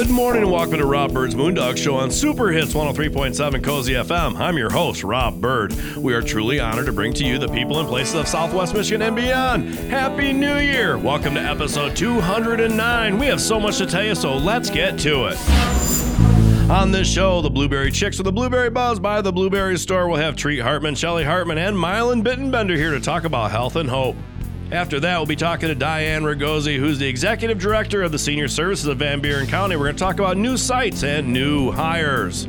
Good morning and welcome to Rob Byrd's Moondog Show on Super Hits 103.7 Cozy FM. I'm your host, Rob Byrd. We are truly honored to bring to you the people and places of Southwest Michigan and beyond. Happy New Year! Welcome to episode 209. We have so much to tell you, so let's get to it. On this show, the Blueberry Chicks with the Blueberry Buzz by the Blueberry Store will have Treat Hartman, Shelly Hartman, and Mylan Bittenbender here to talk about health and hope. After that, we'll be talking to Diane Ragosi, who's the executive director of the senior services of Van Buren County. We're going to talk about new sites and new hires.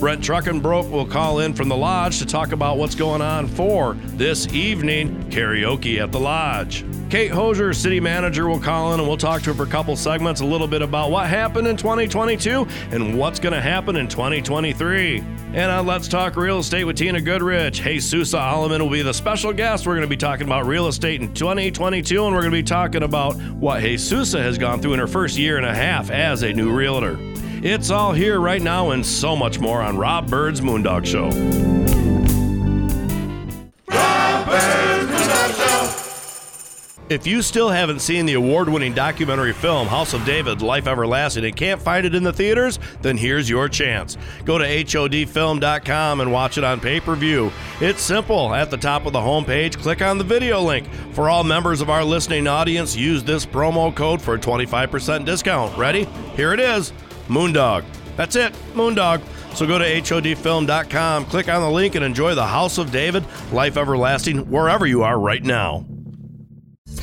Brent Truckenbrook will call in from the lodge to talk about what's going on for this evening karaoke at the lodge. Kate Hosier, city manager, will call in and we'll talk to her for a couple segments, a little bit about what happened in 2022 and what's going to happen in 2023. And on Let's Talk Real Estate with Tina Goodrich, Jesus Alleman will be the special guest. We're going to be talking about real estate in 2022 and we're going to be talking about what Jesus has gone through in her first year and a half as a new realtor. It's all here right now and so much more on Rob Byrd's Moondog Show. If you still haven't seen the award winning documentary film House of David Life Everlasting and can't find it in the theaters, then here's your chance. Go to HODfilm.com and watch it on pay per view. It's simple. At the top of the homepage, click on the video link. For all members of our listening audience, use this promo code for a 25% discount. Ready? Here it is Moondog. That's it, Moondog. So go to HODfilm.com, click on the link, and enjoy the House of David Life Everlasting wherever you are right now.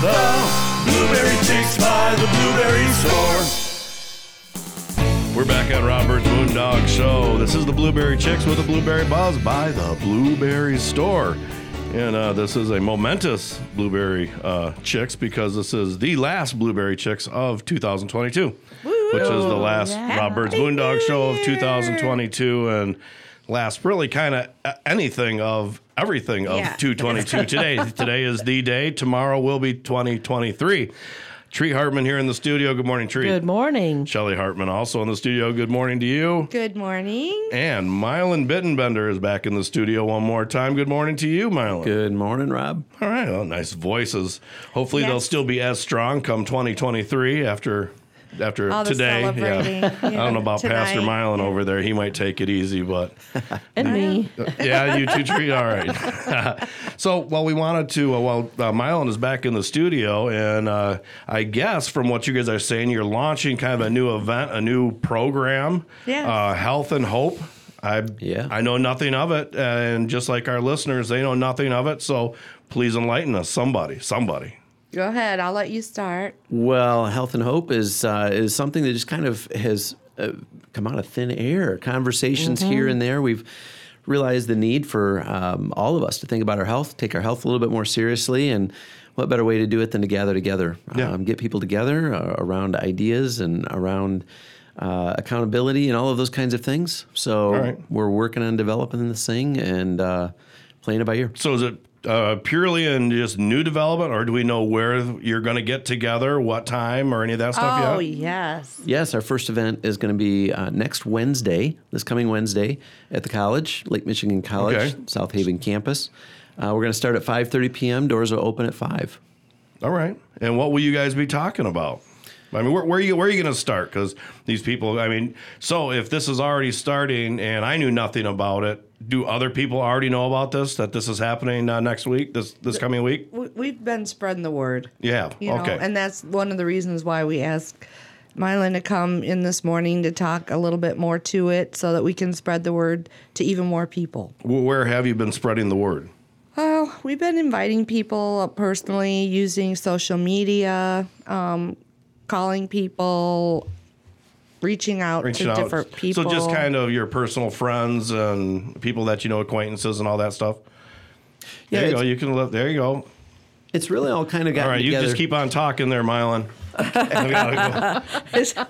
the Blueberry Chicks by the Blueberry Store. We're back at Robert's Moondog Show. This is the Blueberry Chicks with the Blueberry Buzz by the Blueberry Store. And uh, this is a momentous Blueberry uh, Chicks because this is the last Blueberry Chicks of 2022, which is the last Robert's Moondog Show of 2022 and last really kind of uh, anything of everything of Yeah. 222 today. today is the day. Tomorrow will be 2023. Tree Hartman here in the studio. Good morning, Tree. Good morning. Shelly Hartman also in the studio. Good morning to you. Good morning. And Mylan Bittenbender is back in the studio one more time. Good morning to you, Mylan. Good morning, Rob. All right. Well, nice voices. Hopefully they'll still be as strong come 2023 after after All the today. celebrating, I don't know about Pastor tonight. Mylan over there. He might take it easy, but And me. yeah, you two treat. All right. so, well, we wanted to. Uh, well, uh, Mylan is back in the studio, and uh, I guess from what you guys are saying, you're launching kind of a new event, a new program. Yes. Uh, Health and Hope. I Yeah. I know nothing of it, and just like our listeners, they know nothing of it. So please enlighten us, somebody, somebody. Go ahead. I'll let you start. Well, health and hope is uh, is something that just kind of has uh, come out of thin air. Conversations here and there. We've realized the need for um, all of us to think about our health, take our health a little bit more seriously, and what better way to do it than to gather together, Yeah. um, get people together uh, around ideas and around. Uh, accountability and all of those kinds of things. So All right. we're working on developing this thing and uh, playing it by ear. So is it uh, purely in just new development, or do we know where you're going to get together, what time, or any of that stuff Oh, yet? yes. Yes, our first event is going to be uh, next Wednesday, this coming Wednesday, at the college, Lake Michigan College, Okay. South Haven campus. Uh, we're going to start at 5:30 p.m. Doors will open at five. All right. And what will you guys be talking about? I mean, where, where are you where are you going to start? Because these people, I mean, so if this is already starting and I knew nothing about it, do other people already know about this? That this is happening uh, next week, this this coming week? We, we've been spreading the word. Yeah. You know, okay. and that's one of the reasons why we ask Mylan to come in this morning to talk a little bit more to it so that we can spread the word to even more people. Where have you been spreading the word? Oh, we've been inviting people personally using social media, um, calling people, reaching out Reaching to out. different people. So just kind of your personal friends and people that you know, acquaintances and all that stuff. Yeah, there you go. You can live. There you go. It's really all kind of got. All right, you just keep on talking there, Mylan. We gotta go.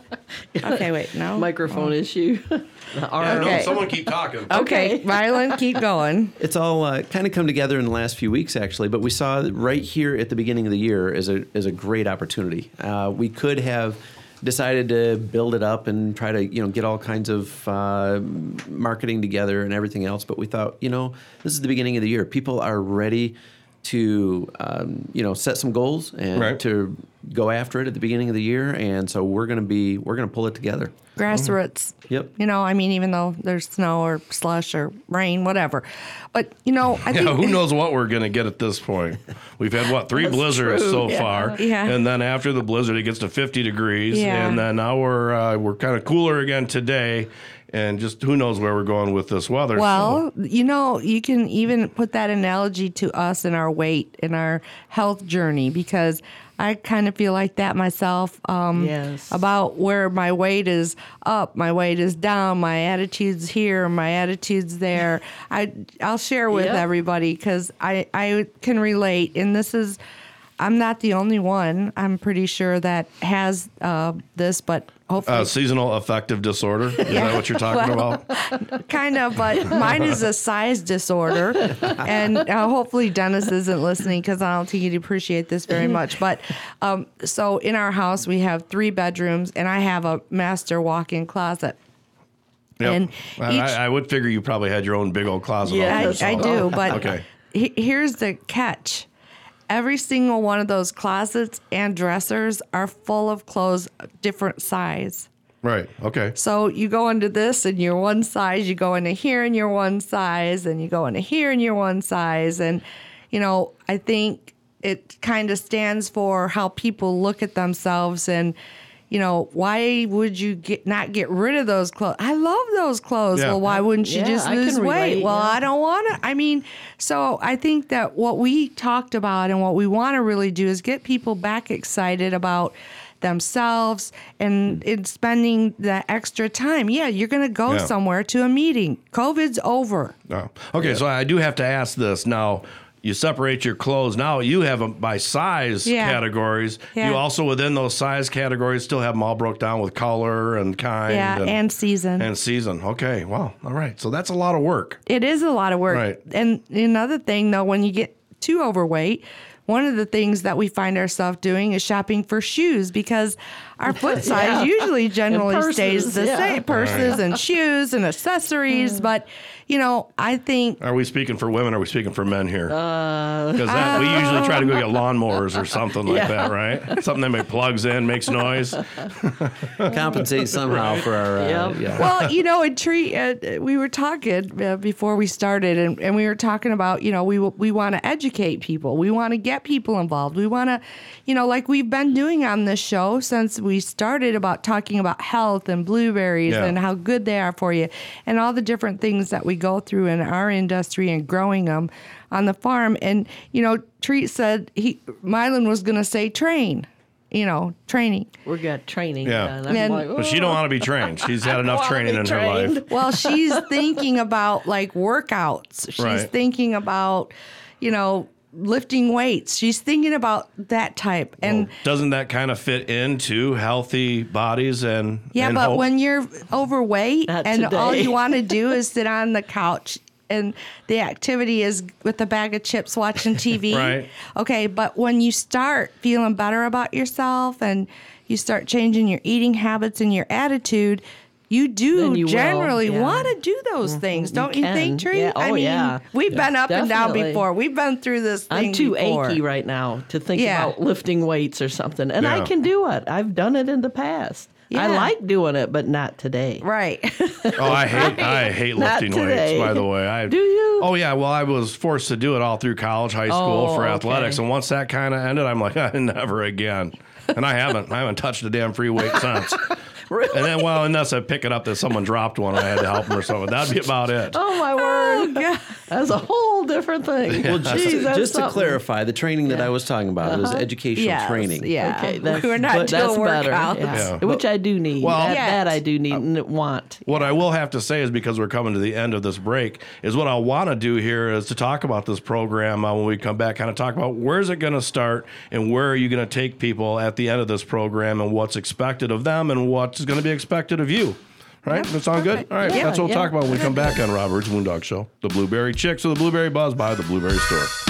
okay, wait, no. microphone issue. Our- Okay. No, someone keep talking. Okay, Okay. Mylan, keep going. It's all uh, kind of come together in the last few weeks, actually. But we saw right here at the beginning of the year is a as a great opportunity. Uh, we could have decided to build it up and try to you know get all kinds of uh, marketing together and everything else. But we thought, you know, this is the beginning of the year. People are ready to um, you know set some goals and Right. to go after it at the beginning of the year. And so we're going to be we're going to pull it together. Grassroots. Yep. You know, I mean, even though there's snow or slush or rain, whatever. But, you know, I think. Yeah, who knows what we're going to get at this point? We've had what three blizzards true, so yeah. far, Yeah. and then after the blizzard, it gets to 50 degrees, Yeah. and then now we're uh, we're kind of cooler again today, and just who knows where we're going with this weather? so- Well, you know, you can even put that analogy to us and our weight and our health journey because I kind of feel like that myself. Um, Yes. About where my weight is up, my weight is down, my attitude's here, my attitude's there. I I'll share with Yep. everybody because I I can relate, and this is. I'm not the only one. I'm pretty sure that has uh, this, but hopefully uh, seasonal affective disorder. Is that what you're talking about? kind of, but mine is a size disorder. And uh, hopefully Dennis isn't listening because I don't think he'd appreciate this very much. But um, so in our house, we have three bedrooms, and I have a master walk in closet. Yep. And I, each- I would figure you probably had your own big old closet. Yeah, I, I do, but Okay. he- here's the catch. Every single one of those closets and dressers are full of clothes different size. Right. Okay. So you go into this and you're one size, you go into here and you're one size, and you go into here and you're one size. And, you know, I think it kind of stands for how people look at themselves and, you know, why would you get not get rid of those clothes? I love those clothes. Yeah. Well, why wouldn't you Yeah, just I can lose weight? relate, well, yeah. I don't want to. I mean, so I think that what we talked about and what we want to really do is get people back excited about themselves and in spending the extra time. Yeah, you're going to go Yeah. somewhere to a meeting. COVID's over. No. Okay. So I do have to ask this now. You separate your clothes. Now you have them by size Yeah. categories. Yeah. You also within those size categories still have them all broke down with color and kind. Yeah, and season. and season. Okay. Wow. All right. So that's a lot of work. It is a lot of work. Right. And another thing, though, when you get too overweight, one of the things that we find ourselves doing is shopping for shoes because our foot size Yeah. usually generally purses, stays the yeah. same purses and shoes and accessories. Hmm. But, you know, I think Are we speaking for women? Or are we speaking for men here? Uh, Because we usually try to go get lawnmowers or something like that, right? Something that make plugs in, makes noise. Compensate somehow for our uh, Yep. yeah. well, you know, a tree. Uh, we were talking uh, before we started, and, and we were talking about, you know, we we want to educate people. We want to get people involved. We want to, you know, like we've been doing on this show since we started about talking about health and blueberries Yeah. and how good they are for you, and all the different things that we go through in our industry and growing them on the farm. And you know, Treat said he Mylan was going to say train. You know, training. We got training. Yeah. done. And- like, But she don't want to be trained. She's had enough training be in her life. Well, she's thinking about like workouts. She's Right. thinking about, you know, lifting weights. She's thinking about that type. And Doesn't that kind of fit into healthy bodies and yeah, and but hope? when you're overweight Not and all you want to do is sit on the couch and the activity is with a bag of chips watching TV. Right. Okay, but when you start feeling better about yourself and you start changing your eating habits and your attitude, you do you generally yeah. Mm-hmm. want to do those things, don't you, can. think, Tree? Yeah. I Oh, mean, yeah. we've been up and down before. We've been through this thing I'm too before. achy right now to think Yeah. about lifting weights or something. And Yeah. I can do it. I've done it in the past. Yeah. I like doing it, but not today. Right. Oh, I hate I hate lifting weights. By the way, I Do you? Oh yeah. Well, I was forced to do it all through college, high school Oh, for okay. athletics, and once that kind of ended, I'm like, never again. And I haven't. I haven't touched a damn free weight since. And then, well, unless I pick it up that someone dropped one, I had to help them or something. That'd be about it. Oh my word! That's a whole different thing. Well, just, Jeez, that's just to clarify, the training that I was talking about was educational yes. training. Yeah. Okay, that's, We're not but that's doing workouts. Yeah. Yeah. Which I do need. Well- that, that I do need and want. What I will have to say is because we're coming to the end of this break, is what I want to do here is to talk about this program uh, when we come back, kind of talk about where's it going to start and where are you going to take people at the end of this program and what's expected of them and what's going to be expected of you. Right? That sound good? All right. Yeah, That's what we'll yeah. talk about when we come back on Robert's Moondog Show. The Blueberry Chicks or the Blueberry Buzz by the Blueberry Store.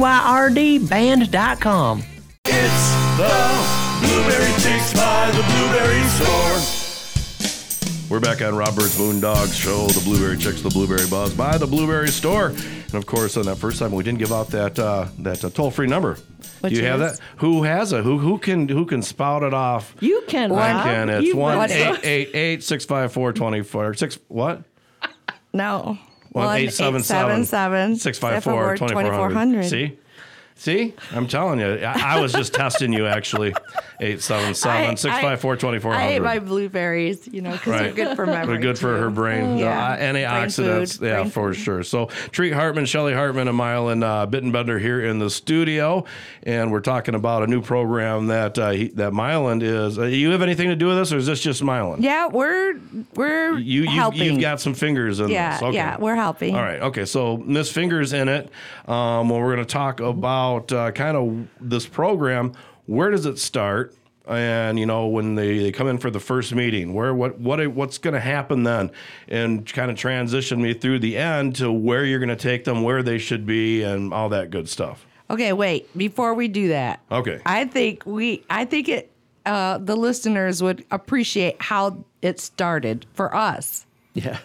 Y R D band.com. It's the Blueberry Chicks by the Blueberry Store. We're back on Robert's Moondog Show, the Blueberry Chicks, the Blueberry Buzz by the Blueberry Store. And of course, on that first time, we didn't give out that uh, that uh, toll free number. Which Do you have that? Who has it? Who who can who can spout it off? You can. I Rob. can. It's You one bet. eight eight eight six five four twenty four six what? No. One eight seven seven six five four twenty four hundred. See, see, I'm telling you, I, I was just testing you actually. Eight seven seven six five four twenty four I ate my blueberries, you know, because they're good for memory. They're good for her brain. Yeah. Uh, antioxidants. food, yeah, brain for sure. So, Treat Hartman, Shelly Hartman, and Mylan uh, Bittenbender here in the studio. And we're talking about a new program that uh, he, that Mylan is. Uh, you have anything to do with this, or is this just Mylan? Yeah, we're we're You, you, helping. you've got some fingers in yeah, this. Okay. yeah, we're helping. All right. Okay. So Miss Fingers in it. Um, well, we're going to talk about uh, kind of this program. Where does it start? And you know when they, they come in for the first meeting, where what what what's going to happen then, and kind of transition me through the end to where you're going to take them, where they should be, and all that good stuff. Okay, wait. Before we do that, Okay. I think we, I think it, uh, the listeners would appreciate how it started for us Yeah.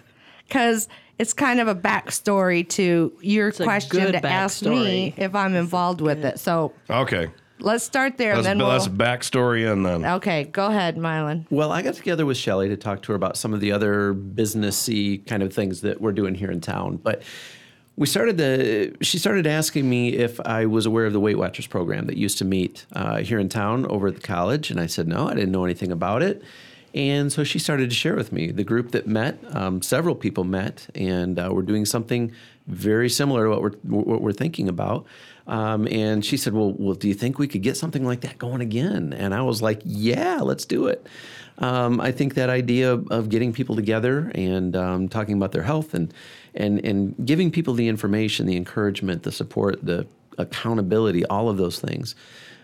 because it's kind of a backstory to your a question to ask me if I'm involved with it. So Okay. Let's start there, Let's, and then let's we'll. backstory in then. Okay, go ahead, Mylan. Well, I got together with Shelly to talk to her about some of the other businessy kind of things that we're doing here in town. But we started the. She started asking me if I was aware of the Weight Watchers program that used to meet uh, here in town over at the college, and I said no, I didn't know anything about it. And so she started to share with me the group that met. Um, several people met, and uh, we're doing something very similar to what we're what we're thinking about. Um, and she said, "Well, well, do you think we could get something like that going again?" And I was like, "Yeah, let's do it." Um, I think that idea of getting people together and um, talking about their health and and and giving people the information, the encouragement, the support, the accountability, all of those things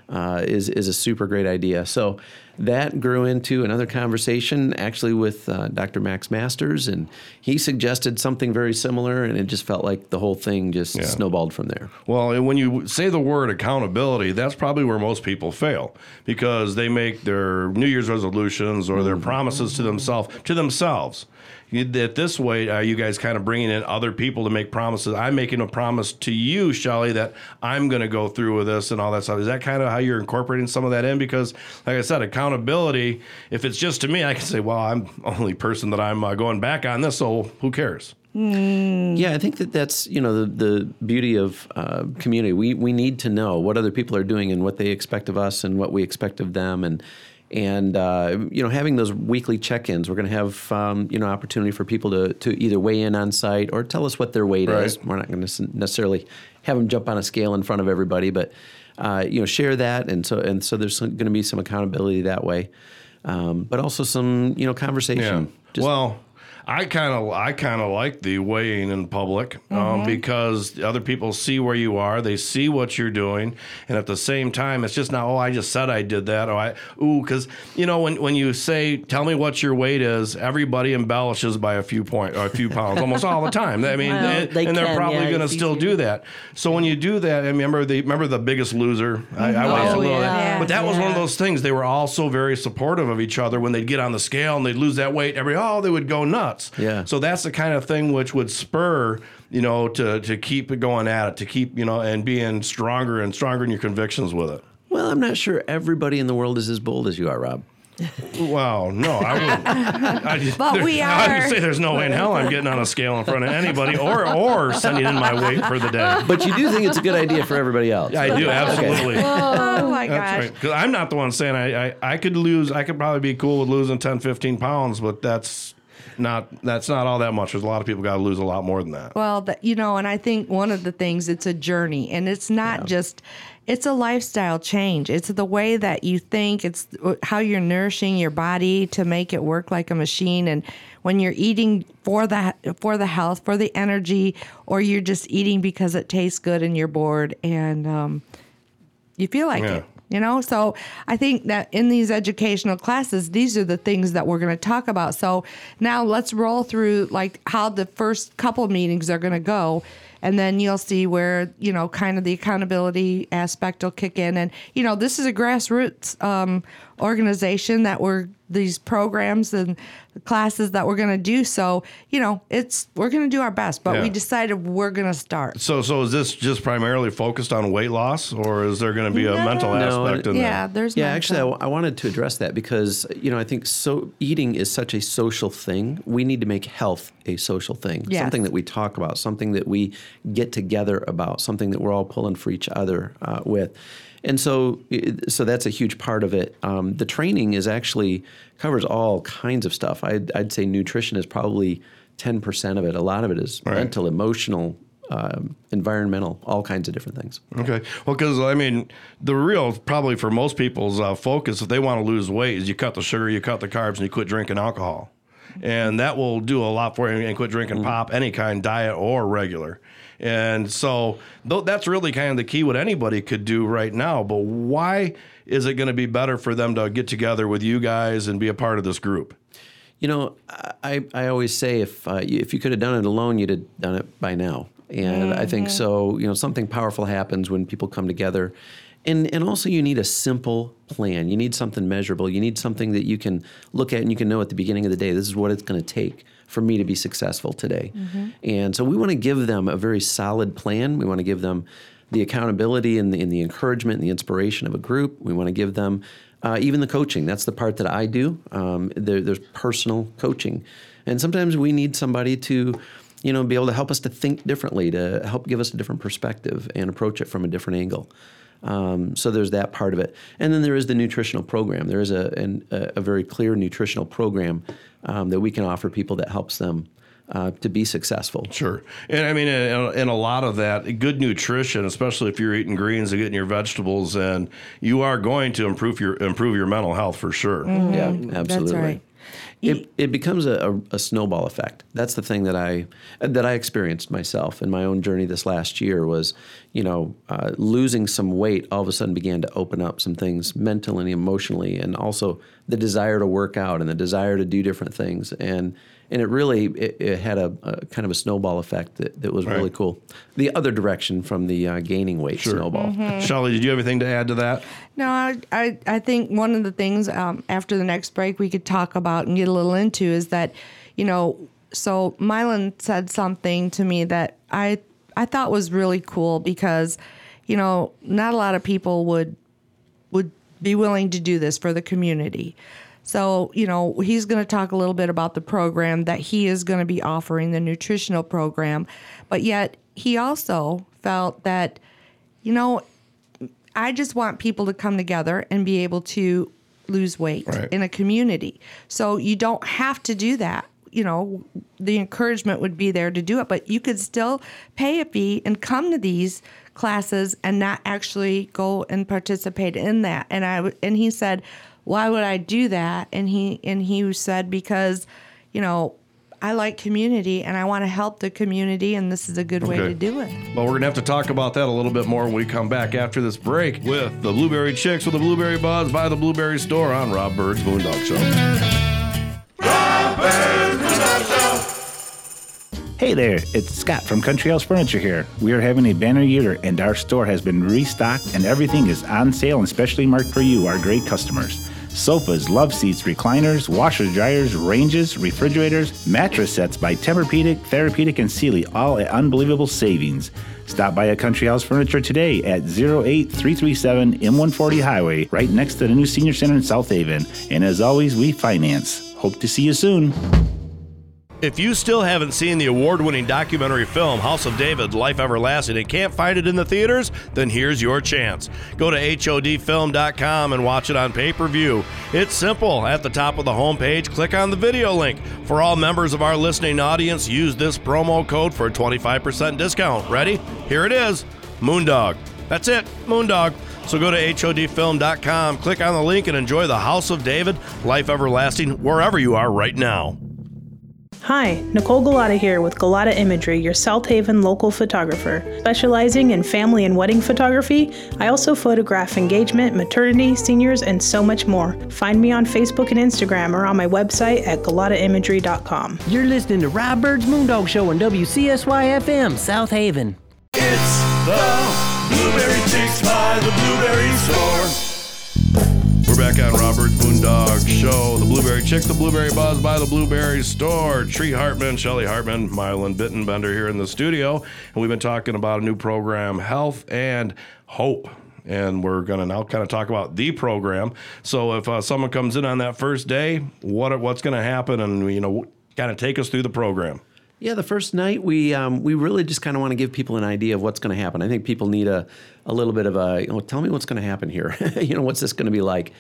uh, is is a super great idea. So that grew into another conversation actually with uh, Dr. Max Masters, and he suggested something very similar, and it just felt like the whole thing just Yeah. snowballed from there. Well, and when you say the word accountability, that's probably where most people fail because they make their New Year's resolutions or their promises to themselves to themselves. You- That this way, are you guys kind of bringing in other people to make promises? I'm making a promise to you, Shelly, that I'm going to go through with this and all that stuff. Is that kind of how you're incorporating some of that in? Because, like I said, accountability. If it's just to me, I can say, "Well, I'm the only person that I'm uh, going back on this, so who cares?" Yeah, I think that that's you know the the beauty of uh, community. We we need to know what other people are doing and what they expect of us and what we expect of them, and and uh, you know having those weekly check-ins. We're going to have um, you know opportunity for people to to either weigh in on site or tell us what their weight Right. is. We're not going to necessarily have them jump on a scale in front of everybody, but uh, you know share that, and so and so there's going to be some accountability that way, um, but also some you know conversation. Just- well, I kind of I kind of like the weighing in public Mm-hmm. um, because other people see where you are, they see what you're doing, and at the same time, it's just not oh I just said I did that or I ooh because you know when when you say tell me what your weight is, everybody embellishes by a few point or a few pounds almost all the time. I mean, Well, and, they and they're probably yeah, going to still do that. So when you do that, I remember the remember the Biggest Loser. I, I a Oh, yeah. that, but that was one of those things. They were all so very supportive of each other when they'd get on the scale and they'd lose that weight. Every oh, they would go nuts. Yeah. So that's the kind of thing which would spur you know to to keep going at it, to keep you know and being stronger and stronger in your convictions with it. well, I'm not sure everybody in the world is as bold as you are, Rob. Wow, no, I wouldn't. I just, But there- we I are. would say there's no way in hell I'm getting on a scale in front of anybody or or sending in my weight for the day. But you do think it's a good idea for everybody else. Yeah, I do absolutely. Oh my That's gosh. right. Because I'm not the one saying I, I I could lose. I could probably be cool with losing 10, 15 pounds, but that's not that's not all that much. There's a lot of people got to lose a lot more than that. Well, that, you know, and I think one of the things it's a journey, and it's not just it's a lifestyle change. It's the way that you think. It's how you're nourishing your body to make it work like a machine, and when you're eating for the for the health, for the energy, or you're just eating because it tastes good and you're bored and um, you feel like Yeah. it. You know, so I think that in these educational classes, these are the things that we're going to talk about. So now let's roll through like how the first couple meetings are going to go. And then you'll see where, you know, kind of the accountability aspect will kick in. And, you know, this is a grassroots um, organization that we're, these programs and classes that we're going to do. So, you know, it's, we're going to do our best, but Yeah. we decided we're going to start. So so is this just primarily focused on weight loss, or is there going to be a mental No, aspect in Yeah, there? there's Yeah, no actually, I, w- I wanted to address that because you know I think so eating is such a social thing. We need to make health a social thing, Yes. something that we talk about, something that we get together about, something that we're all pulling for each other uh, with. And so, so that's a huge part of it. Um, the training is actually covers all kinds of stuff. I'd, I'd say nutrition is probably ten percent of it. A lot of it is Right. mental, emotional, um, environmental, all kinds of different things. Okay. Well, because I mean, the real probably for most people's uh, focus, if they want to lose weight, is you cut the sugar, you cut the carbs, and you quit drinking alcohol, and that will do a lot for you. And quit drinking pop, any kind, diet or regular. And so tho- that's really kind of the key. What anybody could do right now, but why is it going to be better for them to get together with you guys and be a part of this group? You know, I, I always say if uh, you- if you could have done it alone, you'd have done it by now. And I think so. You know, something powerful happens when people come together, and and also you need a simple plan. You need something measurable. You need something that you can look at and you can know at the beginning of the day. This is what it's going to take for me to be successful today. And so we want to give them a very solid plan. We want to give them the accountability and the, and the encouragement and the inspiration of a group. We want to give them uh, even the coaching. That's the part that I do. Um, there, there's personal coaching, and sometimes we need somebody to, you know, be able to help us to think differently, to help give us a different perspective and approach it from a different angle. Um, so there's that part of it, and then there is the nutritional program. There is a an, a, a very clear nutritional program um, that we can offer people that helps them uh, to be successful. Sure, and I mean, and, and a lot of that good nutrition, especially if you're eating greens and getting your vegetables, and you are going to improve your improve your mental health for sure. Yeah, absolutely. That's right. It, it becomes a, a, a snowball effect. That's the thing that I that I experienced myself in my own journey this last year was, you know, uh, losing some weight. All of a sudden began to open up some things mentally, emotionally, and also the desire to work out and the desire to do different things. And and it really it, it had a, a kind of a snowball effect that, that was really cool. The other direction from the uh, gaining weight snowball. Shelly, did you have anything to add to that? No, I, I, I think one of the things um, after the next break we could talk about and get a little into is that, you know, so Mylan said something to me that I I thought was really cool because, you know, not a lot of people would would be willing to do this for the community. So, you know, he's going to talk a little bit about the program that he is going to be offering, the nutritional program. But yet, he also felt that, you know, I just want people to come together and be able to lose weight Right. in a community. So you don't have to do that. You know, the encouragement would be there to do it, but you could still pay a fee and come to these classes and not actually go and participate in that. And I and he said, "Why would I do that?" And he and he said because, you know, I like community and I want to help the community and this is a good way to do it. Well, we're going to have to talk about that a little bit more when we come back after this break with the Blueberry Chicks with the Blueberry Buzz by the Blueberry Store on Rob Byrd's Moondog Show. Hey there, it's Scott from Country House Furniture here. We are having a banner year and our store has been restocked and everything is on sale and specially marked for you, our great customers. Sofas, love seats, recliners, washers, dryers, ranges, refrigerators, mattress sets by Tempur-Pedic, Therapeutic, and Sealy, all at unbelievable savings. Stop by a Country House Furniture today at 08337 M140 Highway, right next to the new Senior Center in South Haven. And as always, we finance. Hope to see you soon. If you still haven't seen the award winning documentary film House of David Life Everlasting and can't find it in the theaters, then here's your chance. Go to HODfilm.com and watch it on pay per view. It's simple. At the top of the homepage, click on the video link. For all members of our listening audience, use this promo code for a 25% discount. Ready? Here it is Moondog. That's it, Moondog. So go to HODfilm.com, click on the link, and enjoy the House of David Life Everlasting wherever you are right now. Hi, Nicole Galata here with Galata Imagery, your South Haven local photographer. Specializing in family and wedding photography, I also photograph engagement, maternity, seniors, and so much more. Find me on Facebook and Instagram or on my website at galataimagery.com. You're listening to Rob Byrd's Moondog Show on WCSY FM, South Haven. It's the Blueberry Chicks by the Blueberry Store. Back on Robert's Moondog Show. The Blueberry Chicks, the Blueberry Buzz by the Blueberry Store. Tree Hartman, Shelly Hartman, Mylan Bittenbender here in the studio. And we've been talking about a new program, Health and Hope. And we're going to now kind of talk about the program. So if uh, someone comes in on that first day, what what's going to happen? And, you know, kind of take us through the program. Yeah, the first night we um, we really just kind of want to give people an idea of what's going to happen. I think people need a, a little bit of a you know, tell me what's going to happen here. you know, what's this going to be like?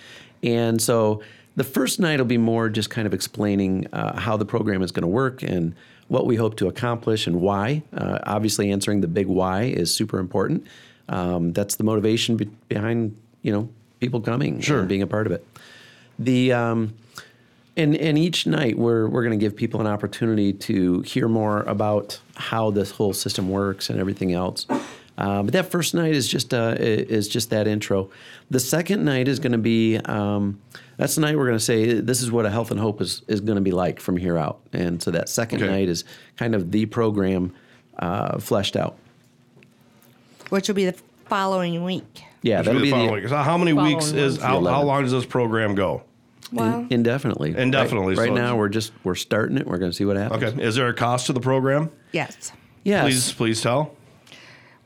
And so the first night will be more just kind of explaining uh, how the program is going to work and what we hope to accomplish and why. Uh, obviously, answering the big why is super important. Um, that's the motivation be- behind you know people coming and being a part of it. The um, and and each night we're we're going to give people an opportunity to hear more about how this whole system works and everything else. Uh, but that first night is just uh, is just that intro. The second night is going to be um, that's the night we're going to say this is what a health and hope is is going to be like from here out. And so that second Okay. night is kind of the program uh, fleshed out. Which will be the following week. Yeah, Should that'll be be the the, following. So how many weeks is how, how long does this program go? Well, indefinitely. Right- Indefinitely, Right, so now we're just we're starting it. We're going to see what happens. Okay. Is there a cost to the program? yes. Yes. Please, please tell.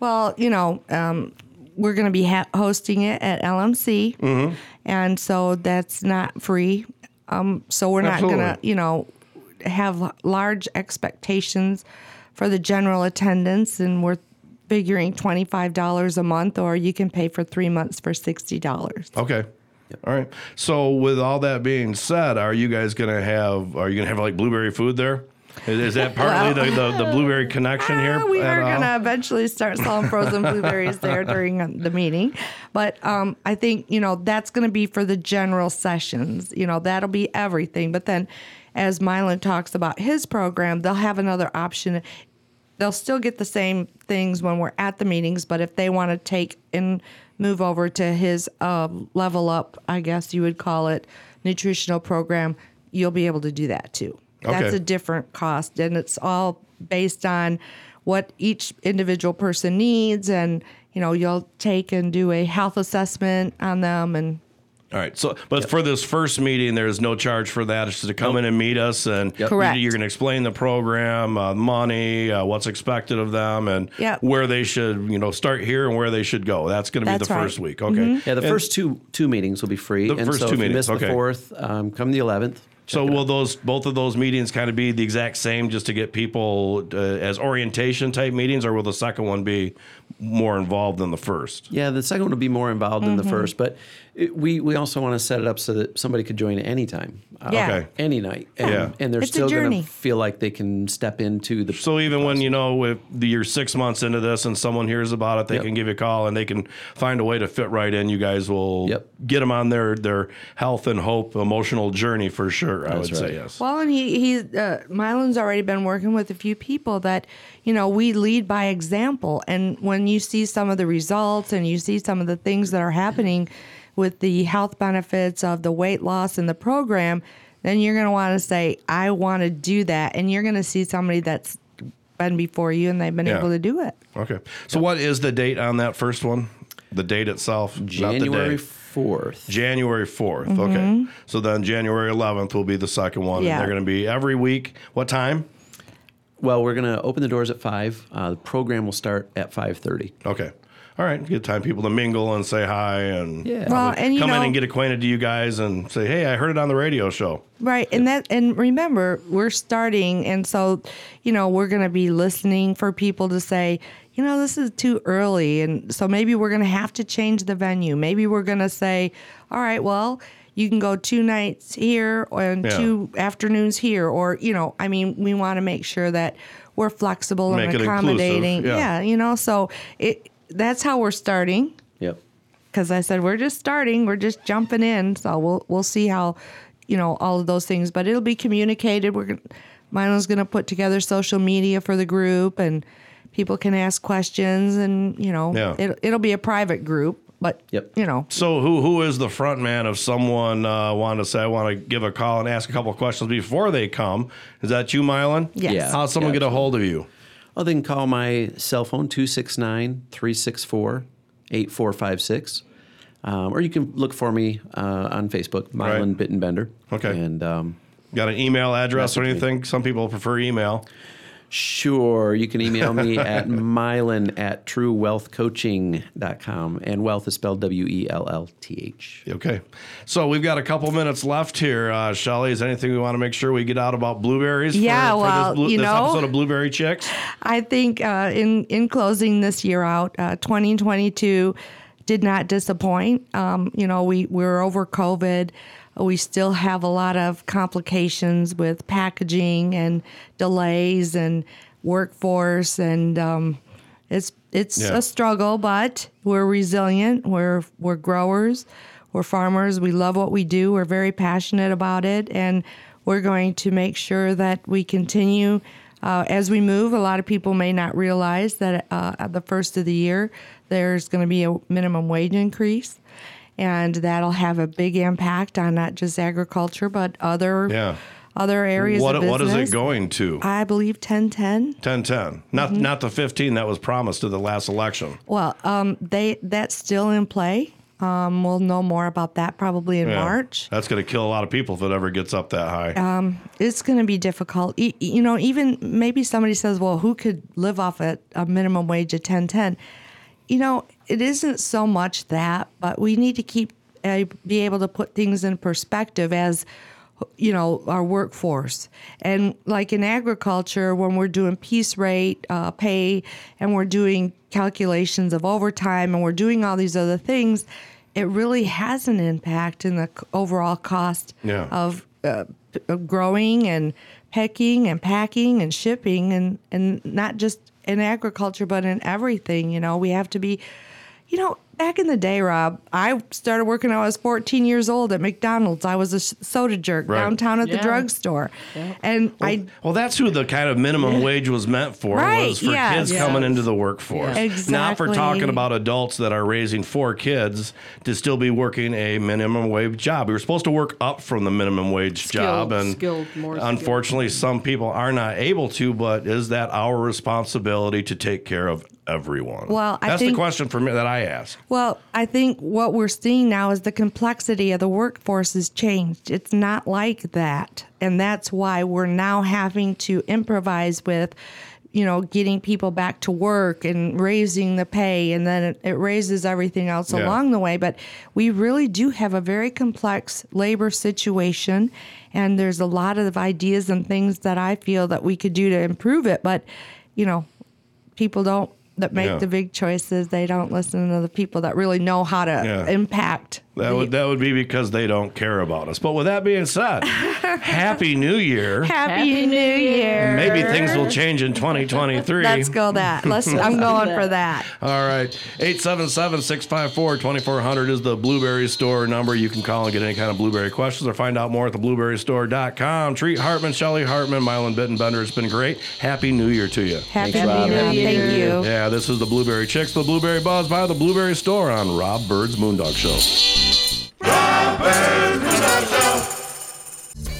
Well, you know, um, we're going to be ha- hosting it at LMC, Mm-hmm. and so that's not free. Um, so we're not going to, you know, have large expectations for the general attendance, and we're figuring twenty five dollars a month, or you can pay for three months for sixty dollars. Okay. All right. So with all that being said, are you guys gonna have are you gonna have like blueberry food there? Is, is that partly the, the, the blueberry connection here? Ah, we are going to eventually start selling frozen blueberries there during the meeting. But um, I think, you know, that's going to be for the general sessions. You know, that'll be everything. But then as Mylan talks about his program, they'll have another option. They'll still get the same things when we're at the meetings, but if they want to take and move over to his uh, level up, I guess you would call it, nutritional program, you'll be able to do that too. That's a different cost, and it's all based on what each individual person needs, and you know you'll take and do a health assessment on them, and All right. So, but for this first meeting, there's no charge for that. It's just to come in and meet us, and Correct. you're going to explain the program, uh, money, uh, what's expected of them, and Yep. where they should, you know, start here and where they should go. That's going to be the right. first week. Okay. Yeah, the And first two two meetings will be free. The and first so two if you meetings, miss okay. the fourth, um, come the eleventh. So will those both of those meetings kind of be the exact same, just to get people uh, as orientation type meetings, or will the second one be more involved than the first? Yeah, the second one will be more involved than Mm-hmm. the first, but it, we we also want to set it up so that somebody could join anytime, uh, Yeah. Okay. any night, and, Yeah. and they're It's still going to feel like they can step into the. So even when you know if you're six months into this and someone hears about it, they Yep. can give you a call and they can find a way to fit right in. You guys will Yep. get them on their their health and hope emotional journey for sure. I That's would say yes. Well, and he he's uh, Mylan's already been working with a few people that you know we lead by example, and when you see some of the results and you see some of the things that are happening with the health benefits of the weight loss in the program, then you're going to want to say, I want to do that, and you're going to see somebody that's been before you and they've been Yeah. able to do it. Okay. So what is the date on that first one? The date itself, not the January day. fourth. January 4th. Okay. So then January 11th will be the second one. Mm-hmm. Yeah. And they're going to be every week. What time? Well, we're going to open the doors at five. Uh, the program will start at five thirty. Okay. All right. Good time people to mingle and say hi and Yeah. Well, and you come in and get acquainted to you guys and say, hey, I heard it on the radio show. Right. And that and remember, we're starting and so, you know, we're going to be listening for people to say, you know, this is too early and so maybe we're going to have to change the venue. Maybe we're going to say, all right, well, you can go two nights here and Yeah. two afternoons here or, you know, I mean, we want to make sure that we're flexible Make and accommodating. yeah. yeah, you know, so it that's how we're starting Yep. because I said we're just starting, we're just jumping in, so we'll we'll see how, you know, all of those things. But it'll be communicated. We're gonna, Mylan's going to put together social media for the group, and people can ask questions, and you know, Yeah. it, it'll be a private group, but Yep. you know, So who who is the front man if someone uh, wanted to say I want to give a call and ask a couple of questions before they come? Is that you, Mylan? Yes. Yeah. How's someone get a hold of you? Well, they can call my cell phone 269 364 8456. Um, or you can look for me uh, on Facebook, Right. Mylan Bittenbender. Okay. And um, Got an email address or Message me. anything? Some people prefer email. Sure, you can email me at mylan at truewellthcoaching.com. And wealth is spelled W E L L T H. Okay. So we've got a couple minutes left here. Uh, Shelly, is there anything we want to make sure we get out about blueberries? Yeah, for, well, for this, blue, you this know- episode of Blueberry Chicks. I think uh, in in closing this year out, uh, 2022 did not disappoint. Um, you know, we we're over COVID. We still have a lot of complications with packaging and delays and workforce, and um, it's it's Yeah. a struggle. But we're resilient. We're we're growers. We're farmers. We love what we do. We're very passionate about it, and we're going to make sure that we continue uh, as we move. A lot of people may not realize that uh, at the first of the year there's going to be a minimum wage increase, and that'll have a big impact on not just agriculture but other Yeah. other areas What what is it going to? I believe 1010. 1010. Not Mm-hmm. not the 15 that was promised to the last election. Well, um, they that's still in play. Um, we'll know more about that probably in Yeah. March. That's going to kill a lot of people if it ever gets up that high. It's going to be difficult. E- You know, even maybe somebody says, "Well, who could live off at a minimum wage of 1010?" You know, it isn't so much that, but we need to keep uh, be able to put things in perspective as you know our workforce and like in agriculture when we're doing piece rate uh, pay and we're doing calculations of overtime and we're doing all these other things it really has an impact in the overall cost Yeah. of uh, uh, growing and pecking and packing and shipping and and not just in agriculture but in everything. You know, we have to be. You know, back in the day, Rob, I started working. when I was 14 years old at McDonald's. I was a soda jerk Right. downtown at the Yeah. drugstore, and I Well, that's who the kind of minimum wage was meant for, Right, was for yes. kids Yes. coming into the workforce. Yes. Not for talking about adults that are raising four kids to still be working a minimum wage job. We were supposed to work up from the minimum wage job, and skilled, more skilled. unfortunately, some people are not able to. But is that our responsibility to take care of everyone? Well, I that's think- the question for me that I ask. Well, I think what we're seeing now is the complexity of the workforce has changed. It's not like that. And that's why we're now having to improvise with, you know, getting people back to work and raising the pay. And then it, it raises everything else Yeah. along the way. But we really do have a very complex labor situation. And there's a lot of ideas and things that I feel that we could do to improve it. But, you know, people don't that make Yeah. the big choices they don't listen to the people that really know how to Yeah. impact That would that would be because they don't care about us. But with that being said, Happy New Year. happy, new year Maybe things will change in 2023. let's go that let's i'm going for that All right. 877-654-2400 is the Blueberry Store number. You can call and get any kind of blueberry questions or find out more at theblueberrystore.com. Treat Hartman, Shelley Hartman, Mylan Bittenbender. It's been great. Happy New Year to you. happy Thanks, Rob. new year Happy New thank you Yeah, this is the Blueberry Chicks, the Blueberry Buzz by the Blueberry Store on Rob Byrd's Moondog Show. Hey!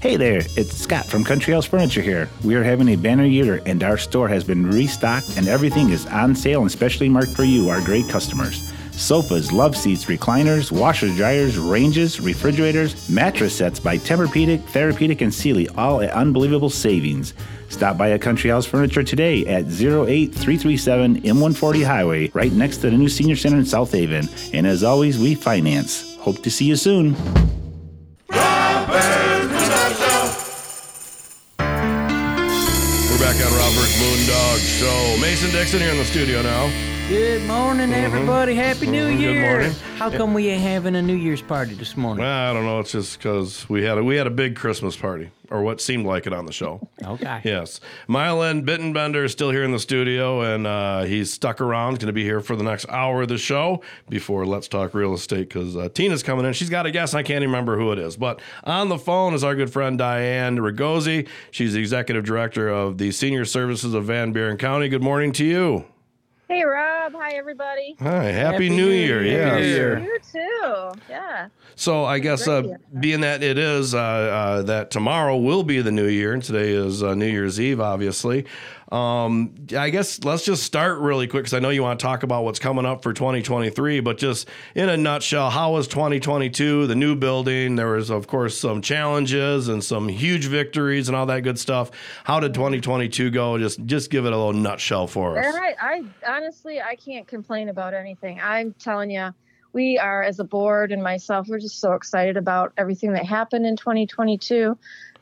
Hey there, it's Scott from Country House Furniture here. We are having a banner year and our store has been restocked and everything is on sale and specially marked for you, our great customers. Sofas, love seats, recliners, washers, dryers, ranges, refrigerators, mattress sets by Tempur-Pedic, Therapedic, and Sealy, all at unbelievable savings. Stop by a Country House Furniture today at 08337 M140 Highway, right next to the new Senior Center in South Haven. And as always, we finance. Hope to see you soon. Show. Mason Dixon here in the studio now. Good morning, everybody. Happy New Mhm. Good Year. morning. How come we ain't having a New Year's party this morning? Well, I don't know. It's just because we had a, we had a big Christmas party, or what seemed like it on the show. Okay. Yes. Mylan Bittenbender is still here in the studio, and uh, he's stuck around. Going to be here for the next hour of the show before Let's Talk Real Estate because uh, Tina's coming in. She's got a guess. I can't even remember who it is. But on the phone is our good friend Diane Ragosi. She's the executive director of the Senior Services of Van Buren County. Good morning to you. Hey, Rob. Hi, everybody. Hi. Happy, Happy New New Year. Year. Yes. Happy New Year. You too. Yeah. So I guess uh, being that it is uh, uh, that tomorrow will be the new year, and today is uh, New Year's Eve, obviously. Um, I guess let's just start really quick because I know you want to talk about what's coming up for 2023, but just in a nutshell, how was 2022? The new building, there was of course some challenges and some huge victories and all that good stuff. How did 2022 go? Just just give it a little nutshell for us. All right. I honestly, I can't complain about anything. I'm telling you, we are as a board and myself, we're just so excited about everything that happened in 2022.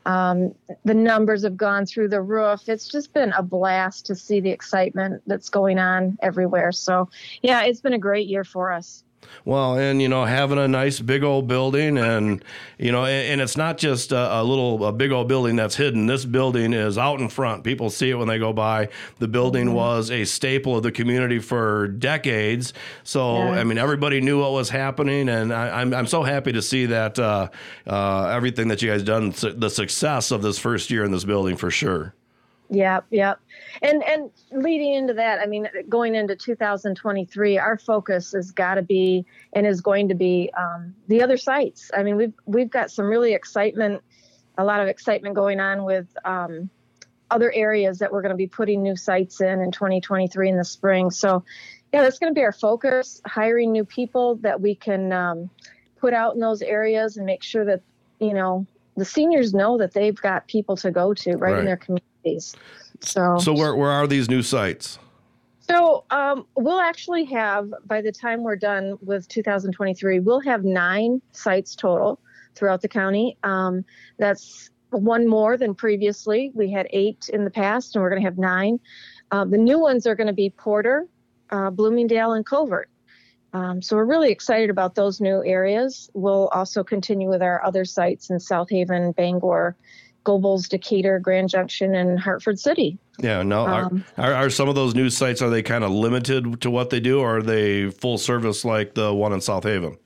Um, the numbers have gone through the roof. It's just been a blast to see the excitement that's going on everywhere. So, yeah, it's been a great year for us. Well, and you know, having a nice big old building, and you know, and, and it's not just a, a little, a big old building that's hidden. This building is out in front. People see it when they go by. The building was a staple of the community for decades. So, Yeah. I mean, everybody knew what was happening, and I, I'm I'm so happy to see that uh, uh, everything that you guys done, the success of this first year in this building for sure. Yep, yep. And and leading into that, I mean, going into 2023, our focus has got to be and is going to be um, the other sites. I mean, we've we've got some really excitement, a lot of excitement going on with um, other areas that we're going to be putting new sites in in 2023 in the spring. So, yeah, that's going to be our focus: hiring new people that we can um, put out in those areas and make sure that you know the seniors know that they've got people to go to right, Right. in their So, So where where are these new sites? so um, we'll actually have by the time we're done with 2023, we'll have nine sites total throughout the county. Um, that's one more than previously. We had eight in the past, and we're going to have nine. Uh, the new ones are going to be Porter, uh, Bloomingdale, and Covert. Um, so we're really excited about those new areas. We'll also continue with our other sites in South Haven, Bangor, Gobles, Decatur, Grand Junction, and Hartford City. Yeah, no. Um, are, are are some of those new sites are they kind of limited to what they do, or are they full service like the one in South Haven?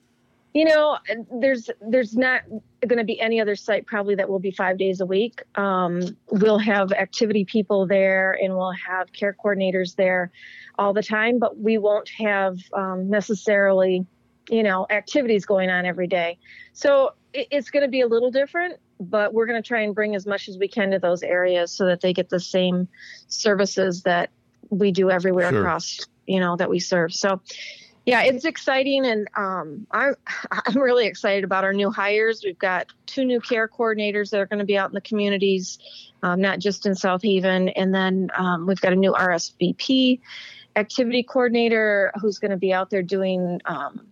You know, there's there's not going to be any other site probably that will be five days a week. Um, we'll have activity people there, and we'll have care coordinators there all the time, but we won't have um, necessarily, you know, activities going on every day. So it, it's going to be a little different, but we're going to try and bring as much as we can to those areas so that they get the same services that we do everywhere Sure. across, you know, that we serve. So yeah, it's exciting, and um, I'm I'm really excited about our new hires. We've got two new care coordinators that are going to be out in the communities, um, not just in South Haven, and then um, we've got a new RSVP activity coordinator who's going to be out there doing um,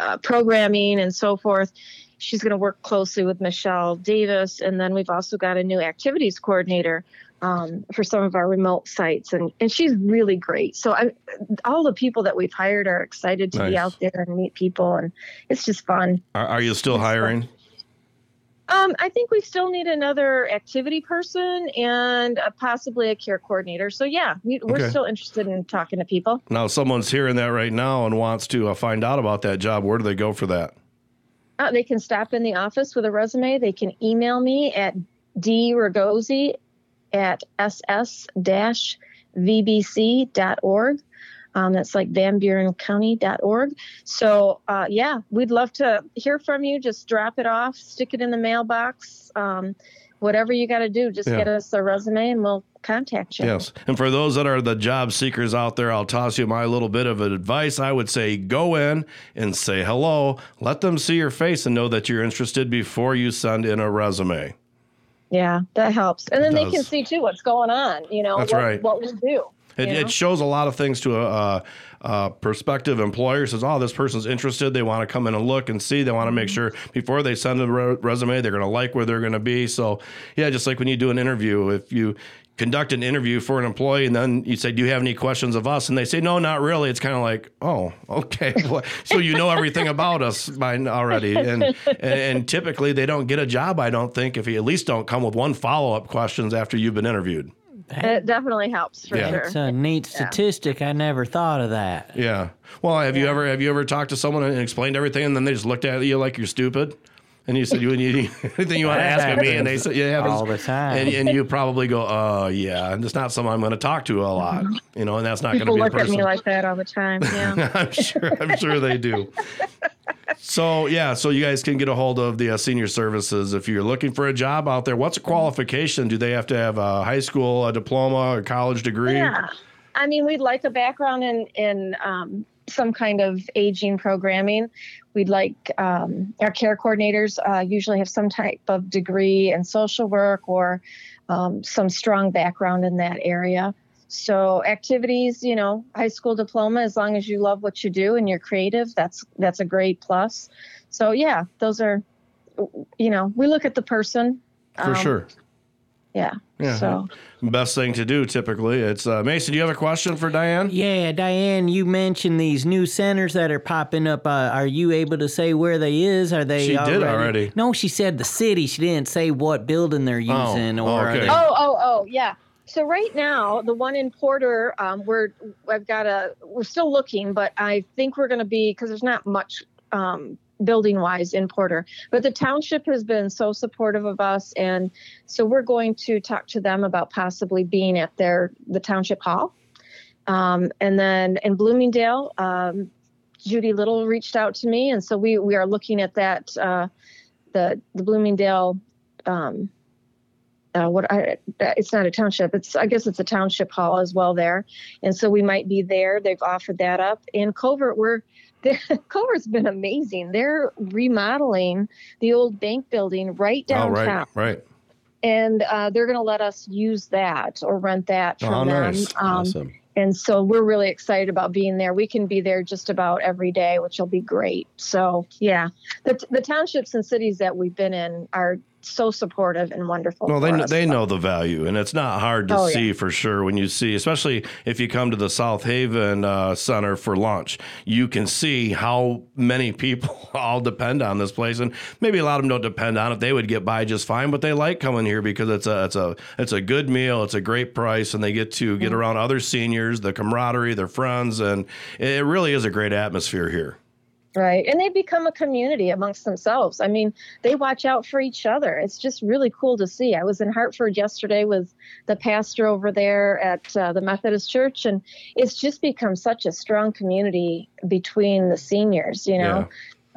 uh, programming and so forth. She's going to work closely with Michelle Davis, and then we've also got a new activities coordinator um, for some of our remote sites, and and she's really great. So I, all the people that we've hired are excited to Nice. be out there and meet people, and it's just fun. Are, are you still hiring? Um, I think we still need another activity person and uh, possibly a care coordinator. So yeah, we, we're Okay. still interested in talking to people. Now, someone's hearing that right now and wants to uh, find out about that job. Where do they go for that? Uh, they can stop in the office with a resume. They can email me at dragosi at ss-vbc.org. Um, that's like Van Buren County.org. So, uh, yeah, we'd love to hear from you. Just drop it off, stick it in the mailbox. Um, whatever you got to do, just Yeah. get us a resume and we'll contact you. Yes. And for those that are the job seekers out there, I'll toss you my little bit of advice. I would say go in and say hello. Let them see your face and know that you're interested before you send in a resume. Yeah, that helps. And then they can see too what's going on, you know, That's what, right. what we do. It, it shows a lot of things to a, a, a prospective employer. Says, "Oh, this person's interested. They want to come in and look and see. They want to make mm-hmm. sure before they send a re- resume, they're going to like where they're going to be." So, yeah, just like when you do an interview, if you conduct an interview for an employee and then you say, "Do you have any questions of us?" and they say, "No, not really." It's kind of like, "Oh, okay." Well, so you know everything about us by already, and, and and typically they don't get a job. I don't think if you at least don't come with one follow up questions after you've been interviewed. It definitely helps for Yeah. sure. It's a neat statistic. I never thought of that. Yeah. Well, have you ever have you ever talked to someone and explained everything, and then they just looked at you like you're stupid, and you said you you anything you want to ask of me, and they said yeah, all the time. and, and you probably go, oh yeah, and it's not someone I'm going to talk to a lot, you know, and that's not going to People be the look at person. me like that all the time. Yeah. I'm sure I'm sure they do. So yeah, so you guys can get a hold of the uh, senior services if you're looking for a job out there. What's a qualification? Do they have to have a high school, a diploma, a college degree? yeah. I mean, we'd like a background in in um, some kind of aging programming. We'd like um, our care coordinators uh, usually have some type of degree in social work or um, some strong background in that area. So activities, you know, high school diploma, as long as you love what you do and you're creative, that's that's a great plus. So yeah, those are, you know, we look at the person. For um, sure. Yeah. Yeah. So. Best thing to do typically. It's uh, Mason. Do you have a question for Diane? Yeah, Diane, you mentioned these new centers that are popping up. Uh, are you able to say where they is? Are they? She did already. No, she said the city. She didn't say what building they're Oh, using oh, or. are okay. they- Oh, oh, oh, yeah. So right now, the one in Porter, um, we're I've got a we're still looking, but I think we're going to be because there's not much um, building wise in Porter, but the township has been so supportive of us, and so we're going to talk to them about possibly being at their the township hall, um, and then in Bloomingdale. Um, Judy Little reached out to me, and so we we are looking at that uh, the the Bloomingdale um, uh, what I, it's not a township. It's I guess it's a township hall as well there, and so we might be there. They've offered that up in Covert. We're Covert's been amazing. They're remodeling the old bank building right Oh, downtown, right, right. and uh, they're going to let us use that or rent that from Oh, them. nice. Um, awesome. and so we're really excited about being there. We can be there just about every day, which will be great. So yeah, the the townships and cities that we've been in are so supportive and wonderful. Well, they us. they know the value, and it's not hard to Oh, yeah. see for sure when you see, especially if you come to the South Haven uh, Center for lunch. You can see how many people all depend on this place, and maybe a lot of them don't depend on it. They would get by just fine, but they like coming here because it's a it's a it's a good meal, it's a great price, and they get to get around other seniors, the camaraderie, their friends, and it really is a great atmosphere here. Right. And they become a community amongst themselves. I mean, they watch out for each other. It's just really cool to see. I was in Hartford yesterday with the pastor over there at uh, the Methodist Church, and it's just become such a strong community between the seniors, you know.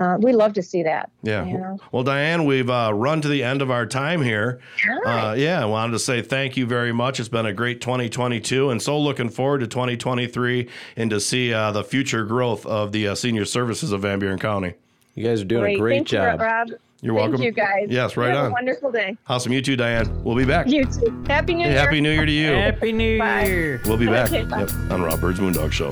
Uh, we love to see that. Yeah. You know? Well, Diane, we've uh, run to the end of our time here. Uh, yeah, I wanted to say thank you very much. It's been a great 2022, and so looking forward to 2023 and to see uh, the future growth of the uh, senior services of Van Buren County. You guys are doing Great. a great Thank job. you, Rob. You're Thank welcome. you, guys. Yes, right Have on. A wonderful day. Awesome. You too, Diane. We'll be back. You too. Happy New Hey, Year. Happy New Year to you. Happy New Bye. Year. We'll be back Okay, yep, on Rob Byrd's Moondog Show.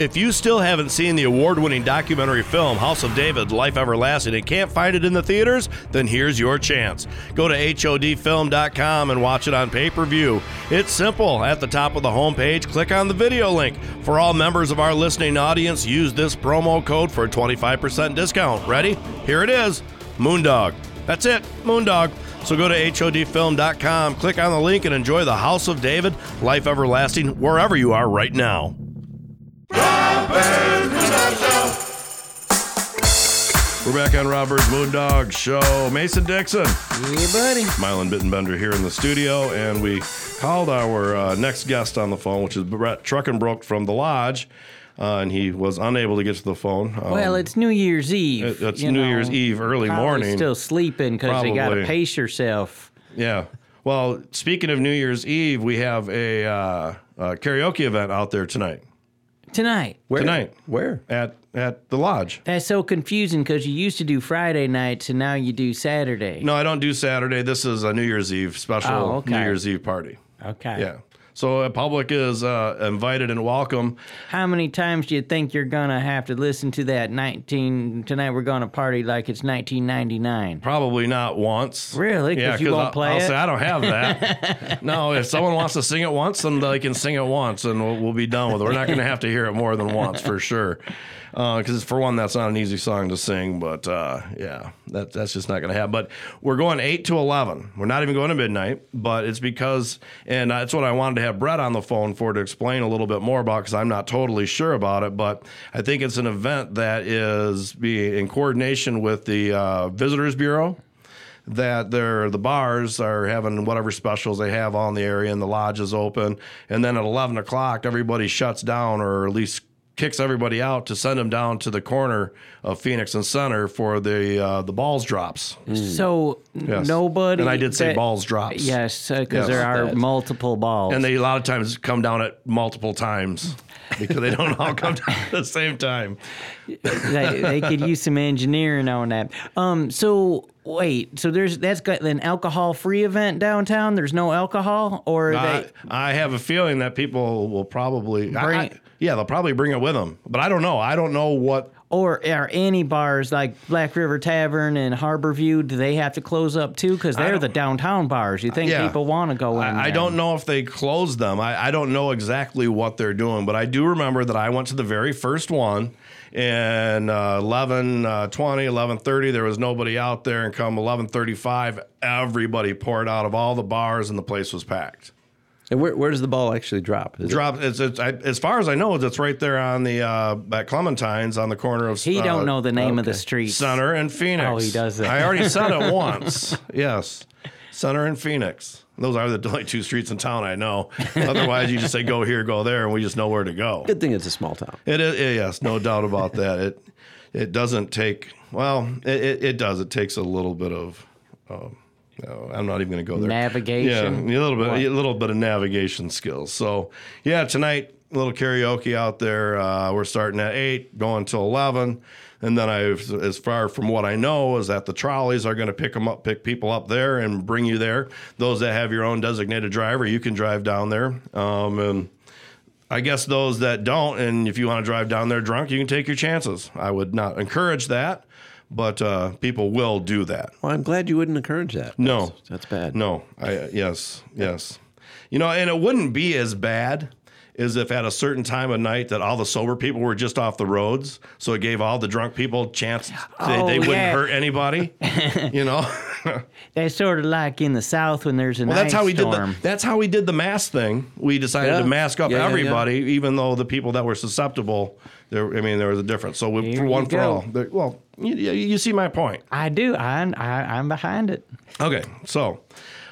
If you still haven't seen the award winning documentary film House of David Life Everlasting and can't find it in the theaters, then here's your chance. Go to HODfilm.com and watch it on pay per view. It's simple. At the top of the homepage, click on the video link. For all members of our listening audience, use this promo code for a 25% discount. Ready? Here it is Moondog. That's it, Moondog. So go to HODfilm.com, click on the link, and enjoy the House of David Life Everlasting wherever you are right now. We're back on Rob Byrd's Moondog Show. Mason Dixon, Yeah, buddy. Mylan Bittenbender here in the studio, and we called our uh, next guest on the phone, which is Brett Truckenbrodt from the Lodge, uh, and he was unable to get to the phone. Um, Well, it's New Year's Eve. it- it's New know. Year's Eve, early morning. Still sleeping because you got to pace yourself. yeah. Well, speaking of New Year's Eve, we have a, uh, a karaoke event out there tonight. Tonight. Where? Tonight. Where? At at the lodge. That's so confusing because you used to do Friday nights and now you do Saturday. No, I don't do Saturday. This is a New Year's Eve special Oh, okay. New Year's Eve party. Okay. Yeah. So uh, public is uh, invited and welcome. How many times do you think you're gonna have to listen to that 19? Tonight we're gonna party like it's 1999. Probably not once. Really? Yeah, you won't I'll, play I'll it? say I don't have that. no, if someone wants to sing it once, then they can sing it once, and we'll, we'll be done with it. We're not going to have to hear it more than once for sure. Because for one, that's not an easy song to sing, but uh, yeah, that, that's just not going to happen. But we're going eight to eleven. We're not even going to midnight, but it's because, and that's what I wanted to have Brett on the phone for to explain a little bit more about, because I'm not totally sure about it. But I think it's an event that is be in coordination with the uh, Visitors Bureau that they're the bars are having whatever specials they have on the area and the lodge is open and then at 11 o'clock everybody shuts down or at least kicks everybody out to send them down to the corner of phoenix and center for the uh, the balls drops So n- Yes. nobody. and i did say that- balls drops Yes, because Yes. there are That- multiple balls. and they a lot of times come down at multiple times because they don't all come down at the same time they, they could use some engineering on that. Um. So wait. So there's that's got an alcohol-free event downtown. There's no alcohol, or I, they. I have a feeling that people will probably Bring- I- yeah they'll probably bring it with them but i don't know i don't know what Or are any bars like Black River Tavern and Harbor View? Do they have to close up too? Because they're the downtown bars. You think Yeah. people want to go in? I, I there? don't know if they closed them. I, I don't know exactly what they're doing, but I do remember that I went to the very first one and uh, 11 uh, 20 11 30 there was nobody out there and come 11 35 everybody poured out of all the bars and the place was packed And where, where does the ball actually drop? Is it- Drop. It's, it's I, as far as I know, it's right there on the uh, at Clementine's on the corner of. He uh, don't know the name of the street. Center and Phoenix. Oh, he does that. I already said it once. Yes, Center and Phoenix. Those are the only two streets in town I know. Otherwise, you just say go here, go there, and we just know where to go. Good thing it's a small town. It is yes, no doubt about that. It it doesn't take well. It, it, it does. It takes a little bit of. Um, no, I'm not even going to go there. Navigation? Yeah, a little bit, a little bit of navigation skills. So yeah, tonight a little karaoke out there. Uh, we're starting at eight, going till eleven, and then I, as far from what I know, is that the trolleys are going to pick them up, pick people up there, and bring you there. Those that have your own designated driver, you can drive down there. Um, and I guess those that don't, and if you want to drive down there drunk, you can take your chances. I would not encourage that, but uh, people will do that. Well, I'm glad you wouldn't encourage that. No. That's, bad. No, I yes, yes. You know, and it wouldn't be as bad as if at a certain time of night that all the sober people were just off the roads, so it gave all the drunk people a chance they, Oh, they wouldn't hurt anybody. you know. That's sort of like in the South when there's an Well, that's how we storm. did the that's how we did the mask thing. We decided Yeah. to mask up Yeah, yeah, yeah. everybody, even though the people that were susceptible. There, I mean, there was a difference. So we, for one you for go. all. There- well, you, you see my point. I do. I, I I'm behind it. Okay, so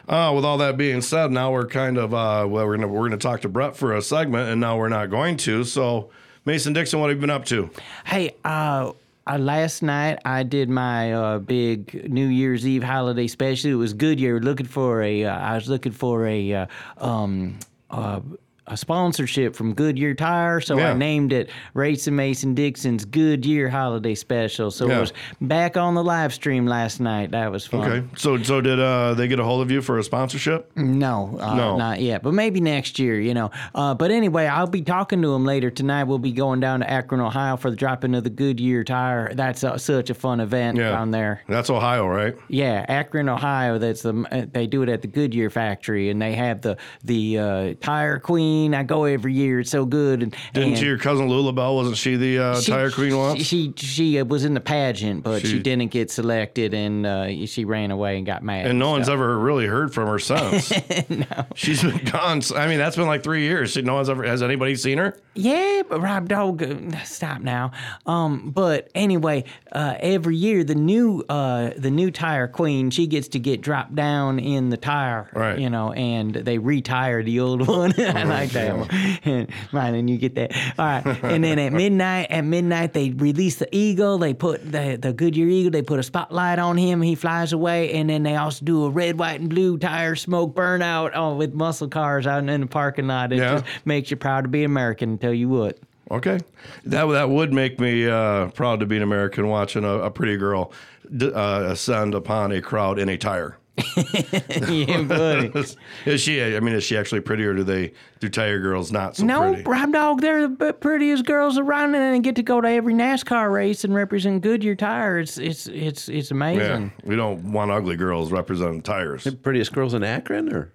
uh, with all that being said, now we're kind of uh, well, we're gonna we're gonna talk to Brett for a segment, and now we're not going to. So, Mason Dixon, what have you been up to? Hey, uh, last night I did my uh, big New Year's Eve holiday special. It was Goodyear. Looking for a, uh, I was looking for a, uh, um, uh, a sponsorship from Goodyear Tire, so Yeah. I named it Racing Mason Dixon's Goodyear Holiday Special. So Yeah. it was back on the live stream last night. That was fun. Okay, so so did uh, they get a hold of you for a sponsorship? No, uh, No. not yet, but maybe next year, you know. Uh, but anyway, I'll be talking to him later tonight. We'll be going down to Akron, Ohio for the dropping of the Goodyear tire. That's uh, such a fun event Yeah, down there. That's Ohio, right? Yeah, Akron, Ohio. That's the they do it at the Goodyear factory, and they have the the uh, tire queen. I go every year. It's so good. And, Didn't and your cousin Lulabelle wasn't she the uh, she- tire queen once? She she uh, was in the pageant, but she, She- didn't get selected, and uh, she ran away and got mad. and no one's ever really heard from her since. no, she's been gone. I mean, that's been like three years. No one's ever has anybody seen her? Yeah, but Rob Dog, stop now. Um, but anyway, uh, every year the new uh, the new tire queen she gets to get dropped down in the tire, Right. You know, and they retire the old one. I like that one. Mine, and you get that. All right, and then at midnight, at midnight they release the eagle. They put the the Goodyear eagle. They put a spotlight on him. He flies away, and then they also do a red, white, and blue tire smoke burnout oh, with muscle cars out in the parking lot. It Yeah. just makes you proud to be American. Tell you what. Okay, that that would make me uh, proud to be an American watching a, a pretty girl d- uh, ascend upon a crowd in a tire. yeah, buddy. is she? I mean, is she actually pretty, or do they do tire girls not so No, pretty? Rob Dog, they're the prettiest girls around, and they get to go to every NASCAR race and represent Goodyear Tire. It's it's it's it's amazing. Yeah, amazing. we don't want ugly girls representing tires. The prettiest girls in Akron, or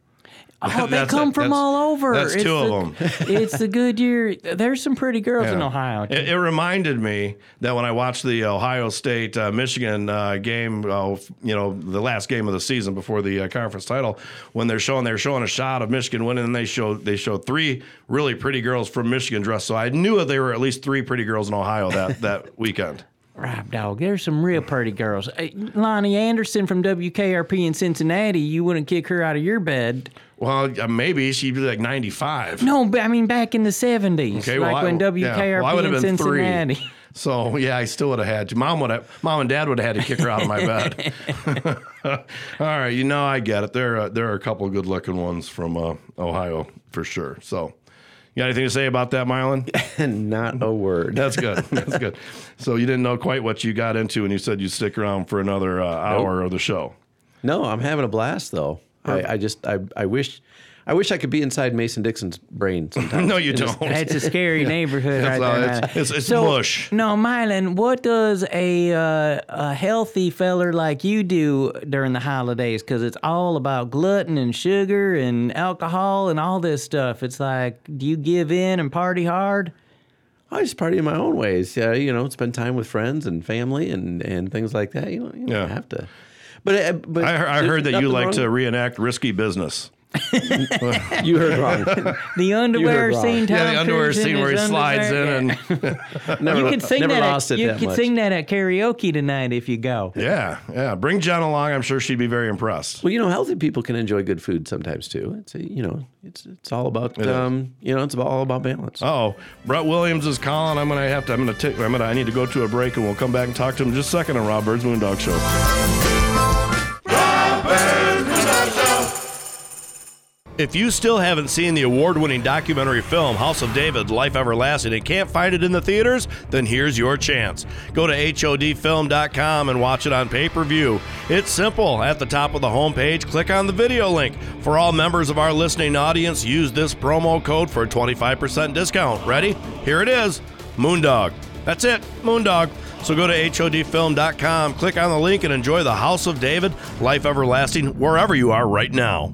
Oh, they come it. from That's- all over. that's It's two of the- them. it's the Goodyear. There's some pretty girls in Ohio. It, it reminded me that when I watched the Ohio State uh, Michigan uh, game, uh, you know, the last game of the season before the uh, conference title, when they're showing they're showing a shot of Michigan winning, and they showed they showed three really pretty girls from Michigan dressed. So I knew that there were at least three pretty girls in Ohio that that weekend. Rob Dog, there's some real pretty girls. Hey, Loni Anderson from WKRP in Cincinnati. You wouldn't kick her out of your bed. Well, uh, maybe she'd be like ninety five. No, but I mean back in the 70s, Okay, like well, when I, WKRP yeah, well, I would in have been Cincinnati. three. So yeah, I still would have had to. Mom would have. Mom and Dad would have had to kick her out of my bed. All right, you know I get it. There, uh, there are a couple good looking ones from uh, Ohio for sure. So, you got anything to say about that, Mylan? not a word. That's good. That's good. So you didn't know quite what you got into, and you said you'd stick around for another uh, hour of the show. No, I'm having a blast though. I, I just I, I wish I wish I could be inside Mason Dixon's brain sometimes. No, you It don't. It's a scary neighborhood That's right all- there. it's- man. it's- it's mush. No, Mylan, what does a uh, a healthy feller like you do during the holidays? Because it's all about glutton and sugar and alcohol and all this stuff. It's like, do you give in and party hard? I just party in my own ways. Yeah, you know, spend time with friends and family and, and things like that. You know, you don't Yeah. have to. But uh, but I, heard- I heard that you like wrong- to reenact risky business. You heard wrong. The underwear wrong. scene. Tom Yeah, the underwear Cruise scene where he slides underwear. in and Never, you can sing never that. lost At, it you that can much. sing that at karaoke tonight if you go. yeah, yeah. Bring Jen along. I'm sure she'd be very impressed. Well, you know, healthy people can enjoy good food sometimes too. It's a, you know, it's it's all about It is. um, you know, it's about, all about balance. Oh, Brett Williams is calling. I'm gonna have to. I'm gonna take. I'm gonna. I need to go to a break, and we'll come back and talk to him in just a second on Rob Byrd's Moondog Show. If you still haven't seen the award winning documentary film House of David Life Everlasting and can't find it in the theaters, then here's your chance. Go to HODfilm.com and watch it on pay per view. It's simple. At the top of the homepage, click on the video link. For all members of our listening audience, use this promo code for a 25% discount. Ready? Here it is Moondog. That's it, Moondog. So go to HODfilm.com, click on the link, and enjoy the House of David Life Everlasting wherever you are right now.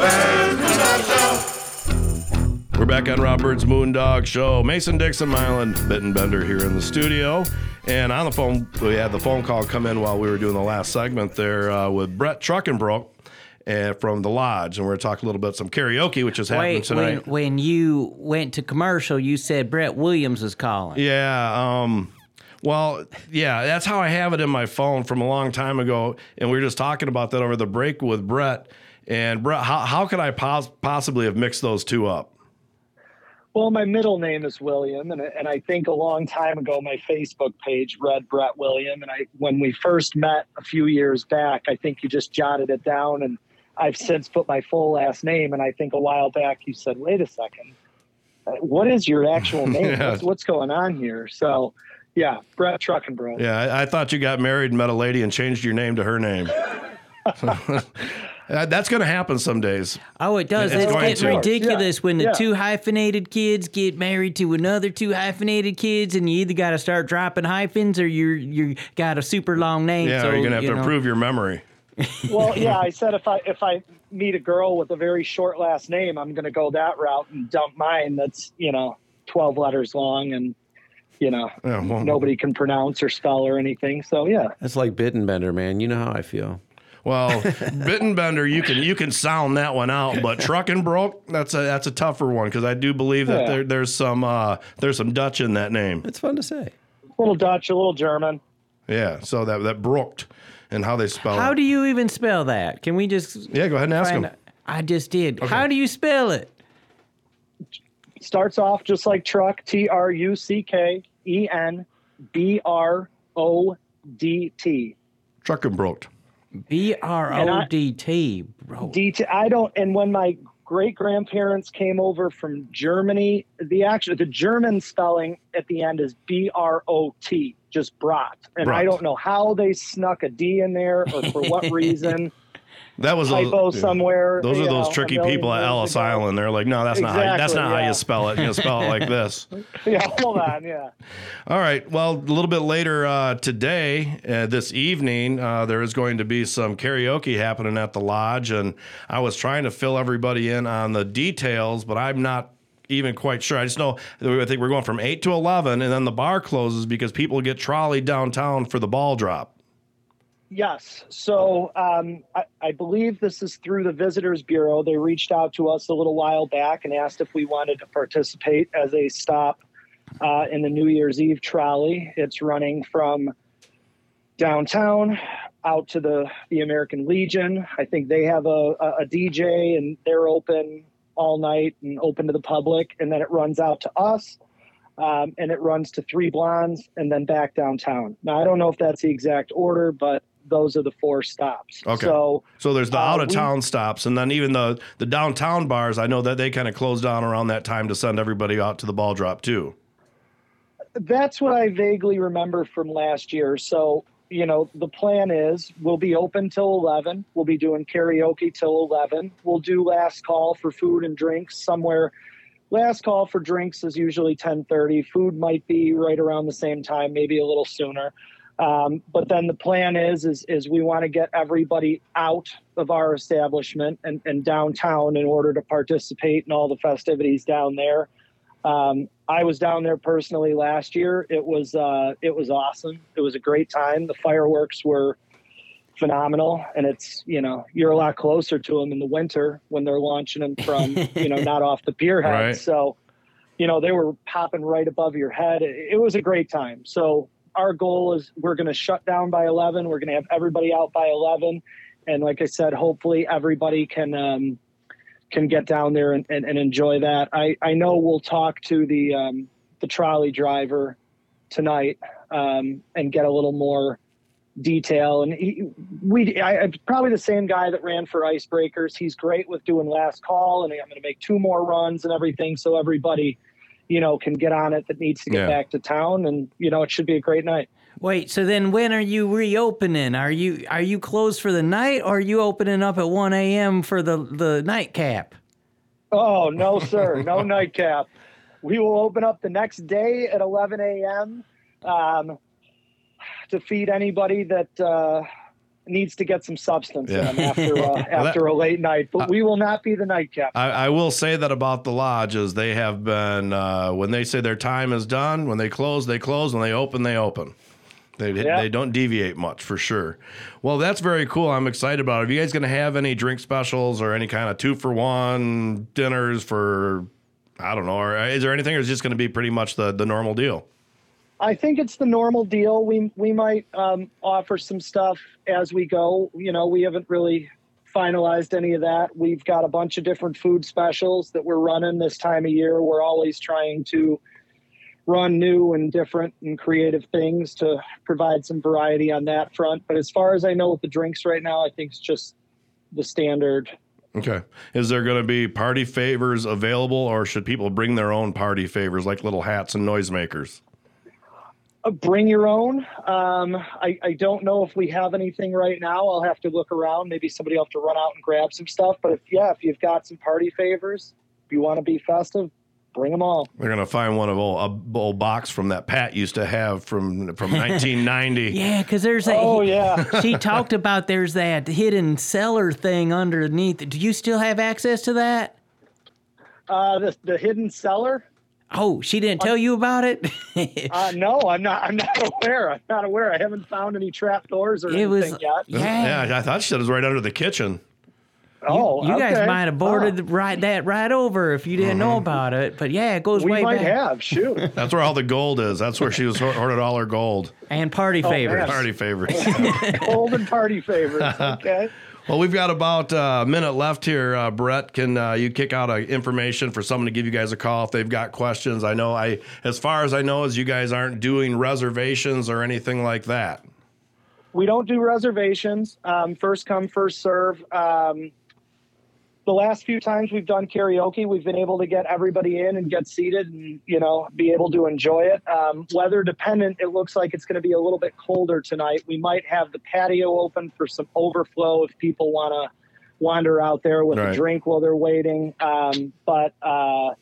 We're back on Rob Byrd's Moondog Show. Mason Dixon, Mylan Bittenbender here in the studio. And on the phone, we had the phone call come in while we were doing the last segment there uh, with Brett Truckenbrodt uh, from the Lodge. And we're going to talk a little bit about some karaoke, which is happening Wait, when, tonight. when you went to commercial, you said Brett Williams is calling. Yeah. Um, well, yeah, that's how I have it in my phone from a long time ago. And we were just talking about that over the break with Brett. And Brett, how, how could I pos- possibly have mixed those two up? Well, my middle name is William, and and I think a long time ago my Facebook page read Brett William, and I when we first met a few years back, I think you just jotted it down, and I've since put my full last name, and I think a while back you said, "Wait a second, what is your actual name? Yeah. what's, what's going on here?" So, yeah, Brett Truckenbrodt. Yeah, I, I thought you got married and met a lady and changed your name to her name. Uh, That's going to happen some days. Oh, it does. It's It's, going getting to. ridiculous when the Yeah. two hyphenated kids get married to another two hyphenated kids, and you either got to start dropping hyphens or you're you got a super long name. Yeah, so, you're going to have you to know. improve your memory. Well, yeah, I said if I if I meet a girl with a very short last name, I'm going to go that route and dump mine. That's you know 12 letters long and you know Yeah, well, nobody can pronounce or spell or anything. So yeah, it's like Bittenbender, man. You know how I feel. Well, Bittenbender, you can you can sound that one out, but Truckenbrodt, that's a that's a tougher one because I do believe that Yeah. there, there's some uh, there's some Dutch in that name. It's fun to say. a little Dutch, a little German. Yeah, so that that Brooked and how they spell How it. do you even spell that? Can we just? yeah, go ahead and ask find him. out? I just did. How do you spell it? Starts off just like truck, T R U C K E N B R O D T. Truckenbrodt. B R O D T, bro. D T. I don't. And when my great grandparents came over from Germany, the actual the German spelling at the end is B R O T, just brat. And I don't know how they snuck a D in there or for what reason. That was Typo a, yeah. somewhere. Those are you those tricky people at Ellis ago. Island. They're like, no, that's not how, that's Exactly, not how you spell it. You spell it like this. Yeah, hold on. Yeah. All right. Well, a little bit later uh, today, uh, this evening, uh, there is going to be some karaoke happening at the lodge, and I was trying to fill everybody in on the details, but I'm not even quite sure. I just know I think we're going from eight to eleven, and then the bar closes because people get trolleyed downtown for the ball drop. Yes. So um, I, I believe this is through the Visitors Bureau. They reached out to us a little while back and asked if we wanted to participate as a stop uh, in the New Year's Eve trolley. It's running from downtown out to the, the American Legion. I think they have a, a, DJ and they're open all night and open to the public. And then it runs out to us. Um, and it runs to Three Blondes and then back downtown. Now, I don't know if that's the exact order, but those are the four stops. Okay. So, So there's the Uh, out of we- town stops, and then even the the downtown bars. I know that they kind of close down around that time to send everybody out to the ball drop too. that's what I vaguely remember from last year. So you know, the plan is we'll be open till 11. We'll be doing karaoke till 11. We'll do last call for food and drinks somewhere. Last call for drinks is usually 10:30. Food might be right around the same time, maybe a little sooner. Um, but then the plan is is is we want to get everybody out of our establishment and, and downtown in order to participate in all the festivities down there. Um, I was down there personally last year. It was uh, it was awesome. It was a great time. The fireworks were phenomenal, and it's you know you're a lot closer to them in the winter when they're launching them from you know not off the pier head. Right. So you know they were popping right above your head. It, it was a great time. So our goal is we're going to shut down by 11. We're going to have everybody out by 11, and like I said, hopefully everybody can. Um, can get down there and, and, and enjoy that. I, I know we'll talk to the um, the trolley driver tonight um, and get a little more detail. And he, we I, I'm probably the same guy that ran for Icebreakers. He's great with doing last call, and I'm going to make two more runs and everything, so everybody, you know, can get on it that needs to get Yeah. back to town. And you know, it should be a great night. Wait, so then when are you reopening? Are you are you closed for the night or are you opening up at 1 a.m. for the, the nightcap? Oh no, sir, no nightcap. We will open up the next day at 11 a.m. Um, to feed anybody that uh, needs to get some substance Yeah. in them after uh, that- after a late night. But we will not be the nightcap. I, I will say that about the lodges. They have been, uh, when they say their time is done, when they close, they close. When they open, they open. They, Yeah. they don't deviate much for sure. Well, that's very cool. I'm excited about it. Are you guys going to have any drink specials or any kind of two for one dinners for, I don't know, or is there anything or is it just going to be pretty much the, the normal deal? I think it's the normal deal. We we might um, offer some stuff as we go. You know, we haven't really finalized any of that. We've got a bunch of different food specials that we're running this time of year. We're always trying to run new and different and creative things to provide some variety on that front. But as far as I know with the drinks right now, I think it's just the standard. Okay. Is there going to be party favors available or should people bring their own party favors like little hats and noisemakers? Uh, bring your own. Um, I, I don't know if we have anything right now. I'll have to look around. Maybe somebody will have to run out and grab some stuff. But if yeah, if you've got some party favors, if you want to be festive, bring them all. They're gonna find one of old, a old box from that Pat used to have from from 1990. Yeah, because there's a. Oh yeah. she talked about there's that hidden cellar thing underneath. Do you still have access to that? Uh, the the hidden cellar. Oh, she didn't tell you about it? Uh, no, I'm not. I'm not aware. I'm not aware. I haven't found any trap doors or It was- anything yet. yeah. Yeah, I thought she said it was right under the kitchen. Oh, you guys okay. might have boarded right that right over if you didn't know about it. But yeah, it goes We way might back. have. Shoot. That's where all the gold is. That's where she was hor- hoarded all her gold. And party favors. man. Party favors. Cold and party favors. Okay. Well, we've got about uh, a minute left here. Uh, Brett, can uh, you kick out information for someone to give you guys a call if they've got questions? I know I, as far as I know, is you guys aren't doing reservations or anything like that. We don't do reservations. Um, first come, first serve. Um, the last few times we've done karaoke, we've been able to get everybody in and get seated and, you know, be able to enjoy it. Um, weather dependent, it looks like it's going to be a little bit colder tonight. We might have the patio open for some overflow if people want to wander out there with Right. a drink while they're waiting. Um, but, uh,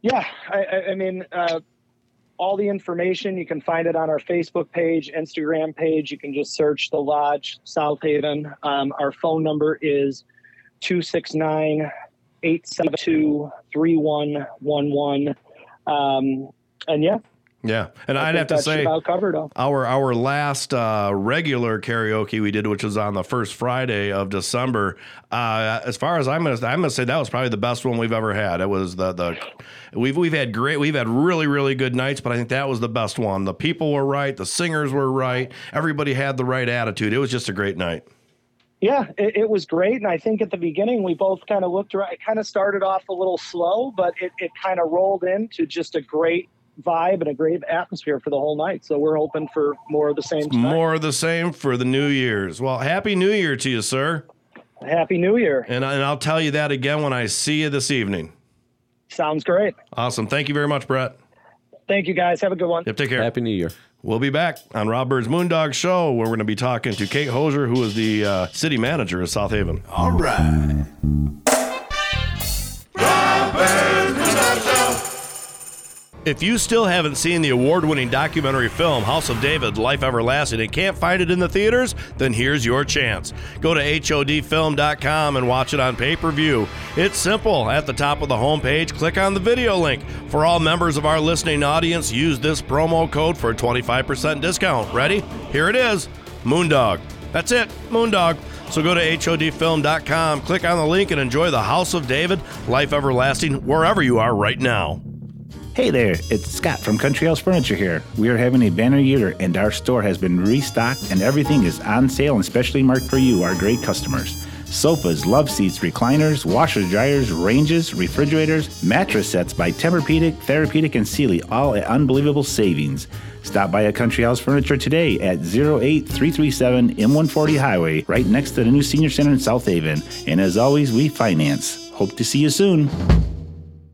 yeah, I, I, mean, uh, all the information you can find it on our facebook page instagram page you can just search the lodge south haven um, our phone number is 269-872-3111 um, and yeah Yeah, and I I'd have to say about cover it all. our our last uh, regular karaoke we did, which was on the first Friday of December. Uh, as far as I'm gonna, I'm gonna say that was probably the best one we've ever had. It was the the we've we've had great, we've had really really good nights, but I think that was the best one. The people were right, the singers were right, everybody had the right attitude. It was just a great night. Yeah, it, it was great. And I think at the beginning, we both kind of looked around. It kind of started off a little slow, but it, it kind of rolled into just a great vibe and a great atmosphere for the whole night. So we're hoping for more of the same tonight. More of the same for the New Year's. Well, happy New Year to you, sir. Happy New Year. And, and I'll tell you that again when I see you this evening. Sounds great. Awesome. Thank you very much, Brett. Thank you, guys. Have a good one. Yep, take care. Happy New Year. We'll be back on Rob Byrd's Moondog Show, where we're going to be talking to Kate Hosier, who is the uh, city manager of South Haven. All right. If you still haven't seen the award winning documentary film House of David Life Everlasting and can't find it in the theaters, then here's your chance. Go to HODfilm.com and watch it on pay per view. It's simple. At the top of the homepage, click on the video link. For all members of our listening audience, use this promo code for a 25% discount. Ready? Here it is Moondog. That's it, Moondog. So go to HODfilm.com, click on the link, and enjoy the House of David Life Everlasting wherever you are right now. Hey there, it's Scott from Country House Furniture here. We are having a banner year and our store has been restocked and everything is on sale and specially marked for you, our great customers. Sofas, love seats, recliners, washers, dryers, ranges, refrigerators, mattress sets by Tempur-Pedic, Therapedic, and Sealy, all at unbelievable savings. Stop by a Country House Furniture today at 08337 M140 Highway, right next to the new Senior Center in South Haven. And as always, we finance. Hope to see you soon.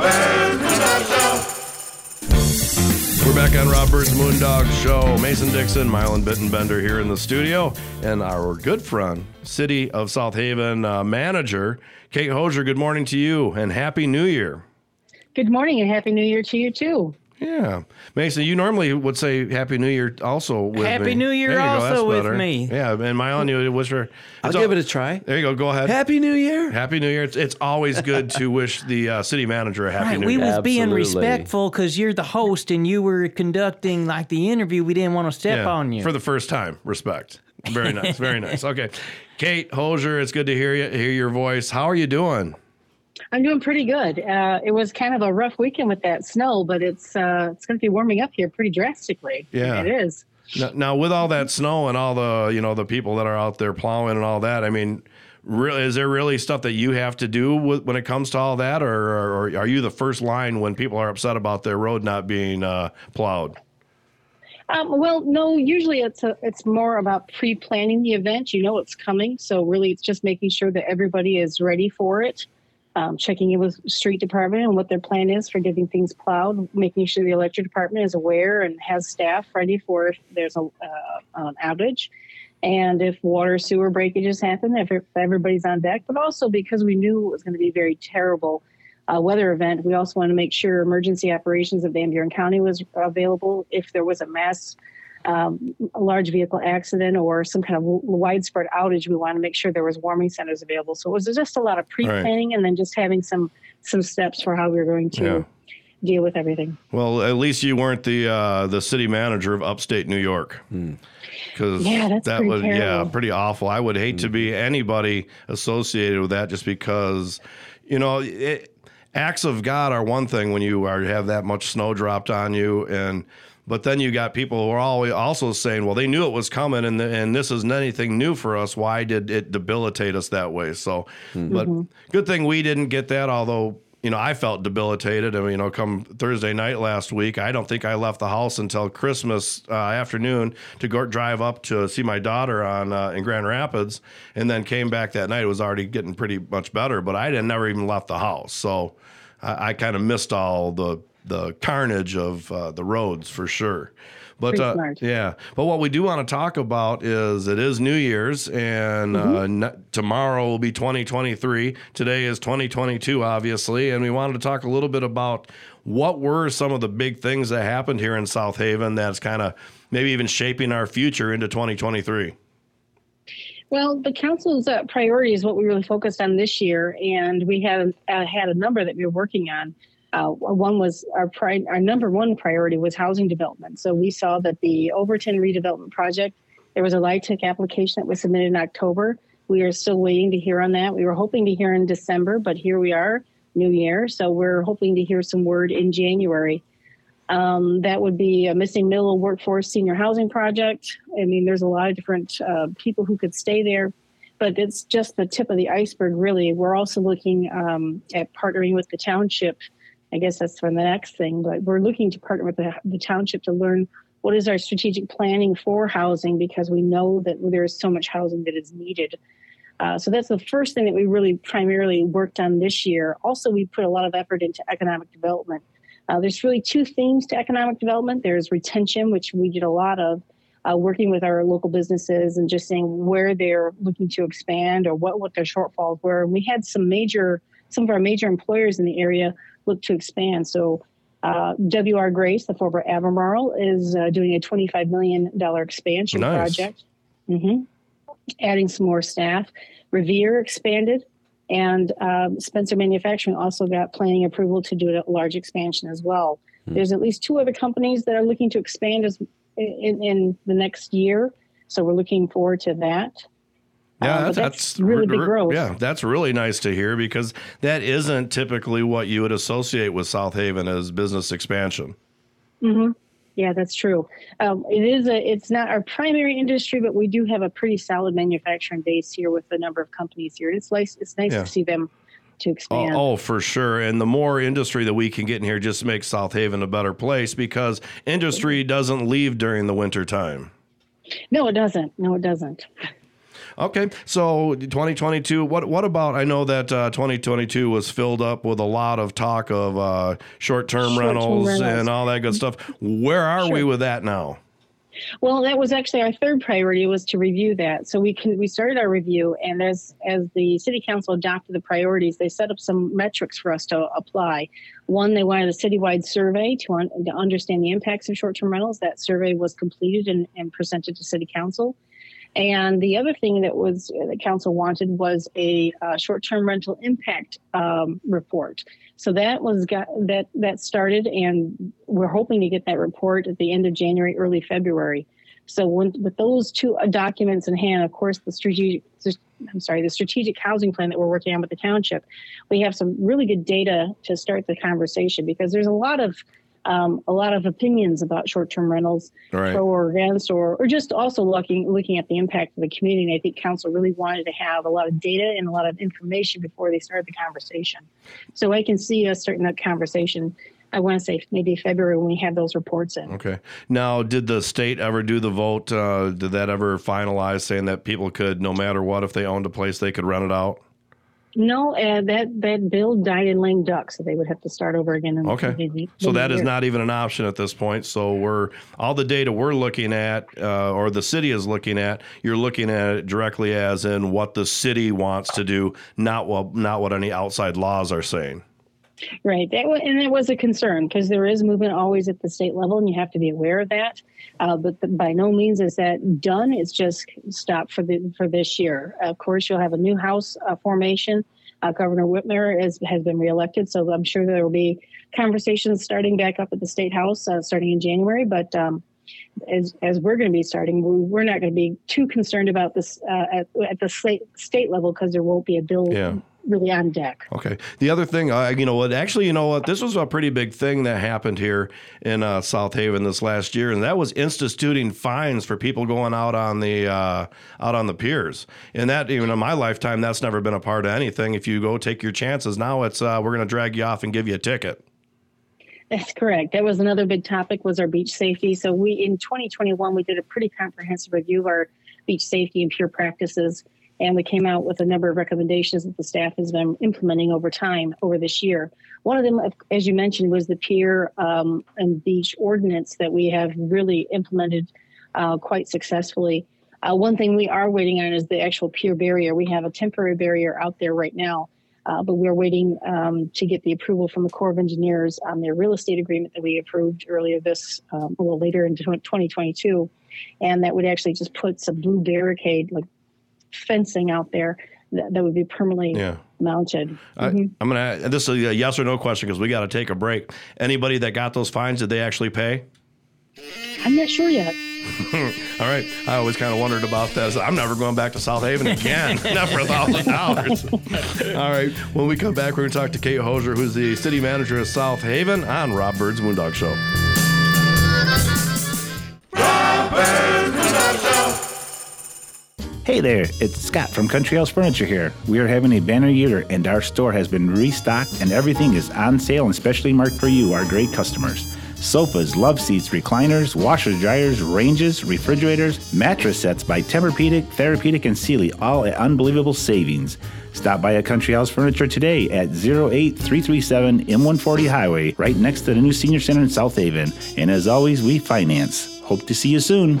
We're back on Rob Moondog Show. Mason Dixon, Mylan Bittenbender here in the studio, and our good friend, City of South Haven uh, manager, Kate Hosier. Good morning to you, and Happy New Year. Good morning, and Happy New Year to you too. Yeah, Mason, you normally would say Happy New Year also with Happy me. New Year There you go, also that's with better. me. Yeah, and Mylan, you wish her. I'll it's give it a try. There you go. Go ahead. Happy New Year. Happy New Year. It's, it's always good to wish the uh, city manager a Happy Right, New we Year. We was being respectful because you're the host and you were conducting like the interview. We didn't want to step Yeah, on you. for the first time. Respect. Very nice. Very nice. Okay, Kate Hosier, it's good to hear you. Hear your voice. How are you doing? I'm doing pretty good. Uh, it was kind of a rough weekend with that snow, but it's uh, it's going to be warming up here pretty drastically. Yeah. it is. Now, now, with all that snow and all the you know the people that are out there plowing and all that, I mean, really, is there really stuff that you have to do with, when it comes to all that, or, or, or are you the first line when people are upset about their road not being uh, plowed? Um, well, no. Usually, it's a, it's more about pre-planning the event. You know it's coming, so really, it's just making sure that everybody is ready for it. Um, checking in with street department and what their plan is for getting things plowed. Making sure the electric department is aware and has staff ready for if there's a uh, an outage, and if water sewer breakages happen, if, if everybody's on deck. But also because we knew it was going to be a very terrible uh, weather event, we also want to make sure emergency operations of Van Buren County was available if there was a mass, um, a large vehicle accident or some kind of widespread outage. We want to make sure there was warming centers available. So it was just a lot of pre-planning and then just having some some steps for how we were going to Yeah. deal with everything. Well, at least you weren't the uh, the city manager of upstate New York. Because Yeah, that pretty was yeah pretty awful. I would hate to be anybody associated with that, just because you know it, acts of God are one thing when you are have that much snow dropped on you and. But then you got people who are always also saying, "Well, they knew it was coming, and and this isn't anything new for us. Why did it debilitate us that way?" So, but good thing we didn't get that. Although you know, I felt debilitated. I mean, you know, come Thursday night last week, I don't think I left the house until Christmas uh, afternoon to go drive up to see my daughter on uh, in Grand Rapids, and then came back that night. It was already getting pretty much better, but I had never even left the house, so I, I kind of missed all the the carnage of uh, the roads for sure. But uh, yeah, but what we do want to talk about is it is New Year's, and uh, n- tomorrow will be 2023. Today is 2022, obviously, and we wanted to talk a little bit about what were some of the big things that happened here in South Haven that's kind of maybe even shaping our future into 2023. Well, the council's uh, priority is what we really focused on this year, and we had uh, had a number that we were working on. Uh, one was our pri- our number one priority was housing development. So we saw that the Overton redevelopment project there was a LIHTC application that was submitted in October. We are still waiting to hear on that. We were hoping to hear in December, but here we are, New Year. So we're hoping to hear some word in January. Um, that would be a missing middle workforce senior housing project. I mean, there's a lot of different uh, people who could stay there, but it's just the tip of the iceberg, really. We're also looking um, at partnering with the township. I guess that's for the next thing, but we're looking to partner with the, the township to learn what is our strategic planning for housing because we know that there is so much housing that is needed. Uh, so that's the first thing that we really primarily worked on this year. Also, we put a lot of effort into economic development. Uh, there's really two themes to economic development. There's retention, which we did a lot of, uh, working with our local businesses and just saying where they're looking to expand or what, what their shortfalls were. And we had some major, some of our major employers in the area look to expand. So uh, WR Grace, the former Albemarle, is uh, doing a $25 million expansion Nice. project, hmm adding some more staff. Revere expanded, and um, Spencer Manufacturing also got planning approval to do a large expansion as well. There's at least two other companies that are looking to expand as in, in the next year, so we're looking forward to that. Yeah, Um, that's, but that's really big growth. Yeah, that's really nice to hear because that isn't typically what you would associate with South Haven as business expansion. hmm Yeah, that's true. Um, it is a. It's not our primary industry, but we do have a pretty solid manufacturing base here with a number of companies here. It's nice. It's nice Yeah. to see them to Oh, expand. oh, for sure. And the more industry that we can get in here just makes South Haven a better place because industry doesn't leave during the winter time. No, it doesn't. No, it doesn't. Okay, so 2022. What what about? I know that uh, 2022 was filled up with a lot of talk of uh, short-term, Short-term rentals, rentals. and all that good stuff. Where are we with that now? Well, that was actually our third priority was to review that. So we can we started our review, and as as the city council adopted the priorities, they set up some metrics for us to apply. One, they wanted a citywide survey to, un, to understand the impacts of short term rentals. That survey was completed and, and presented to city council. And the other thing that was the council wanted was a uh, short-term rental impact um, report. So that was got that that started, and we're hoping to get that report at the end of January, early February. So when, with those two uh, documents in hand, of course, the strategic I'm sorry, the strategic housing plan that we're working on with the township, we have some really good data to start the conversation because there's a lot of um, a lot of opinions about short-term rentals, Right. pro or against, or or just also looking looking at the impact of the community. And I think council really wanted to have a lot of data and a lot of information before they started the conversation. So I can see us starting that conversation. I want to say maybe February when we have those reports in. Okay. Now, did the state ever do the vote? Uh, did that ever finalize saying that people could, no matter what, if they owned a place, they could rent it out? No, uh, that that bill died in lame duck, so they would have to start over again. In Okay. in- So in that is not even an option at this point. So we're all the data we're looking at, uh, or the city is looking at. You're looking at it directly as in what the city wants to do, not what not what any outside laws are saying. Right. That wa- and that was a concern because there is movement always at the state level, and you have to be aware of that. Uh, but th- by no means is that done. It's just stopped for the for this year. Of course, you'll have a new House uh, formation. Uh, Governor Whitmer is, has been reelected, so I'm sure there will be conversations starting back up at the state house uh, starting in January. But um, as as we're going to be starting, we- we're not going to be too concerned about this uh, at, at the state state level because there won't be a bill Yeah. Really on deck. Okay. The other thing, uh, you know what? Actually, you know what? This was a pretty big thing that happened here in uh, South Haven this last year, and that was instituting fines for people going out on the uh, out on the piers. And that, even in my lifetime, that's never been a part of anything. If you go take your chances, now it's uh, we're going to drag you off and give you a ticket. That's correct. That was another big topic was our beach safety. So we in 2021 we did a pretty comprehensive review of our beach safety and pier practices, and we came out with a number of recommendations that the staff has been implementing over time over this year. One of them, as you mentioned, was the pier um, and beach ordinance that we have really implemented uh, quite successfully. Uh, one thing we are waiting on is the actual pier barrier. We have a temporary barrier out there right now. Uh, but we're waiting um, to get the approval from the Corps of Engineers on their real estate agreement that we approved earlier this, um, little later in 2022. And that would actually just put some blue barricade, like fencing out there that, that would be permanently Yeah. mounted. I, Mhm. I'm gonna. This is a yes or no question because we got to take a break. Anybody that got those fines, did they actually pay? I'm not sure yet. All right. I always kind of wondered about this. I'm never going back to South Haven again. Not for a thousand dollars. All right. When we come back, we're going to talk to Kate Hosier, who's the city manager of South Haven on Rob Byrd's Moondog Show. Hey there, it's Scott from Country House Furniture here. We are having a banner year and our store has been restocked and everything is on sale and specially marked for you, our great customers. Sofas, love seats, recliners, washers, dryers, ranges, refrigerators, mattress sets by Tempur-Pedic, Therapedic, and Sealy, all at unbelievable savings. Stop by a Country House Furniture today at 08337 M140 Highway, right next to the new Senior Center in South Haven. And as always, we finance. Hope to see you soon.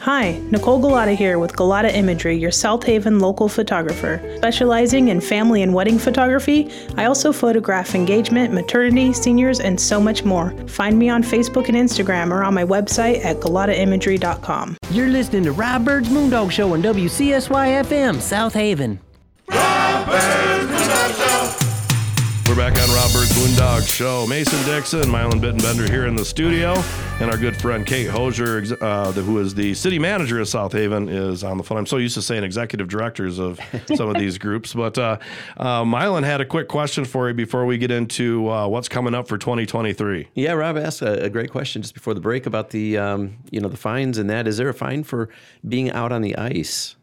Hi, Nicole Galata here with Galata Imagery, your South Haven local photographer. Specializing in family and wedding photography, I also photograph engagement, maternity, seniors, and so much more. Find me on Facebook and Instagram or on my website at galataimagery.com. You're listening to Rob Byrd's Moondog Show on WCSY FM, South Haven. We're back on Rob Byrd's Moondog Show. Mason Dixon, Mylan Bittenbender here in the studio, and our good friend Kate Hosier, uh, the, who is the city manager of South Haven, is on the phone. I'm so used to saying executive directors of some of these groups, but uh, uh, Mylan had a quick question for you before we get into uh, what's coming up for 2023. Yeah, Rob asked a, a great question just before the break about the um, you know the fines and that. Is there a fine for being out on the ice?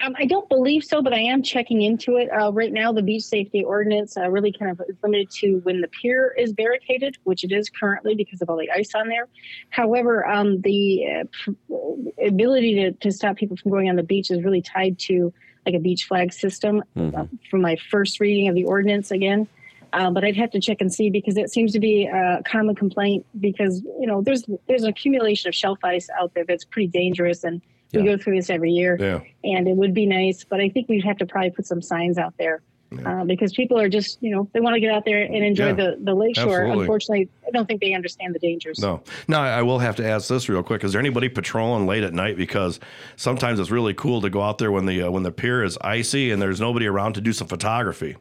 Um, I don't believe so, but I am checking into it. Uh, right now, the beach safety ordinance uh, really kind of is limited to when the pier is barricaded, which it is currently because of all the ice on there. However, um, the uh, ability to, to stop people from going on the beach is really tied to like a beach flag system. Uh, from my first reading of the ordinance again. Uh, but I'd have to check and see because it seems to be a common complaint because you know there's there's an accumulation of shelf ice out there that's pretty dangerous and we go through this every year Yeah. and it would be nice but i think we'd have to probably put some signs out there uh, because people are just you know they want to get out there and enjoy Yeah. the the lakeshore unfortunately i don't think they understand the dangers No. Now, I will have to ask this real quick. Is there anybody patrolling late at night? Because sometimes it's really cool to go out there when the uh, when the pier is icy and there's nobody around to do some photography.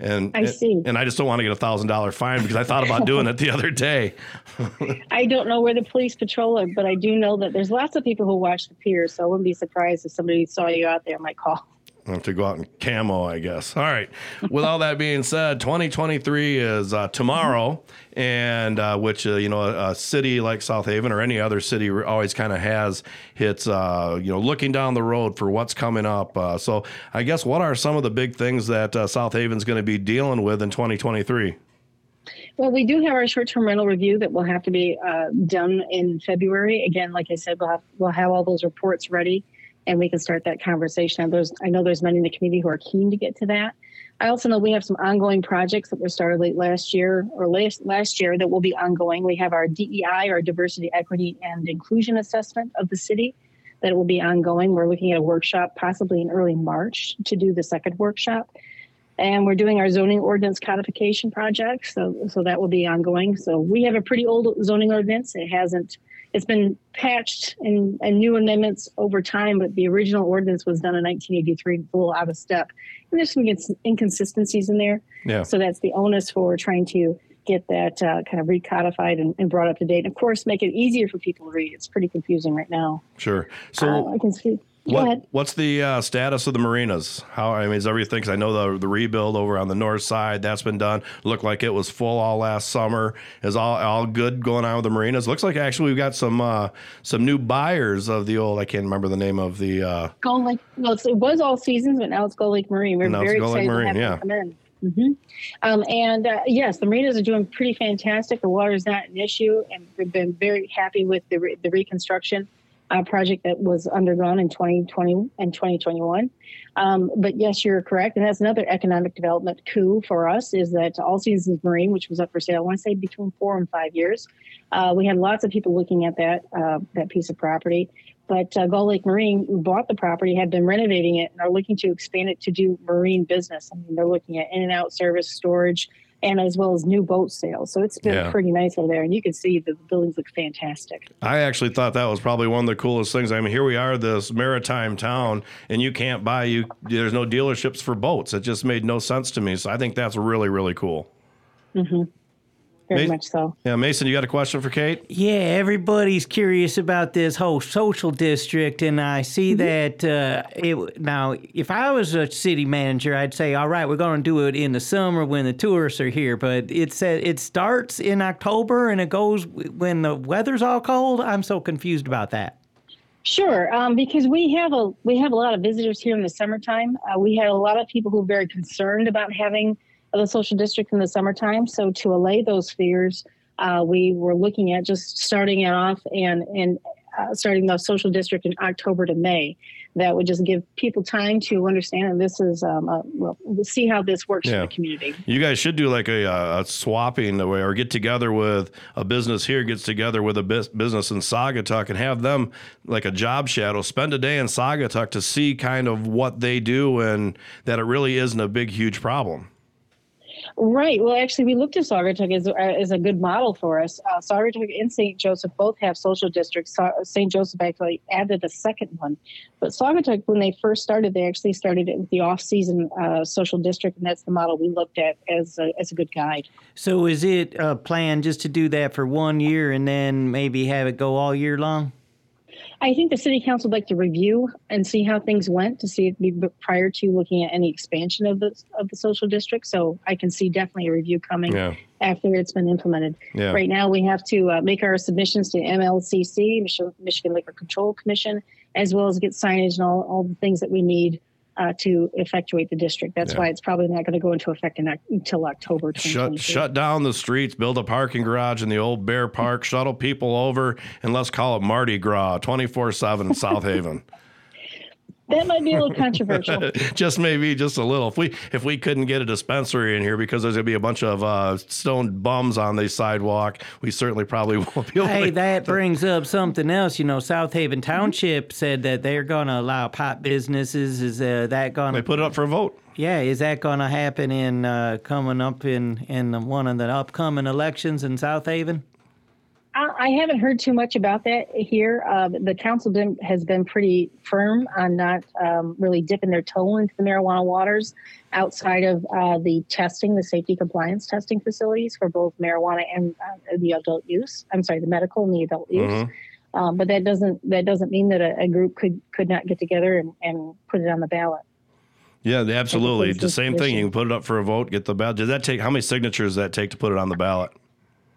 And I see. And I just don't want to get a thousand dollar fine because I thought about doing it the other day. i don't know where the police patrol are but i do know that there's lots of people who watch the pier so i wouldn't be surprised if somebody saw you out there and might call I have to go out in camo, I guess. All right. With all that being said, 2023 is uh, tomorrow, and uh, which uh, you know a, a city like South Haven or any other city always kind of has its uh, you know looking down the road for what's coming up. Uh, so I guess what are some of the big things that uh, South Haven's going to be dealing with in 2023? Well, we do have our short-term rental review that will have to be uh, done in February. Again, like I said, we'll have we'll have all those reports ready, and we can start that conversation. There's I know there's many in the community who are keen to get to that. I also know we have some ongoing projects that were started late last year or last last year that will be ongoing. We have our DEI, our diversity, equity, and inclusion assessment of the city that will be ongoing. We're looking at a workshop possibly in early March to do the second workshop and we're doing our zoning ordinance codification project so so that will be ongoing so we have a pretty old zoning ordinance it hasn't it's been patched and, and new amendments over time but the original ordinance was done in 1983 it's a little out of step and there's some inconsistencies in there Yeah. so that's the onus for trying to get that uh, kind of recodified and, and brought up to date and of course make it easier for people to read it's pretty confusing right now Sure. So. uh, i can see What, what's the uh, status of the marinas? How I mean, is everything? 'cause I know the the rebuild over on the north side that's been done. Looked like it was full all last summer. Is all all good going on with the marinas? Looks like actually we've got some uh, some new buyers of the old. I can't remember the name of the. Uh, Gull Lake. Well, it's, it was all seasons, but now it's Gull Lake Marine. We're very Lake excited Marine, to yeah. have them come in. hmm Um, and uh, yes, the marinas are doing pretty fantastic. The water is not an issue, and we've been very happy with the re- the reconstruction uh, project that was undergone in 2020 and 2021. Um, but yes, you're correct, and that's another economic development coup for us. Is that All Seasons Marine, which was up for sale, I want to say between four and five years. Uh, we had lots of people looking at that uh, that piece of property. But uh, Gull Lake Marine who bought the property, have been renovating it, and are looking to expand it to do marine business. I mean, they're looking at in and out service, storage, and as well as new boat sales. So it's been Yeah. pretty nice over there, and you can see the buildings look fantastic. I actually thought that was probably one of the coolest things. I mean, here we are, this maritime town, and you can't buy you. There's no dealerships for boats. It just made no sense to me. So I think that's really really cool. hmm Very Ma- much so. Yeah, Mason, you got a question for Kate? Yeah, everybody's curious about this whole social district, and I see that uh, it. Now, if I was a city manager, I'd say, "All right, we're going to do it in the summer when the tourists are here." But it said it starts in October and it goes when the weather's all cold. I'm so confused about that. Sure, um, because we have a we have a lot of visitors here in the summertime. Uh, we had a lot of people who are very concerned about having the social district in the summertime. So to allay those fears, uh, we were looking at just starting it off and and uh, starting the social district in October to May. That would just give people time to understand. And this is um, uh, well, we'll see how this works Yeah. in the community. You guys should do like a, uh, a swapping the way, or get together with a business here, gets together with a business in Saugatuck, and have them like a job shadow. Spend a day in Saugatuck to see kind of what they do, and that it really isn't a big, huge problem. Right. Well, actually, we looked at Saugatuck as, as a good model for us. Uh, Saugatuck and St. Joseph both have social districts. St. Joseph actually added a second one. But Saugatuck, when they first started, they actually started it with the off-season uh, social district, and that's the model we looked at as a, as a good guide. So, is it a plan just to do that for one year and then maybe have it go all year long? I think the city council would like to review and see how things went to see if we, prior to looking at any expansion of the of the social district. So I can see definitely a review coming Yeah. after it's been implemented. Yeah. Right now, we have to uh, make our submissions to MLCC, Michigan Liquor Control Commission, as well as get signage and all, all the things that we need uh, to effectuate the district. That's Yeah. why it's probably not going to go into effect in, until October. Shut shut down the streets, build a parking garage in the old Bear Park, shuttle people over, and let's call it Mardi Gras, twenty four seven in South Haven. That might be a little controversial. just maybe just a little. If we if we couldn't get a dispensary in here because there's gonna be a bunch of uh, stone bums on the sidewalk, we certainly probably won't be able. Hey, to, that brings up something else. You know, South Haven Township said that they're going to allow pot businesses. Is uh, that going to. they put it up for a vote. Yeah, is that going to happen in uh, coming up in in one of the upcoming elections in South Haven? I I haven't heard too much about that here. Uh, the council been, has been pretty firm on not um, really dipping their toe into the marijuana waters outside of uh, the testing, the safety compliance testing facilities for both marijuana and uh, the adult use. I'm sorry, the medical and the adult use. Mhm. Um, but that doesn't that doesn't mean that a, a group could could not get together and, and put it on the ballot. Yeah, absolutely. it's The same thing. You can put it up for a vote, get the ballot. Does that take how many signatures does that take to put it on the ballot?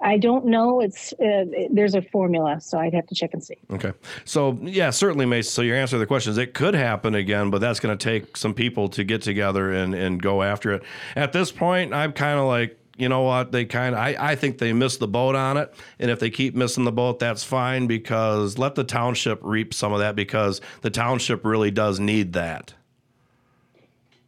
I don't know. It's uh, there's a formula, so I'd have to check and see. Okay. So yeah, certainly, Mace. So your answer to the question is it could happen again, but that's going to take some people to get together and and go after it. At this point, I'm kind of like. You know what? They kind of, I, I think they missed the boat on it. And if they keep missing the boat, that's fine because let the township reap some of that because the township really does need that.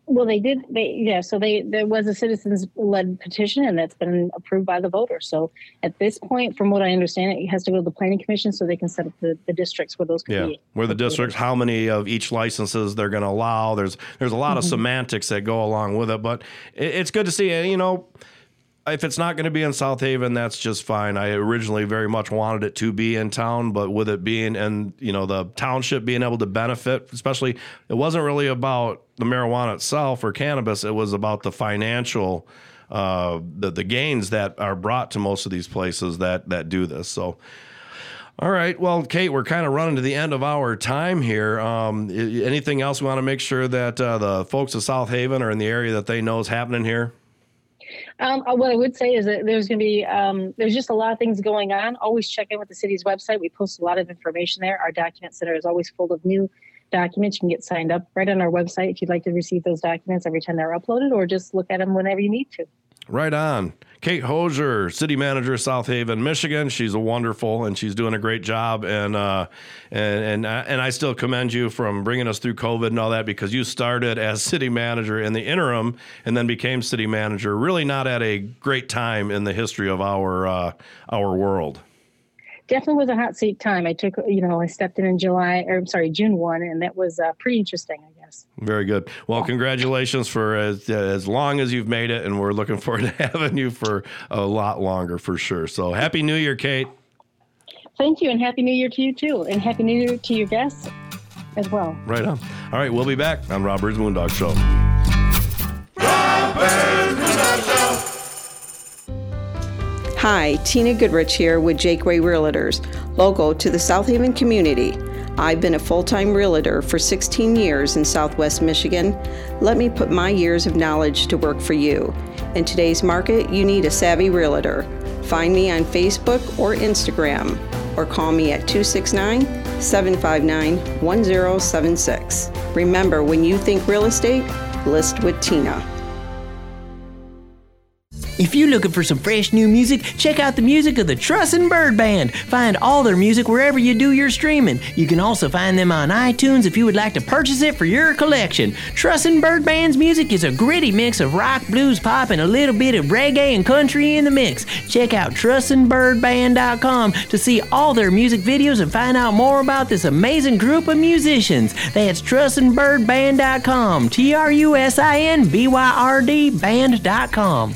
Well, they did. They yeah. So they there was a citizens-led petition, and that's been approved by the voters. So at this point, from what I understand, it has to go to the planning commission so they can set up the, the districts where those could Yeah, be. where the districts, how many of each licenses they're going to allow. There's there's a lot of mm-hmm. semantics that go along with it, but it, it's good to see. And you know, if it's not going to be in South Haven, that's just fine. I originally very much wanted it to be in town, but with it being and you know the township being able to benefit, especially, it wasn't really about the marijuana itself or cannabis. It was about the financial. Uh, the the gains that are brought to most of these places that that do this. So, all right. Well, Kate, we're kind of running to the end of our time here. Um, anything else we want to make sure that uh, the folks of South Haven are in the area that they know is happening here? Um, uh, what I would say is that there's going to be um, there's just a lot of things going on. Always check in with the city's website. We post a lot of information there. Our document center is always full of new documents. You can get signed up right on our website if you'd like to receive those documents every time they're uploaded, or just look at them whenever you need to. Right on. Kate Hosier, City Manager, of South Haven, Michigan. She's a wonderful and she's doing a great job. And uh, and and I- and I still commend you from bringing us through COVID and all that because you started as City Manager in the interim and then became City Manager. Really not at a great time in the history of our uh, our world. Definitely was a hot seat time. I took, you know, I stepped in in July, or I'm sorry, June one, and that was uh, pretty interesting, I guess. Yes. Very good. Well, congratulations for as, as long as you've made it, and we're looking forward to having you for a lot longer for sure. So, happy New Year, Kate. Thank you, and happy New Year to you too, and happy New Year to your guests as well. Right on. All right, we'll be back on Rob Byrd's Moondog Show. Hi, Tina Goodrich here with Jakeway Realtors, local to the South Haven community. I've been a full time realtor for 16 years in Southwest Michigan. Let me put my years of knowledge to work for you. In today's market, you need a savvy realtor. Find me on Facebook or Instagram, or call me at 269 759 1076. Remember, when you think real estate, list with Tina. If you're looking for some fresh new music, check out the music of the Trusin Byrd Band. Find all their music wherever you do your streaming. You can also find them on iTunes if you would like to purchase it for your collection. Trusin Byrd Band's music is a gritty mix of rock, blues, pop, and a little bit of reggae and country in the mix. Check out trusinbyrdband.com to see all their music videos and find out more about this amazing group of musicians. That's trusinbyrdband.com. T R U S I N B Y R D band.com.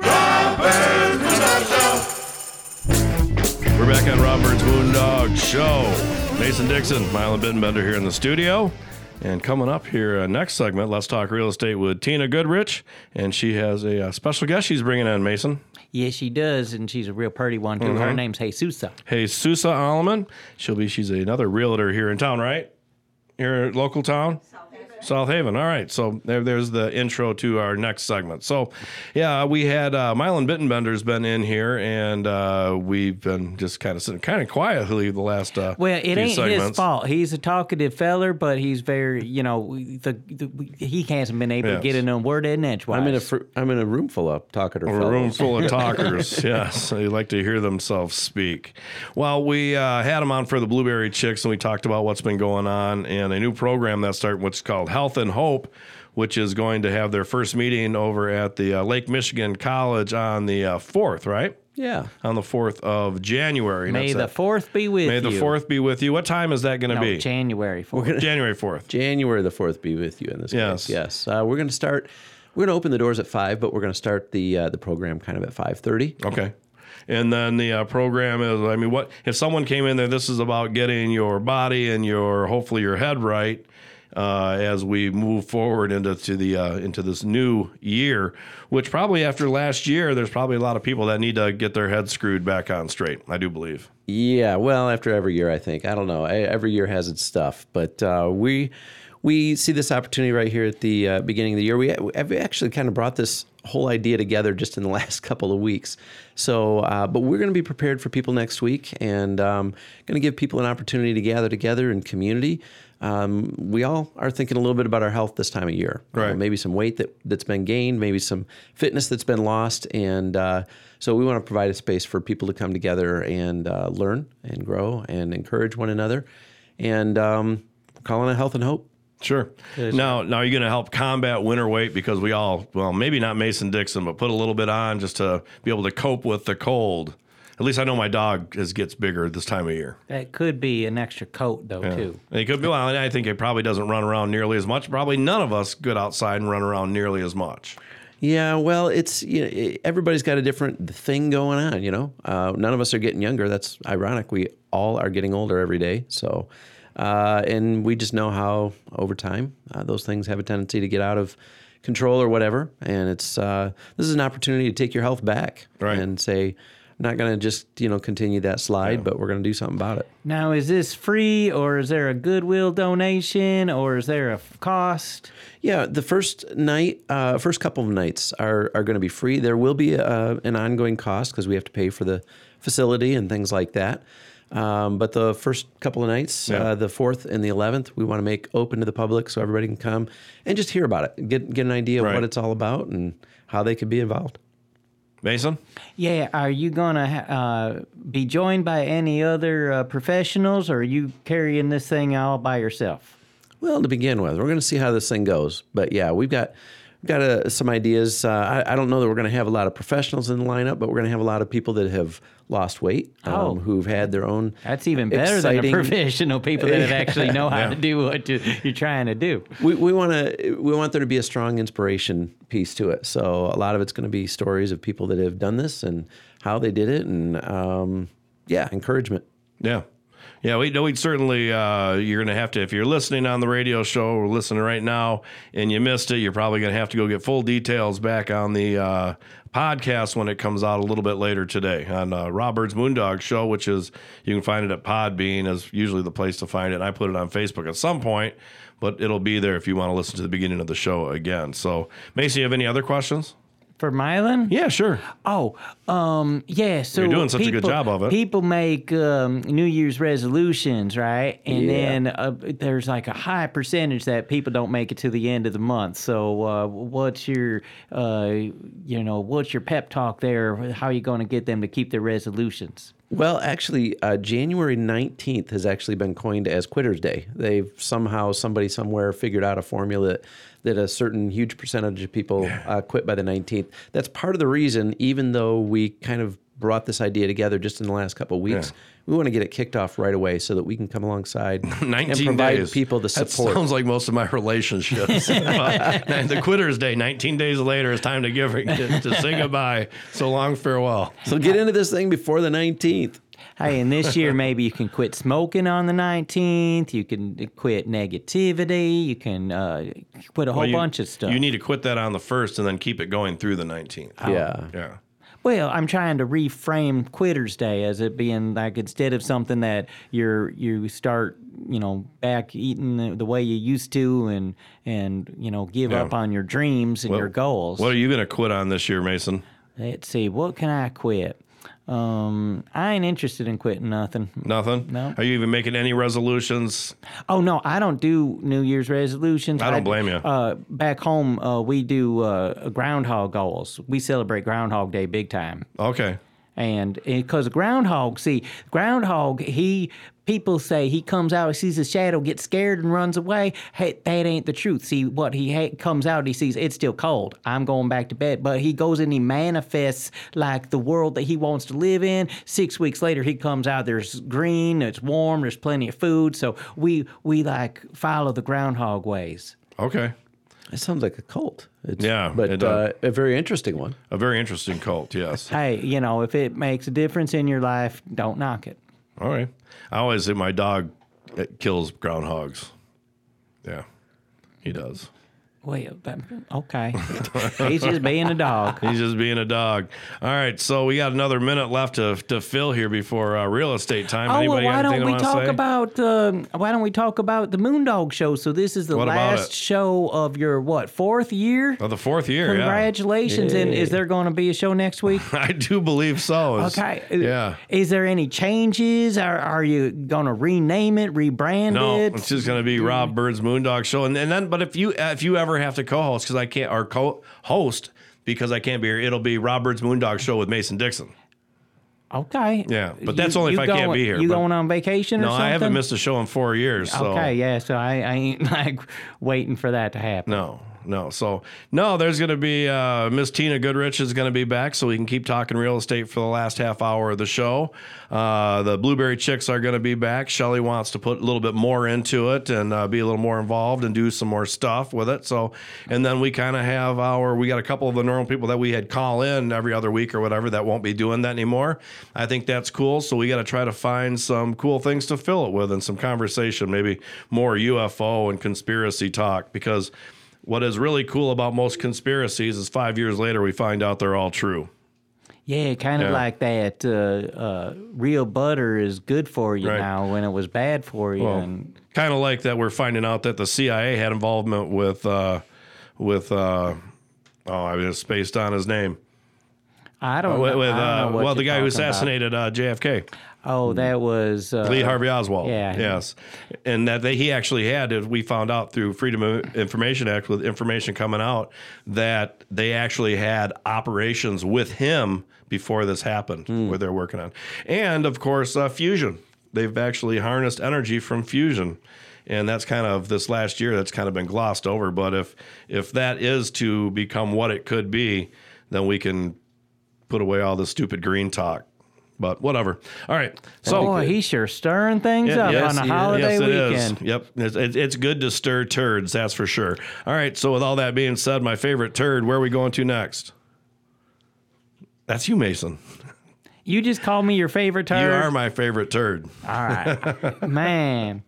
We're back on Rob Byrd's Moondog Show. Mason Dixon, Mylan Bittenbender here in the studio. And coming up here, uh, next segment, let's talk real estate with Tina Goodrich. And she has a uh, special guest she's bringing in, Mason. Yes, she does, and she's a real pretty one too. Her Mhm. name's Jesusa. Hey, Susa Alleman. She'll be, she's another realtor here in town, right? Here local town? South Haven. All right. So there, there's the intro to our next segment. So, yeah, we had uh, Mylan Bittenbender's been in here, and uh, we've been just kind of sitting kind of quietly the last uh, Well, it few ain't his fault. He's a talkative feller, but he's very, you know, the, the he hasn't been able Yes. to get in a word in edgewise. I'm in a fr- I'm in a room full of talkative A fellows. room full of talkers, yes. They like to hear themselves speak. Well, we uh, had him on for the Blueberry Chicks, and we talked about what's been going on and a new program that's starting, what's called Health and Hope, which is going to have their first meeting over at the uh, Lake Michigan College on the uh, 4th, right? Yeah. On the 4th of January. May the 4th be with May you. the 4th be with you. What time is that going to No, be? January 4th. gonna- January 4th. January the 4th be with you in this Yes. case. Yes. Uh, we're going to start, we're going to open the doors at 5, but we're going to start the uh, the program kind of at 5.30. Okay. And then the uh, program is, I mean, what if someone came in there? This is about getting your body and your hopefully your head right uh, as we move forward into to the uh, into this new year. Which probably after last year, there's probably a lot of people that need to get their heads screwed back on straight. I do believe. Yeah, well, after every year, I think. I don't know. Every year has its stuff, but uh, we we see this opportunity right here at the uh, beginning of the year. We have actually kind of brought this whole idea together just in the last couple of weeks. So, uh, but we're going to be prepared for people next week, and um, going to give people an opportunity to gather together in community. Um, we all are thinking a little bit about our health this time of year. Right. maybe some weight that, that's been gained, maybe some fitness that's been lost. And uh, so we want to provide a space for people to come together and uh, learn and grow and encourage one another. And um, calling it health and hope. Sure. Now, now you're going to help combat winter weight because we all, well, maybe not Mason Dixon, but put a little bit on just to be able to cope with the cold. At least I know my dog is gets bigger this time of year. That could be an extra coat though Yeah. too. And He could be. Well, I think it probably doesn't run around nearly as much. Probably none of us get outside and run around nearly as much. Yeah, well, it's you know, everybody's got a different thing going on. You know, uh, none of us are getting younger. That's ironic. We all are getting older every day. So, uh, and we just know how over time uh, those things have a tendency to get out of control or whatever. And it's uh, this is an opportunity to take your health back and say, I'm not going to just you know continue that slide, but we're going to do something about it. Now, is this free or is there a Goodwill donation or is there a f- cost? Yeah, the first night, uh, first couple of nights are, are going to be free. There will be uh an ongoing cost because we have to pay for the facility and things like that. Um, but the first couple of nights, Yeah. uh, the fourth and the eleventh, we want to make open to the public so everybody can come and just hear about it, get get an idea of what it's all about and how they could be involved. Mason? Yeah, are you gonna uh, be joined by any other uh, professionals, or are you carrying this thing all by yourself? Well, to begin with, we're going to see how this thing goes. But yeah, we've got we've got uh, some ideas. Uh, I, I don't know that we're going to have a lot of professionals in the lineup, but we're going to have a lot of people that have lost weight, um, Oh. who've had their own. That's even better than exciting- the professional people that actually know how Yeah. to do what you- you're trying to do. We, we want to we want there to be a strong inspiration piece to it. So a lot of it's going to be stories of people that have done this and how they did it, and um, yeah, encouragement. Yeah. Yeah, we know we certainly uh, you're gonna have to if you're listening on the radio show or listening right now and you missed it, you're probably gonna have to go get full details back on the uh, podcast when it comes out a little bit later today on uh, Rob Byrd's Moondog Show, which is you can find it at Podbean is usually the place to find it. And I put it on Facebook at some point, but it'll be there if you want to listen to the beginning of the show again. So, Macy, you have any other questions? For Mylan? Yeah, sure. Oh, um, yeah. So You're doing such a good job of it. People make um, New Year's resolutions, right? And Yeah. then uh, there's like a high percentage that people don't make it to the end of the month. So, uh, what's your, uh, you know, what's your pep talk there? How are you going to get them to keep their resolutions? Well, actually, uh, January 19th has actually been coined as Quitter's Day. They've somehow, somebody somewhere figured out a formula that, that a certain huge percentage of people uh, quit by the 19th. That's part of the reason, even though we kind of brought this idea together just in the last couple of weeks, we want to get it kicked off right away so that we can come alongside and provide days. people the That support. sounds like most of my relationships. the quitter's day, 19 days later, it's time to give to, to say goodbye. So long farewell. so get into this thing before the 19th. Hey, and this year maybe you can quit smoking on the 19th. You can quit negativity. You can uh, quit a whole Well, you- bunch of stuff. You need to quit that on the first and then keep it going through the 19th. Yeah. Yeah. Well, I'm trying to reframe Quitter's Day as it being like instead of something that you're you start you know back eating the, the way you used to and and you know give Yeah. up on your dreams and What- your goals. What are you going to quit on this year, Mason? Let's see, what can I quit? Um, I ain't interested in quitting nothing. Nothing? No. Are you even making any resolutions? Oh no, I don't do New Year's resolutions. I don't blame you. Uh, back home, uh, we do uh, groundhog goals. We celebrate Groundhog Day big time. Okay. And because groundhog, see, groundhog, he people say he comes out, he sees a shadow, gets scared and runs away. Hey, that ain't the truth. See, what he ha- comes out, he sees it's still cold. I'm going back to bed. But he goes and he manifests like the world that he wants to live in. Six weeks later, he comes out. There's green. It's warm. There's plenty of food. So we we like follow the groundhog ways. Okay. It sounds like a cult. It's, Yeah, But it uh, does. a very interesting one. A very interesting cult, yes. Hey, you know, if it makes a difference in your life, don't knock it. All right. I always say my dog kills groundhogs. Yeah, he does. Well, that, okay. He's just being a dog. He's just being a dog. All right, so we got another minute left to, to fill here before uh, real estate time. Oh, well, Anybody why don't we talk say? about um, why don't we talk about the Moondog show? So this is the What last show of your what fourth year? Oh, the fourth year. yeah. Congratulations! And is there going to be a show next week? I do believe so. It's- Okay. Yeah. Is there any changes? Are, are you going to rename it, rebrand No, it? it's just going to be Rob Byrd's Moondog Show, and, and then, but if you if you ever have to co-host because I can't or co-host because I can't be here, it'll be Rob Byrd's Moondog Show with Mason Dixon. Okay. Yeah, but that's You- only if I can't be here. You going on vacation or No? I haven't missed a show in four years. So. Okay, yeah. So I, I ain't like waiting for that to happen. No, no. So no, there's going to be uh, Miss Tina Goodrich is going to be back, so we can keep talking real estate for the last half hour of the show. Uh, the Blueberry Chicks are going to be back. Shelly wants to put a little bit more into it and uh, be a little more involved and do some more stuff with it. So, and then we kind of have our we got a couple of the normal people that we had call in every other week or whatever that won't be doing that anymore. I think that's cool. So we got to try to find some cool things to fill it with and some conversation, maybe more UFO and conspiracy talk because what is really cool about most conspiracies is five years later we find out they're all true. Yeah, kind of Yeah. like that. Uh, uh, real butter is good for you Right. now when it was bad for you. Well, and kind of like that we're finding out that the CIA had involvement with uh, with uh, oh I just spaced on his name. I don't with, know. with, I don't uh, know what well, the guy who assassinated uh, JFK. Oh, that was uh, Lee Harvey Oswald. Yeah. Yes. And that they, he actually had, as we found out through Freedom of Information Act, with information coming out, that they actually had operations with him before this happened, Hmm. where they're working on. And of course, uh, fusion. They've actually harnessed energy from fusion. And that's kind of this last year. That's kind of been glossed over. But if if that is to become what it could be, then we can put away all the stupid green talk. But whatever. All right. So Boy, he's sure stirring things yeah, up yes, on a holiday yes, it is. weekend. Yep, it's, it's, it's good to stir turds, that's for sure. All right, so with all that being said, my favorite turd, where are we going to next? That's you, Mason. You just called me your favorite turd. You are my favorite turd. All right, man.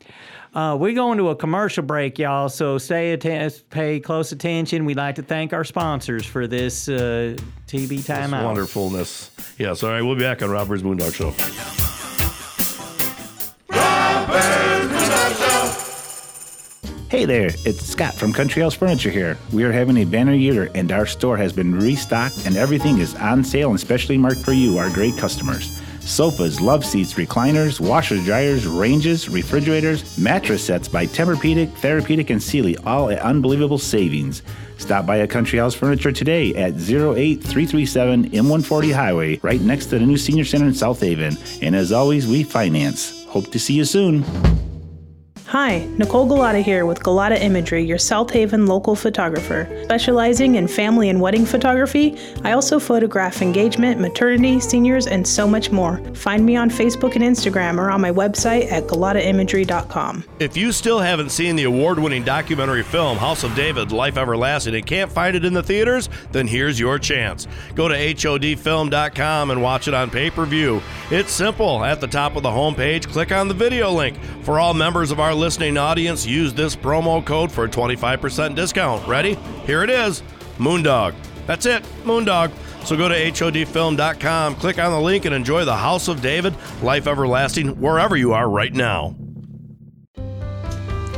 Uh, we're going to a commercial break, y'all. So stay atten- pay close attention. We'd like to thank our sponsors for this uh, TV This timeout. wonderfulness. Yes, all right, we'll be back on Rob Byrd's Moondog Show. Hey there, it's Scott from Country House Furniture here. We are having a banner year and our store has been restocked and everything is on sale and specially marked for you, our great customers. Sofas, love seats, recliners, washers, dryers, ranges, refrigerators, mattress sets by Tempur-Pedic, Therapedic, and Sealy, all at unbelievable savings. Stop by a Country House Furniture today at 08337 M140 Highway, right next to the new Senior Center in South Haven. And as always, we finance. Hope to see you soon. Hi, Nicole Galata here with Galata Imagery, your South Haven local photographer. Specializing in family and wedding photography, I also photograph engagement, maternity, seniors, and so much more. Find me on Facebook and Instagram or on my website at galataimagery.com. If you still haven't seen the award winning documentary film House of David Life Everlasting and can't find it in the theaters, then here's your chance. Go to HODfilm.com and watch it on pay per view. It's simple. At the top of the homepage, click on the video link. For all members of our listening audience, use this promo code for a 25% discount. Ready? Here it is Moondog. That's it, Moondog. So go to HODfilm.com, click on the link, and enjoy the House of David Life Everlasting wherever you are right now.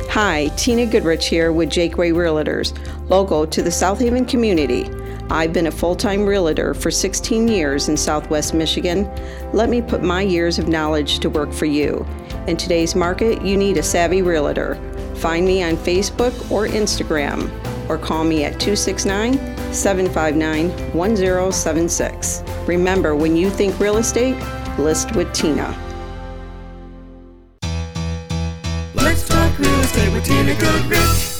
Hi, Tina Goodrich here with Jaqua Realtors, local to the South Haven community. I've been a full time realtor for 16 years in Southwest Michigan. Let me put my years of knowledge to work for you. In today's market, you need a savvy realtor. Find me on Facebook or Instagram, or call me at 269 759 1076. Remember, when you think real estate, list with Tina. Let's talk real estate with Tina Goodrich.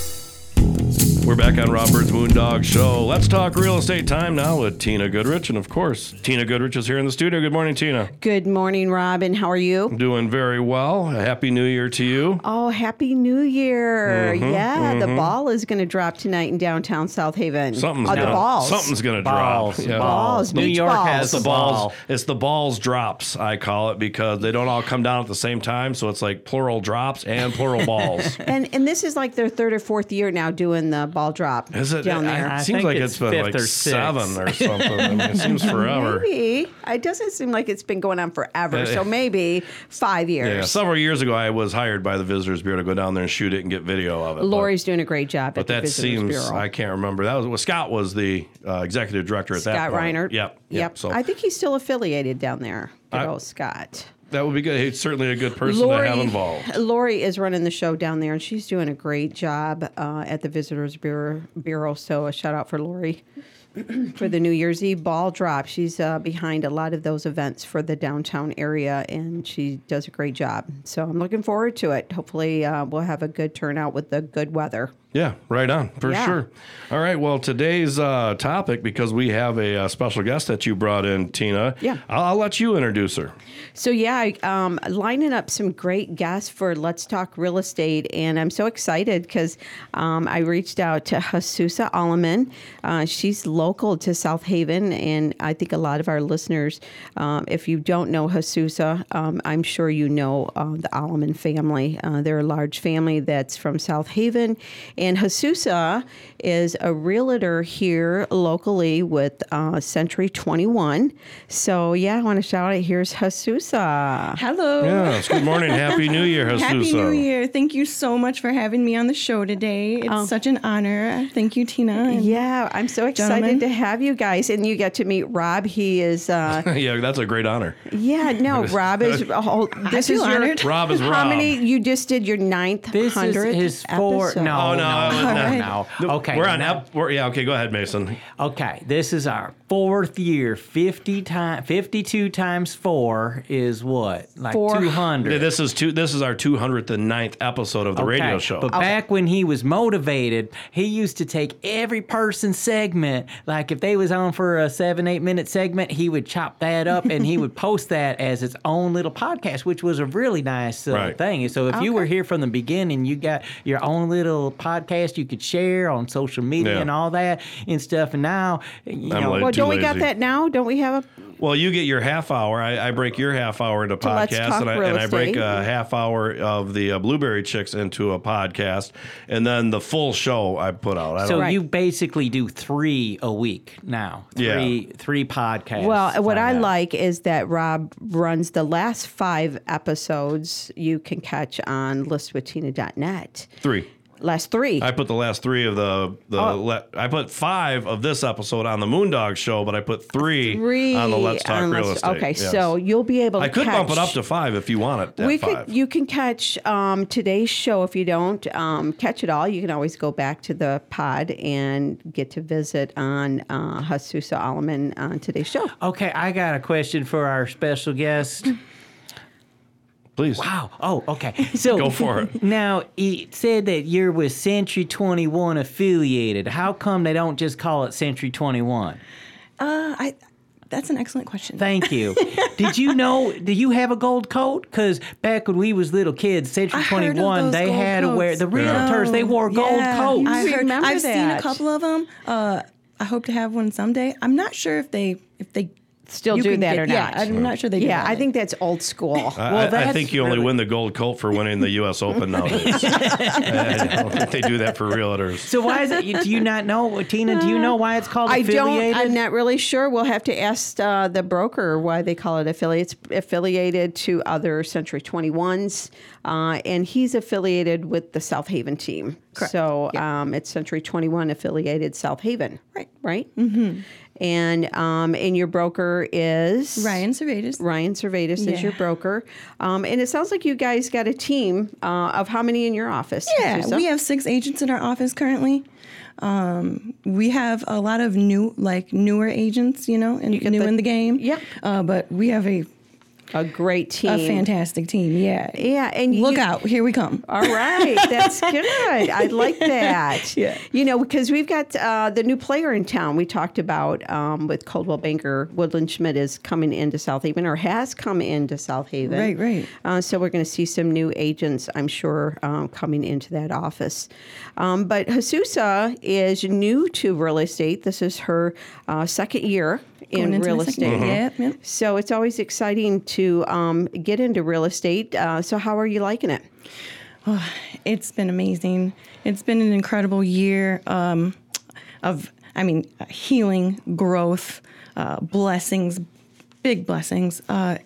We're back on Rob Byrd's Moondog Show. Let's talk real estate time now with Tina Goodrich. And of course, Tina Goodrich is here in the studio. Good morning, Tina. Good morning, Robin. How are you? Doing very well. Happy new year to you. Oh, happy New Year! Mhm, yeah, the mhm. ball is going to drop tonight in downtown South Haven. Something's oh, gonna, balls. Something's gonna drop. Yeah. balls, New beach York balls. has It's the the balls. ball. It's the balls drops. I call it because they don't all come down at the same time. So it's like plural drops and plural balls. And and this is like their third or fourth year now doing the ball drop Is it? down I- there. It I seems like it's it's been like or seven or something. I mean, it seems forever. Maybe it doesn't seem like it's been going on forever. Uh, so maybe five years. Yeah, several years ago, I was hired by the Visitors Bureau to go down there and shoot it and get video of it. but- Lori's doing a great job But at the that Visitors seems Bureau. I can't remember. That was well, Scott was the uh, executive director at that time. Scott Reiner. Reinert. Yep. Yep. So I think he's still affiliated down there. Good I- old Scott. That would be good. He's certainly a good person to have involved. Lori is running the show down there, and she's doing a great job uh, at the Visitors Bureau. Bureau. So a shout out for Lori for the New Year's Eve ball drop. She's uh, behind a lot of those events for the downtown area, and she does a great job. So I'm looking forward to it. Hopefully, uh, we'll have a good turnout with the good weather. Yeah, right on for Yeah. sure. All right. Well, today's uh, topic because we have a, uh special guest that you brought in, Tina. Yeah. I'll, I'll let you introduce her. So yeah, um, lining up some great guests for Let's Talk Real Estate, and I'm so excited because um, I reached out to Jesusa Aleman. Uh, she's local to South Haven, and I think a lot of our listeners, um, if you don't know Jesusa, um, I'm sure you know uh, the Aleman family. Uh, they're a large family that's from South Haven, and Jesusa is a realtor here locally with uh, Century 21. So yeah, I want to shout out. Here's Jesusa. Hello. Yes. Good morning. Happy New Year, Jesus. Happy New Year. Thank you so much for having me on the show today. It's Oh. such an honor. Thank you, Tina. Yeah, I'm so excited excited to have you guys, and you get to meet Rob. He is, uh, yeah, that's a great honor. yeah, no, Rob is. Oh, this feel is your. Rob is Rob. How many? You just did your ninth This is hundredth his four. episode. No, Oh, no, no, I was- no, no. no. Okay, We're on no. ep- we're, yeah, okay, go ahead, Mason. Okay, this is our fourth year. Fifty times, fifty-two times four is what? Like Four- two hundred. This is two this is our 209th episode of the radio show. But back when he was motivated, he used to take every person's segment. Like if they was on for a seven, eight minute segment, he would chop that up and he would post that as its own little podcast, which was a really nice uh, Right. thing. So if you were here from the beginning, you got your own little podcast you could share on social media Yeah. and all that and stuff. And now, you I'm know, like- Well, don't we got that now? Don't we have a? Well, you get your half hour. I, I break your half hour into To podcast, and I, and I break a half hour of the uh, Blueberry Chicks into a podcast, and then the full show I put out. I so don't, you basically do three a week now. Yeah. Three, three podcasts. Well, what I out. like is that Rob runs the last five episodes. You can catch on listwithtina.net. three. Last three. I put the last three of the the. Oh. Le- I put five of this episode on the Moondog show, but I put three, Three on the Let's Talk Real Let's- Estate. Okay, Yes. so you'll be able to I could bump it up to five if you want it. At we five. could you can catch um, today's show if you don't um, catch it all you can always go back to the pod and get to visit on uh, Jesusa Aleman on today's show Okay, I got a question for our special guest. Please. Wow. Oh, okay. So Go for it. Now, it said that you're with Century 21 affiliated. How come they don't just call it Century 21? Uh, I. That's an excellent question. Thank you. Did you know? Do you have a gold coat? Because back when we was little kids, Century I 21, they gold had to wear coats. the realtors. They wore gold Yeah, coats. I heard, remember I've seen a couple of them. Uh, I hope to have one someday. I'm not sure if they if they still you do that get- or yeah, not I'm not sure they do yeah that. I think that's old school I, I- I think you only win the gold coat for winning the U.S. Open nowadays. I don't think they do that for realtors. So why is it? Do you not know, Tina? Do you know why it's called I affiliated? don't. I'm not really sure. We'll have to ask uh, the broker why they call it affiliates. Affiliated to other Century 21s, uh, and he's affiliated with the South Haven team. So um, it's Century 21 affiliated South Haven. Right. Right. Mm-hmm. And um, and your broker is Ryan Servetus. Ryan Servetus is your broker. Um, and it sounds like you guys got a team uh, of how many in your office? Yeah, we have six agents in our office currently. Um, we have a lot of new, like newer agents, you know, and new the- in the game. Yeah. Uh, but we have a a great team, a fantastic team. Yeah, yeah, and look you- out, here we come. All right, that's good. I like that. Yeah. You know, because we've got uh, the new player in town we talked about um, with Coldwell Banker. Woodland Schmidt is coming into South Haven or has come into South Haven. Right, right. Uh, so we're going to see some new agents, I'm sure, um, coming into that office. Um, but Jesusa is new to real estate. This is her uh, second year in real the second estate. year. Yep, yep. So it's always exciting to um, get into real estate. Uh, so how are you liking it? It's been amazing. It's been an incredible year um, of, I mean, uh, healing, growth, uh, blessings, big blessings. Uh,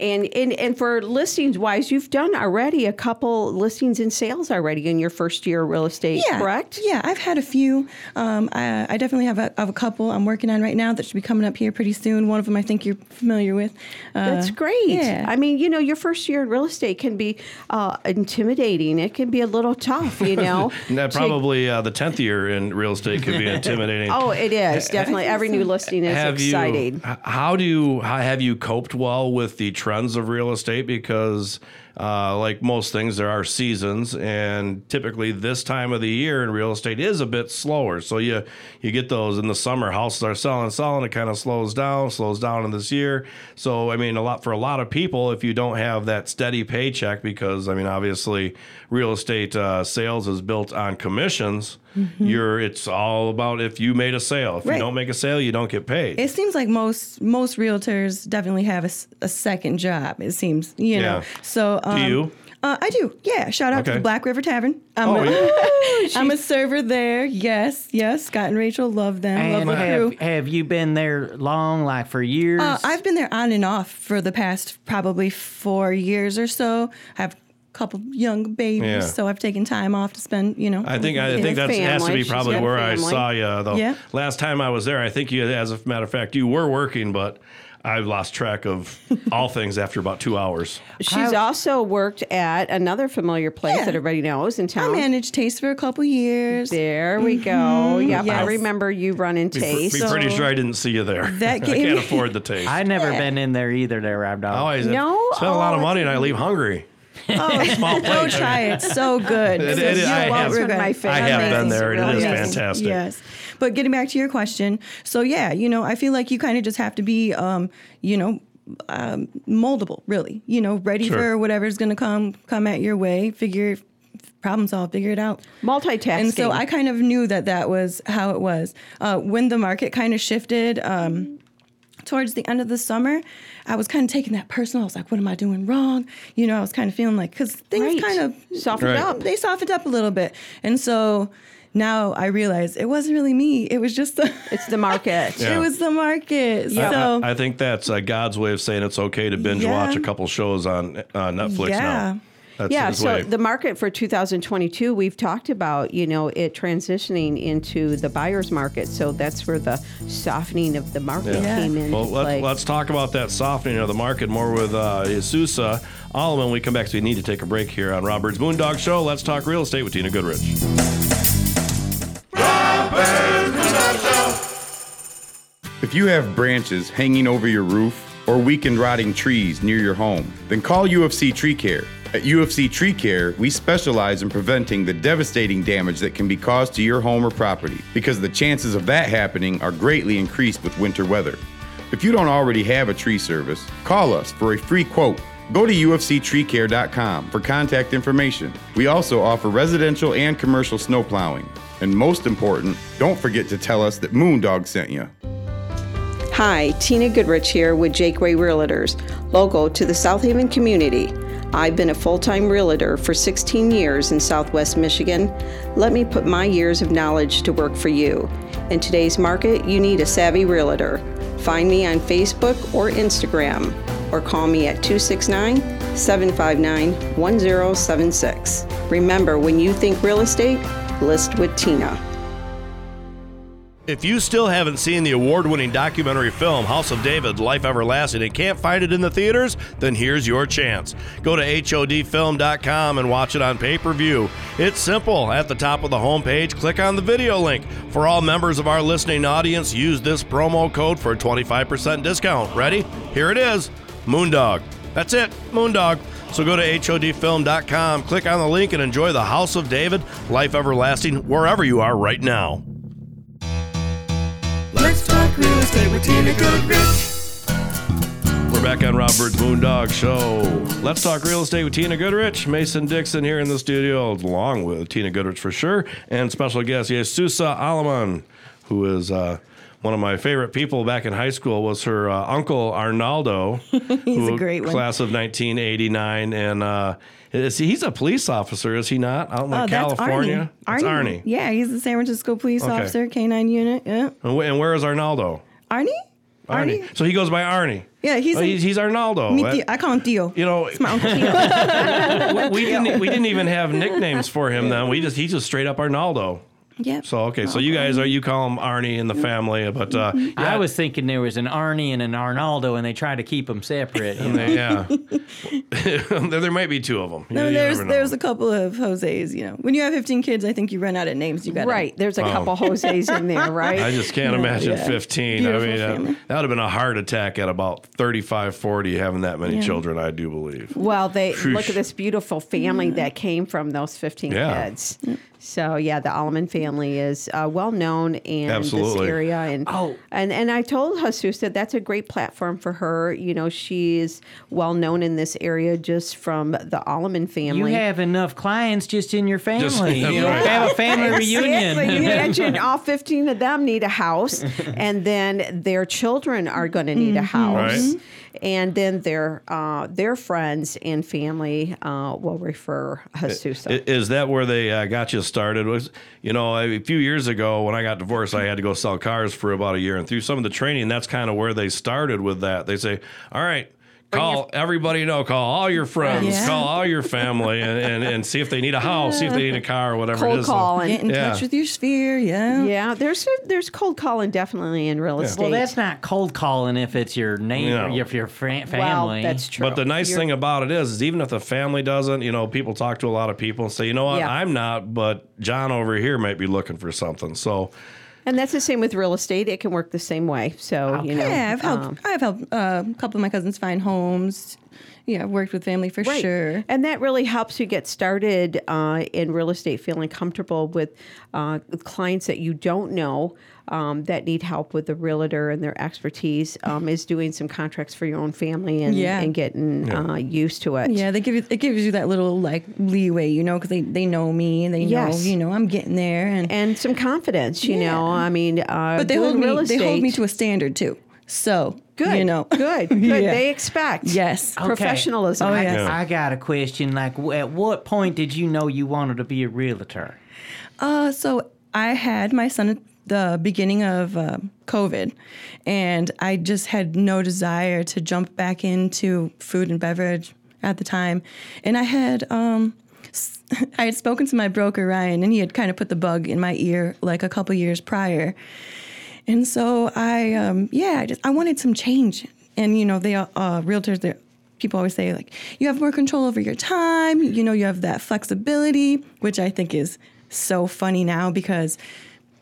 And, and and for listings wise, you've done already a couple listings and sales already in your first year of real estate, yeah, correct? Yeah, I've had a few. Um, I, I definitely have a, have a couple I'm working on right now that should be coming up here pretty soon. One of them I think you're familiar with. Uh, That's great. Yeah. I mean, you know, your first year in real estate can be uh, intimidating. It can be a little tough, you know. That to- probably uh, the tenth year in real estate could be intimidating. Oh, it is definitely. Every new listing is have exciting. you how do you how have you coped well with the trends of real estate because uh, like most things there are seasons and typically this time of the year in real estate is a bit slower so you you get those in the summer houses are selling selling it kind of slows down slows down in this year so i mean a lot for a lot of people if you don't have that steady paycheck because i mean obviously real estate uh, sales is built on commissions you're it's all about if you made a sale if Right. you don't make a sale you don't get paid It seems like most most realtors definitely have a second job. It seems, you know. Yeah. So um, you? Uh, I do. Yeah. Shout out to the Black River Tavern. I'm, Oh, a, I'm a server there. Yes. Yes. Scott and Rachel love them. And love the crew. have, have you been there long, like for years? Uh, I've been there on and off for the past probably four years or so. I've a couple young babies, Yeah. so I've taken time off to spend, you know. I think I with think that has to be probably where I saw you. Though Yeah. last time I was there, I think you, as a matter of fact, you were working, but I lost track of all things after about two hours. She's also worked at another familiar place that everybody knows in I town. managed Taste for a couple years. There we go. Mhm, Yep, I remember you running Be, Taste. be pretty sure I didn't see you there. That I gave can't afford the taste. I've never been in there either. There, Rob Dog. I always No? spend a lot of Oh, money and I leave hungry. Oh, Small go plate. try it. So good. It- So it- you I won't have- regret. my favorite. I have been Amazing. there and it Really is amazing. fantastic. Yes. But getting back to your question, so yeah, you know, I feel like you kind of just have to be, um, you know, um, moldable, really. You know, ready Sure. for whatever's going to come come at your way. Figure problem solve, figure it out. Multitasking. And so I kind of knew that that was how it was. Uh, when the market kind of shifted. Um, Towards the end of the summer, I was kind of taking that personal. I was like, "What am I doing wrong?" You know, I was kind of feeling like because things Right. kind of Softened Right. up. They softened up a little bit, and so now I realize it wasn't really me. It was just the it's the market. Yeah. It was the market. I- So I, I think that's uh, God's way of saying it's okay to binge Yeah. watch a couple shows on uh, Netflix Yeah. now. That's yeah, so way. the market for 2022, we've talked about, you know, it transitioning into the buyer's market. So that's where the softening of the market came in. Well, let, let's talk about that softening of the market more with uh, Jesusa. All when we come back, so we need to take a break here on Rob Byrd's Moondog Show. Let's talk real estate with Tina Goodrich. If you have branches hanging over your roof or weakened rotting trees near your home, then call UFC Tree Care. At UFC Tree Care, we specialize in preventing the devastating damage that can be caused to your home or property because the chances of that happening are greatly increased with winter weather. If you don't already have a tree service, call us for a free quote. Go to ufctreecare.com for contact information. We also offer residential and commercial snow plowing. And most important, don't forget to tell us that Moondog sent you. Hi, Tina Goodrich here with Jaqua Realtors, local to the South Haven community. I've been a full time realtor for 16 years in Southwest Michigan. Let me put my years of knowledge to work for you. In today's market, you need a savvy realtor. Find me on Facebook or Instagram, or call me at 269 759 1076. Remember, when you think real estate, list with Tina. If you still haven't seen the award winning documentary film House of David Life Everlasting and can't find it in the theaters, then here's your chance. Go to HODfilm.com and watch it on pay per view. It's simple. At the top of the homepage, click on the video link. For all members of our listening audience, use this promo code for a 25% discount. Ready? Here it is Moondog. That's it, Moondog. So go to HODfilm.com, click on the link, and enjoy the House of David Life Everlasting wherever you are right now. Real estate with Tina Goodrich. We're back on Rob Byrd's Moondog Show. Let's talk real estate with Tina Goodrich. Mason Dixon here in the studio, along with Tina Goodrich for sure, and special guest, yes, Susa Aleman, who is uh, one of my favorite people back in high school. Was her uh, uncle Arnaldo, He's a great one. class of 1989, and uh, is he, he's a police officer, is he not? Out in Oh, like, that's California, Arnie. It's Arnie. Yeah, he's the San Francisco police Okay. officer, K9 unit. Yeah. And, wh- and where is Arnaldo? Arnie? Arnie. So he goes by Arnie. Yeah, he's Oh, a- he's, he's Arnaldo. I call him Theo. You know, It's my uncle Theo. we, we didn't we didn't even have nicknames for him then. We just he's just straight up Arnaldo. Yep. So okay, so you guys are you call him Arnie in the family, but uh, yeah, I was thinking there was an Arnie and an Arnaldo, and they try to keep them separate. you know? yeah. there, there might be two of them. No, you there's never know. there's a couple of Jose's. You know, when you have 15 kids, I think you run out of names. You got Right, there's a Oh. couple Jose's in there, right? I just can't Yeah, imagine yeah. 15. Beautiful I mean, uh, that would have been a heart attack at about 35, 40 having that many Yeah. children, I do believe. Well, they Sheesh. look at this beautiful family that came from those 15 Yeah. kids. So yeah, the Allman family is uh, well known in Absolutely. this area, and Oh. and and I told Jesus that that's a great platform for her. You know, she's well known in this area just from the Allman You have enough clients just in your family. Just- you know, right. have a family Exactly. reunion. You imagine all 15 of them need a house, and then their children are going to need a house. Right. And then their uh, their friends and family uh, will refer Jesus. I- Is that where they uh, got you started? Was you know a few years ago when I got divorced, I had to go sell cars for about a year, and through some of the training, that's kind of where they started with that. They say, "All right, Call everybody you know. Call all your friends. Yeah. Call all your family, and, and, and see if they need a house, see if they need a car, or whatever it Cold is. calling. Get in Yeah. touch with your sphere. Yeah. Yeah, there's there's cold calling definitely in real estate. Well, that's not cold calling if it's your neighbor, No. if your fr- family. Well, that's true. But the nice You're- thing about it is, is even if the family doesn't, you know, people talk to a lot of people and say, you know what, Yeah. I'm not, but John over here might be looking for something. So, and that's the same with real estate. It can work the same way. So you know, yeah, I've helped. um, I've helped uh, a couple of my cousins find homes. Yeah, I've worked with family for Right. sure. And that really helps you get started uh, in real estate, feeling comfortable with uh, clients that you don't know um, that need help with the realtor and their expertise. Um, is doing some contracts for your own family and, Yeah. and getting uh, used to it. Yeah, they give you it gives you that little like leeway, you know, because they, they know me and they Yes. know you know I'm getting there and and some confidence. You Yeah. know, I mean, uh, but they doing hold me real they hold me to a standard too. So Good. you know, good. Good. Yeah. They expect. Yes. Okay. Professionalism. Oh, I, yes. I got a question. Like, at what point did you know you wanted to be a realtor? Uh, so I had my son at the beginning of uh, COVID, and I just had no desire to jump back into food and beverage at the time. And I had um, I had spoken to my broker Ryan, and he had kind of put the bug in my ear like a couple years prior. And so I, um, yeah, I just I wanted some change. And you know, they uh, realtors, they people always say like you have more control over your time. You know, you have that flexibility, which I think is so funny now because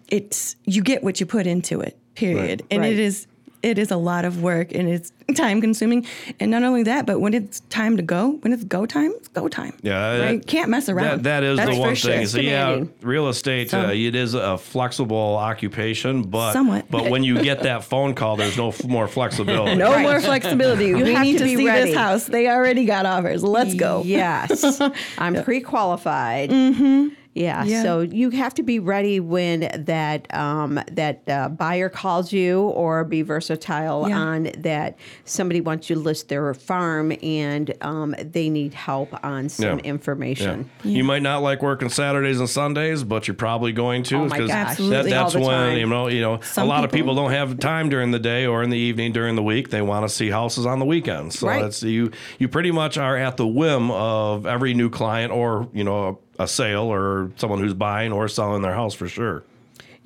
it's you get what you put into it. Period. And Right. it is it is a lot of work and it's time consuming. And not only that, but when it's time to go, when it's go time, it's go time. yeah, right? that- Can't mess around. That, that is That's the for one sure. thing. So yeah, real estate, So- uh, it is a flexible occupation, but Somewhat. but when you get that phone call, there's no f- more flexibility. No Right. more flexibility. we have need to to, see ready. this house. They already got offers. Let's go. Yes. I'm pre qualified. Mm-hmm. Yeah, Yeah. So you have to be ready when that um, that uh, buyer calls you, or be versatile Yeah. on that. Somebody wants you to list their farm, and um, they need help on some Yeah. information. Yeah. You might not like working Saturdays and Sundays, but you're probably going to. Oh my 'cause gosh. that- that's when time. you know you know Some a lot of people- people don't have time during the day or in the evening during the week. They want to see houses on the weekends. So Right. that's you. You pretty much are at the whim of every new client or you know a, a sale or someone who's buying or selling their house for sure.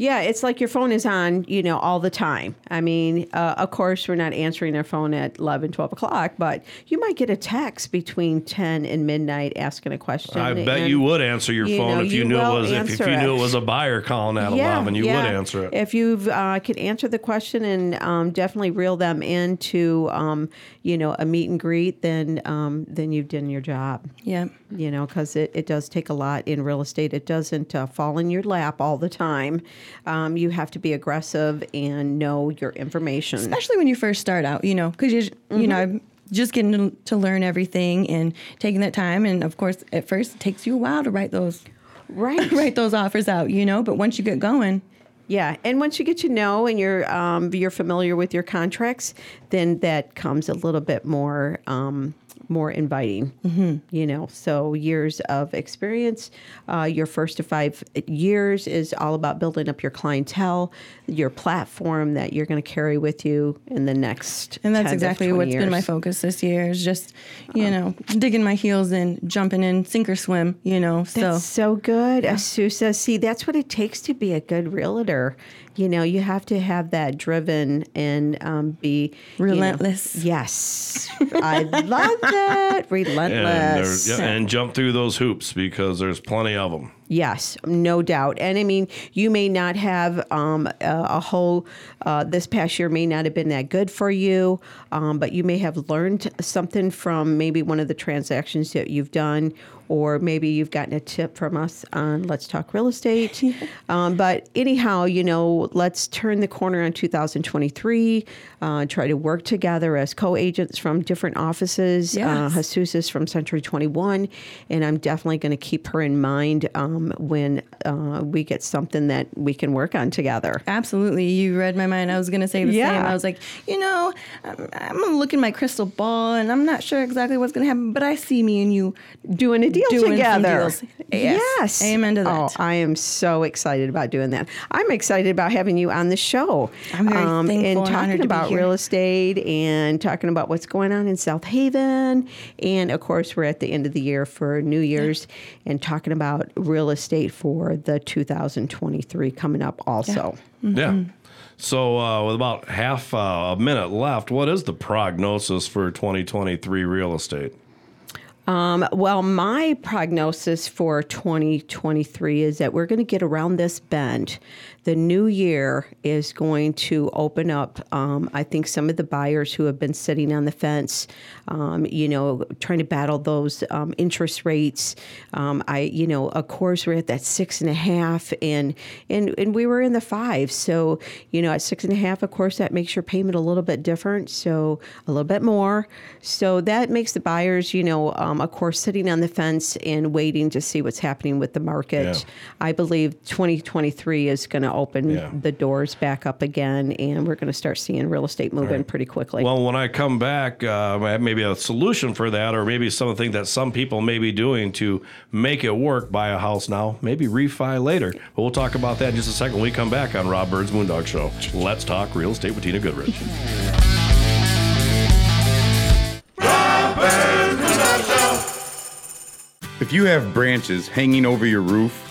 Yeah, it's like your phone is on, you know, all the time. I mean, uh, of course, we're not answering their phone at 11, 12 o'clock, but you might get a text between 10 and midnight asking a question. I bet and- you would answer your you phone know, if you, you knew it was if, if answer you knew it. it was a buyer calling at eleven. You would answer it. If you uh, could answer the question and um, definitely reel them into, um, you know, a meet and greet, then um, then you've done your job. Yeah. You know, because it, it does take a lot in real estate. It doesn't uh, fall in your lap all the time. Um, you have to be aggressive and know your information. Especially when you first start out, you know, because you you know Mm-hmm. just getting to, to learn everything and taking that time. And of course, at first, it takes you a while to write those right. write those offers out, you know. But once you get going, Yeah, and once you get to know and you're um, you're familiar with your contracts, then that comes a little bit more um, more inviting. Mm-hmm. You know, so years of experience. Uh, your first to five years is all about building up your clientele, your platform that you're going to carry with you in the next. and that's 10 exactly 20 what's been my focus this year is just you know digging my heels in, jumping in, sink or swim. You know, so That's so good, Jesusa. See, that's what it takes to be a good realtor. You know, you have to have that driven and um, be you know- Relentless. yes, I love that. Relentless. there- yeah, and jump through those hoops because there's plenty of them. Yes, no doubt. And I mean, you may not have um, a, a whole, uh, this past year may not have been that good for you, um, but you may have learned something from maybe one of the transactions that you've done, or maybe you've gotten a tip from us on Let's Talk Real Estate. um, but anyhow, you know, let's turn the corner on 2023, uh, try to work together as co agents from different offices. Yes. Uh, Jesus is from Century 21, and I'm definitely going to keep her in mind um, um, when uh, we get something that we can work on together. Absolutely. You read my mind. I was going to say the Yeah. same. I was like, you know, I'm, I'm going to look in my crystal ball and I'm not sure exactly what's going to happen, but I see me and you doing a deal doing together. deals. Yes. Amen to that. Oh, I am so excited about doing that. I'm excited about having you on the show. I'm very thankful and and talking be about here. real estate and talking about what's going on in South Haven. And of course, we're at the end of the year for New Year's and talking about real estate for the 2023 coming up also. Yeah. So, uh, with about half uh, a minute left, what is the prognosis for 2023 real estate? Um, well, my prognosis for 2023 is that we're going to get around this bend. The new year is going to open up. Um, I think some of the buyers who have been sitting on the fence, um, you know, trying to battle those um, interest rates. Um, I, you know, of course, we're at that six and a half, and and and we were in the five. So, you know, at six and a half, of course, that makes your payment a little bit different. So a little bit more. So that makes the buyers, you know, um, of course, sitting on the fence and waiting to see what's happening with the market. Yeah. I believe 2023 is going to open Yeah. the doors back up again, and we're going to start seeing real estate moving in pretty quickly. Well, when I come back, uh, I have maybe a solution for that, or maybe something that some people may be doing to make it work. Buy a house now, maybe refi later. But we'll talk about that in just a second when we come back on Rob Byrd's Moondog Show. Let's talk real estate with Tina Goodrich. If you have branches hanging over your roof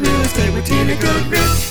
Real estate with Tina Goodrich.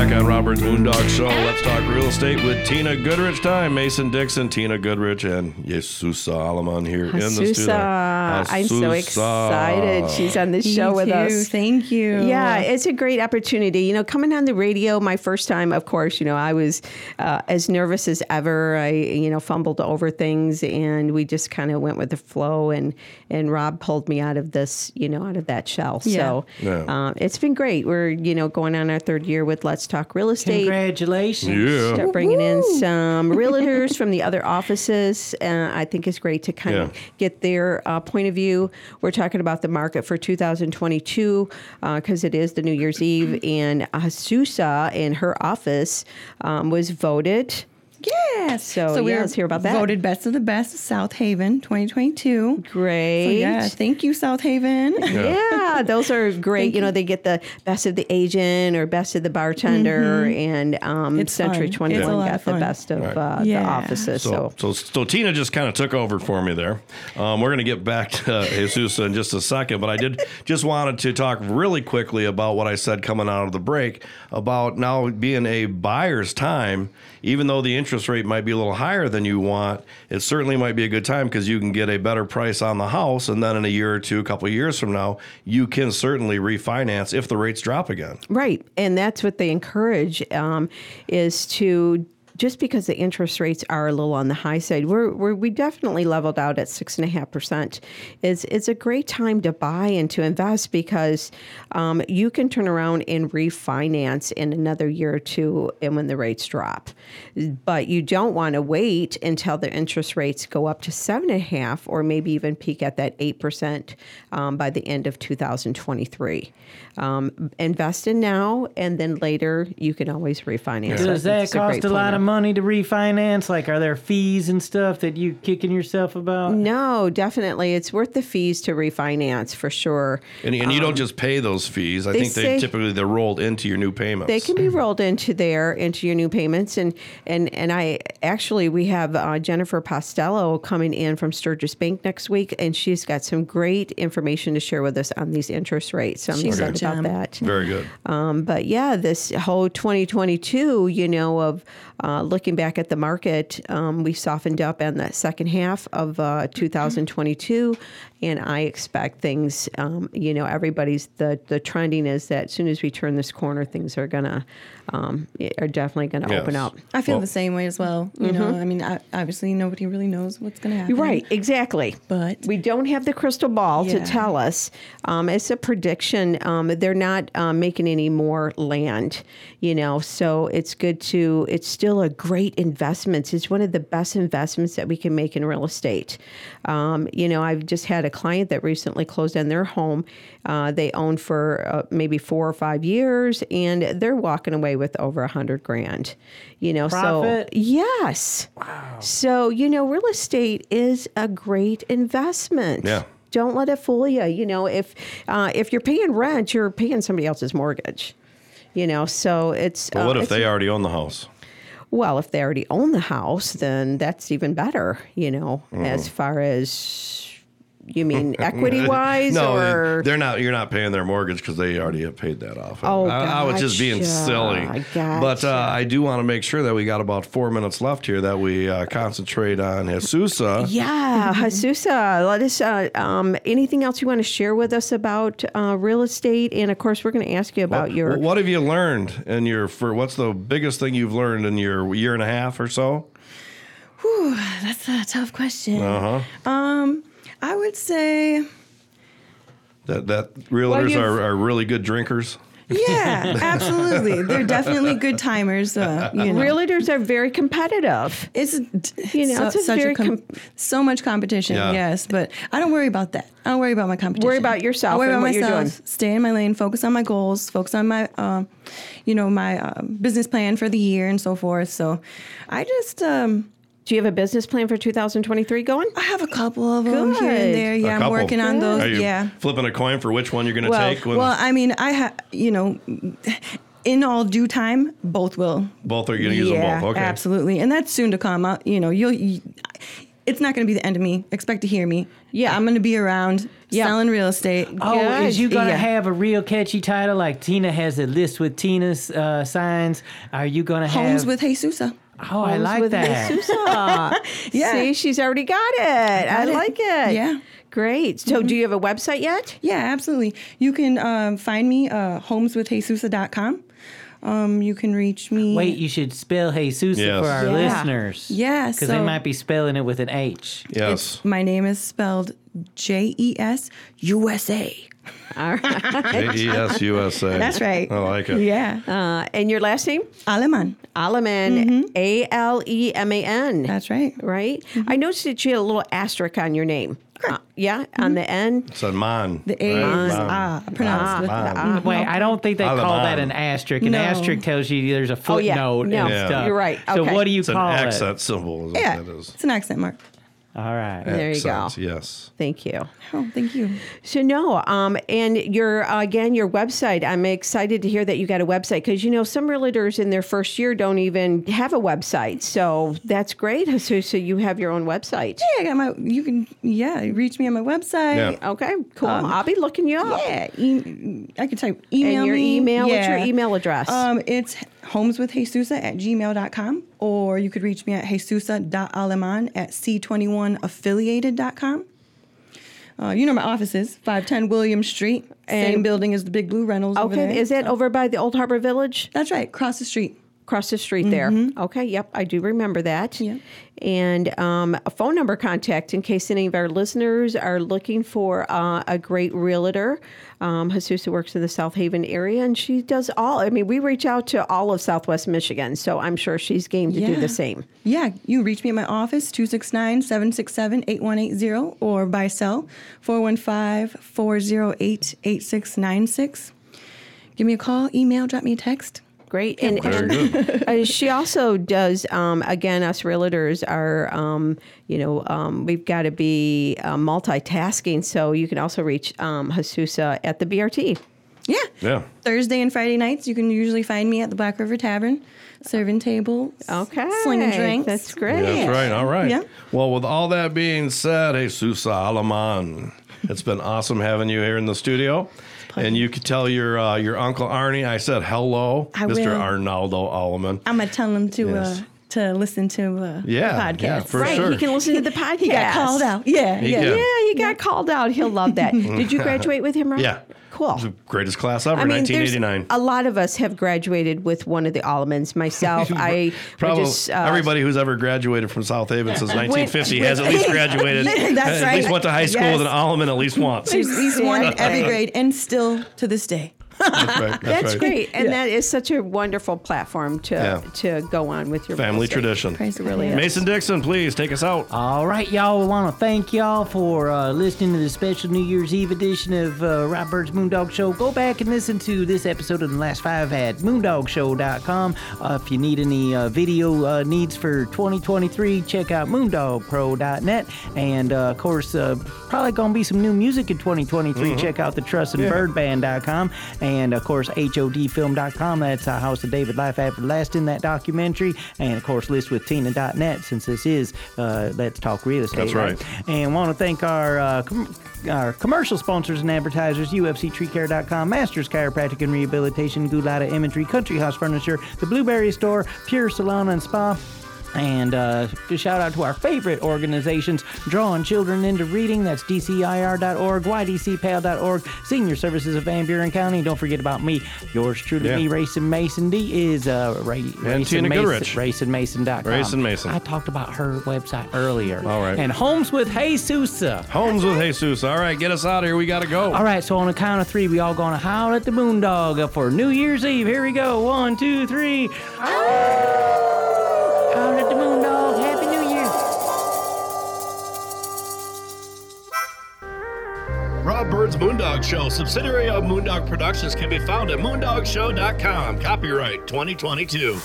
We're back on Rob Byrd's Moondog Show. Let's talk real estate with Tina Goodrich. Time Mason Dixon, Tina Goodrich, and Jesus Aleman here in the Jesusa. studio. I'm so excited. She's on this Me show with too. us. Thank you. Yeah, it's a great opportunity. You know, coming on the radio, my first time, of course, you know, I was uh, as nervous as ever. I, you know, fumbled over things and we just kind of went with the flow and, and Rob pulled me out of this, you know, out of that shell. So Yeah. uh, it's been great. We're, you know, going on our third year with Let's Talk Real Estate. Congratulations. Yeah. Start bringing in some realtors from the other offices. Uh, I think it's great to kind Yeah. of get their uh, point of view. We're talking about the market for 2022 because it is the New Year's Eve, and Jesusa in her office um, was voted. Yes. So, we yeah, were let's hear about that. Voted best of the best South Haven 2022. Great. So yeah, thank you, South Haven. Yeah, those are great. You know, they get the best of the agent or best of the bartender, and um, Century fun. 21 lot got the best of Right. uh, Yeah. the offices. So, So, so, so Tina just kind of took over for me there. Um, we're going to get back to Jesus in just a second, but I did just wanted to talk really quickly about what I said coming out of the break about now being a buyer's time. Even though the interest rate might be a little higher than you want, it certainly might be a good time because you can get a better price on the house, and then in a year or two, a couple of years from now, you can certainly refinance if the rates drop again. Right, and that's what they encourage um, is to just because the interest rates are a little on the high side, we're, we're we definitely leveled out at six and a half percent. It's it's a great time to buy and to invest because um, you can turn around and refinance in another year or two, and when the rates drop, but you don't want to wait until the interest rates go up to seven and a half, or maybe even peak at that eight percent um, by the end of 2023. Um, invest in now, and then later you can always refinance. So I Does that it's a cost a lot of money to refinance? Like, are there fees and stuff that you kicking yourself about? No, definitely. It's worth the fees to refinance for sure. And, and you Um, don't just pay those fees. I they think they say- typically they're rolled into your new payments. They can be rolled into there into your new payments, and and and I actually we have uh, Jennifer Postello coming in from Sturgis Bank next week, and she's got some great information to share with us on these interest rates. So I'm She's a excited about that. Very good. Um, but yeah, this whole 2022, you know, of uh, looking back at the market, um, we softened up in the second half of uh, 2022, and I expect things. Um, you know, everybody's the the trending is that as soon as we turn this corner, things are gonna um, are definitely gonna open up. I feel the same way as well. You know, I mean, I, obviously nobody really knows what's going to happen. You're right, exactly. But we don't have the crystal ball to tell us. Um, it's a prediction. Um, they're not um, making any more land, you know. So it's good to. It's still a great investment. It's one of the best investments that we can make in real estate. Um, you know, I've just had a client that recently closed on their home. Uh, they owned for uh, maybe four or five years, and they're walking away with over a hundred grand. You know, Profit? so yes. Wow. So, you know, real estate is a great investment. Yeah. Don't let it fool you. You know, if uh, if you're paying rent, you're paying somebody else's mortgage. You know, so it's. But what uh, if it's- they already own the house? Well, if they already own the house, then that's even better. You know, Mhm. as far as you mean equity wise, no, or they're not. You're not paying their mortgage because they already have paid that off. Oh, I, I was just being gotcha. silly. But uh, I do want to make sure that we got about four minutes left here that we uh, concentrate on Jesusa. Yeah, Jesusa, let us. Uh, um, anything else you want to share with us about uh, real estate? And of course, we're going to ask you about What, your. what have you learned in your? For what's the biggest thing you've learned in your year and a half or so? Whew, that's a tough question. Uh huh. Um, I would say, That that realtors you've- are, are really good drinkers. yeah, absolutely. They're definitely good timers. Uh, you know. Realtors are very competitive. It's You know, so, it's such very a com- so much competition. Yeah. Yes, but I don't worry about that. I don't worry about my competition. Worry about yourself I worry and about what you're myself. doing. Stay in my lane. Focus on my goals. Focus on my, um, you know, my um, business plan for the year and so forth. So, I just. Um, Do you have a business plan for 2023 going? I have a couple of them here and there. Yeah, I'm couple. working on those. Are you yeah. flipping a coin for which one you're going to well, take? When well, I mean, I have, you know, in all due time, both will. both are going to use them both? Okay. absolutely, and that's soon to come. Uh, you know, you'll. You, it's not going to be the end of me. Expect to hear me. Yeah, I'm going to be around selling real estate. Oh, is you gonna Yeah. have a real catchy title like Tina has a list with Tina's uh, signs? Are you gonna have Homes with Jesusa. Oh, I like with that. Jesusa. Yeah. See, she's already got it. I, got it. like it. Yeah. Great. So, do you have a website yet? Yeah, absolutely. You can um, find me uh, homeswithjesusa.com. Um, you can reach me. Wait, you should spell Jesus Yes. for our Yeah. listeners. Yeah, because they might be spelling it with an H. Yes. My name is spelled J E S U S A. All right. J E S U S A. That's right. I like it. Yeah. Uh, and your last name? Aleman. Aleman. A L E M A N. That's right. Right? I noticed that you had a little asterisk on your name. Uh, yeah, on the end. It's a man. The A right? is Man. ah, pronounced with the Man. ah. Wait, I don't think they call that an asterisk. An No. asterisk tells you there's a Oh, yeah. footnote No, and Yeah. stuff. you're right. So what do you It's an call accent it? symbol. Is what Yeah, that is. it's an accent mark. All right. There you go. Yes. Thank you. Oh, thank you. So no, um, and your uh, again your website. I'm excited to hear that you got a website because you know some realtors in their first year don't even have a website. So that's great. So, so you have your own website. Yeah, I got my. You can yeah reach me on my website. Yeah. Okay, cool. Um, I'll be looking you up. Yeah, e- I can type email And your me. email. What's your email address? Um, it's homeswithjesusa at gmail.com or you could reach me at jesusa.aleman at c21affiliated.com. Uh, you know my office is 510 William Street, same And- building as the Big Blue Rentals. over okay, is that over by the Old Harbor Village? That's right, across the street. Across the street there. Okay, yep, I do remember that. Mm-hmm. Yeah. And um, a phone number contact in case any of our listeners are looking for uh, a great realtor. Um, works in the South Haven area and she does all, I mean, we reach out to all of Southwest Michigan, so I'm sure she's game to do the same. Yeah, you reach me at my office, 269 767 8180, or by cell, 415 408 8696. Give me a call, email, drop me a text. Great. And, and uh, she also does, um, again, us realtors are, um, you know, um, we've got to be uh, multitasking. So you can also reach um, Jesusa at the BRT. Yeah. Yeah. Thursday and Friday nights, you can usually find me at the Black River Tavern, serving tables. Okay. Slinging drinks. That's great. That's right. All right. Yeah. Well, with all that being said, Jesus Aleman, it's been awesome having you here in the studio. And you could tell your uh, your uncle Arnie I said hello, I Mr. will. Arnaldo Aleman. I'm gonna tell him to Yes. uh, to listen to uh, Yeah, the podcast. yeah, for right. sure. He can listen to the podcast. He got called out. Yeah, He yeah. can. Yeah, he got called out. He'll love that. Did you graduate with him, Rob? Yeah. Cool. The greatest class ever, I mean, there's 1989. a lot of us have graduated with one of the Alemans. Myself, I Probably just uh, everybody who's ever graduated from South Haven since 1950 has at least graduated. That's right. at least went to high school Yes. with an Aleman at least once. At least one in every grade, and still to this day. That's right. That's, That's right. great, and that is such a wonderful platform to Yeah. to go on with your Family estate. tradition. It really is. Mason Dixon, please take us out. All right, y'all. We want to thank y'all for uh, listening to the special New Year's Eve edition of uh, Rob Byrd's Moondog Show. Go back and listen to this episode of the last five at moondogshow.com. Uh, if you need any uh, video uh, needs for 2023, check out moondogpro.net. And uh, of course, uh, probably going to be some new music in 2023. Mhm. Check out the Trust and Yeah. Byrdband.com. And of course, HODfilm.com. That's our House of David Life Everlasting that documentary. And of course, listwithtina.net since this is uh, Let's Talk Real Estate. That's right. And want to thank our uh, com- our commercial sponsors and advertisers, UFCTreeCare.com, Masters Chiropractic and Rehabilitation, Gulata Imagery, Country House Furniture, The Blueberry Store, Pure Salon and Spa. And uh, to shout out to our favorite organizations, Drawing Children into Reading, that's DCIR.org, YDCPAL.org, Senior Services of Van Buren County. Don't forget about me, yours truly, Yeah. me, Racing Mason D is uh, Ray, And Tina Goodrich. RacingMason.com. Racing Mason. I talked about her website earlier. All right. And Homes with Jesusa. Homes with Jesus. All right, get us out of here. We got to go. All right, so on the count of three, we all gonna howl at the moondog for New Year's Eve. Here we go. One, two, three. Howl Rob Moondog Show, subsidiary of Moondog Productions, can be found at moondogshow.com. Copyright 2022.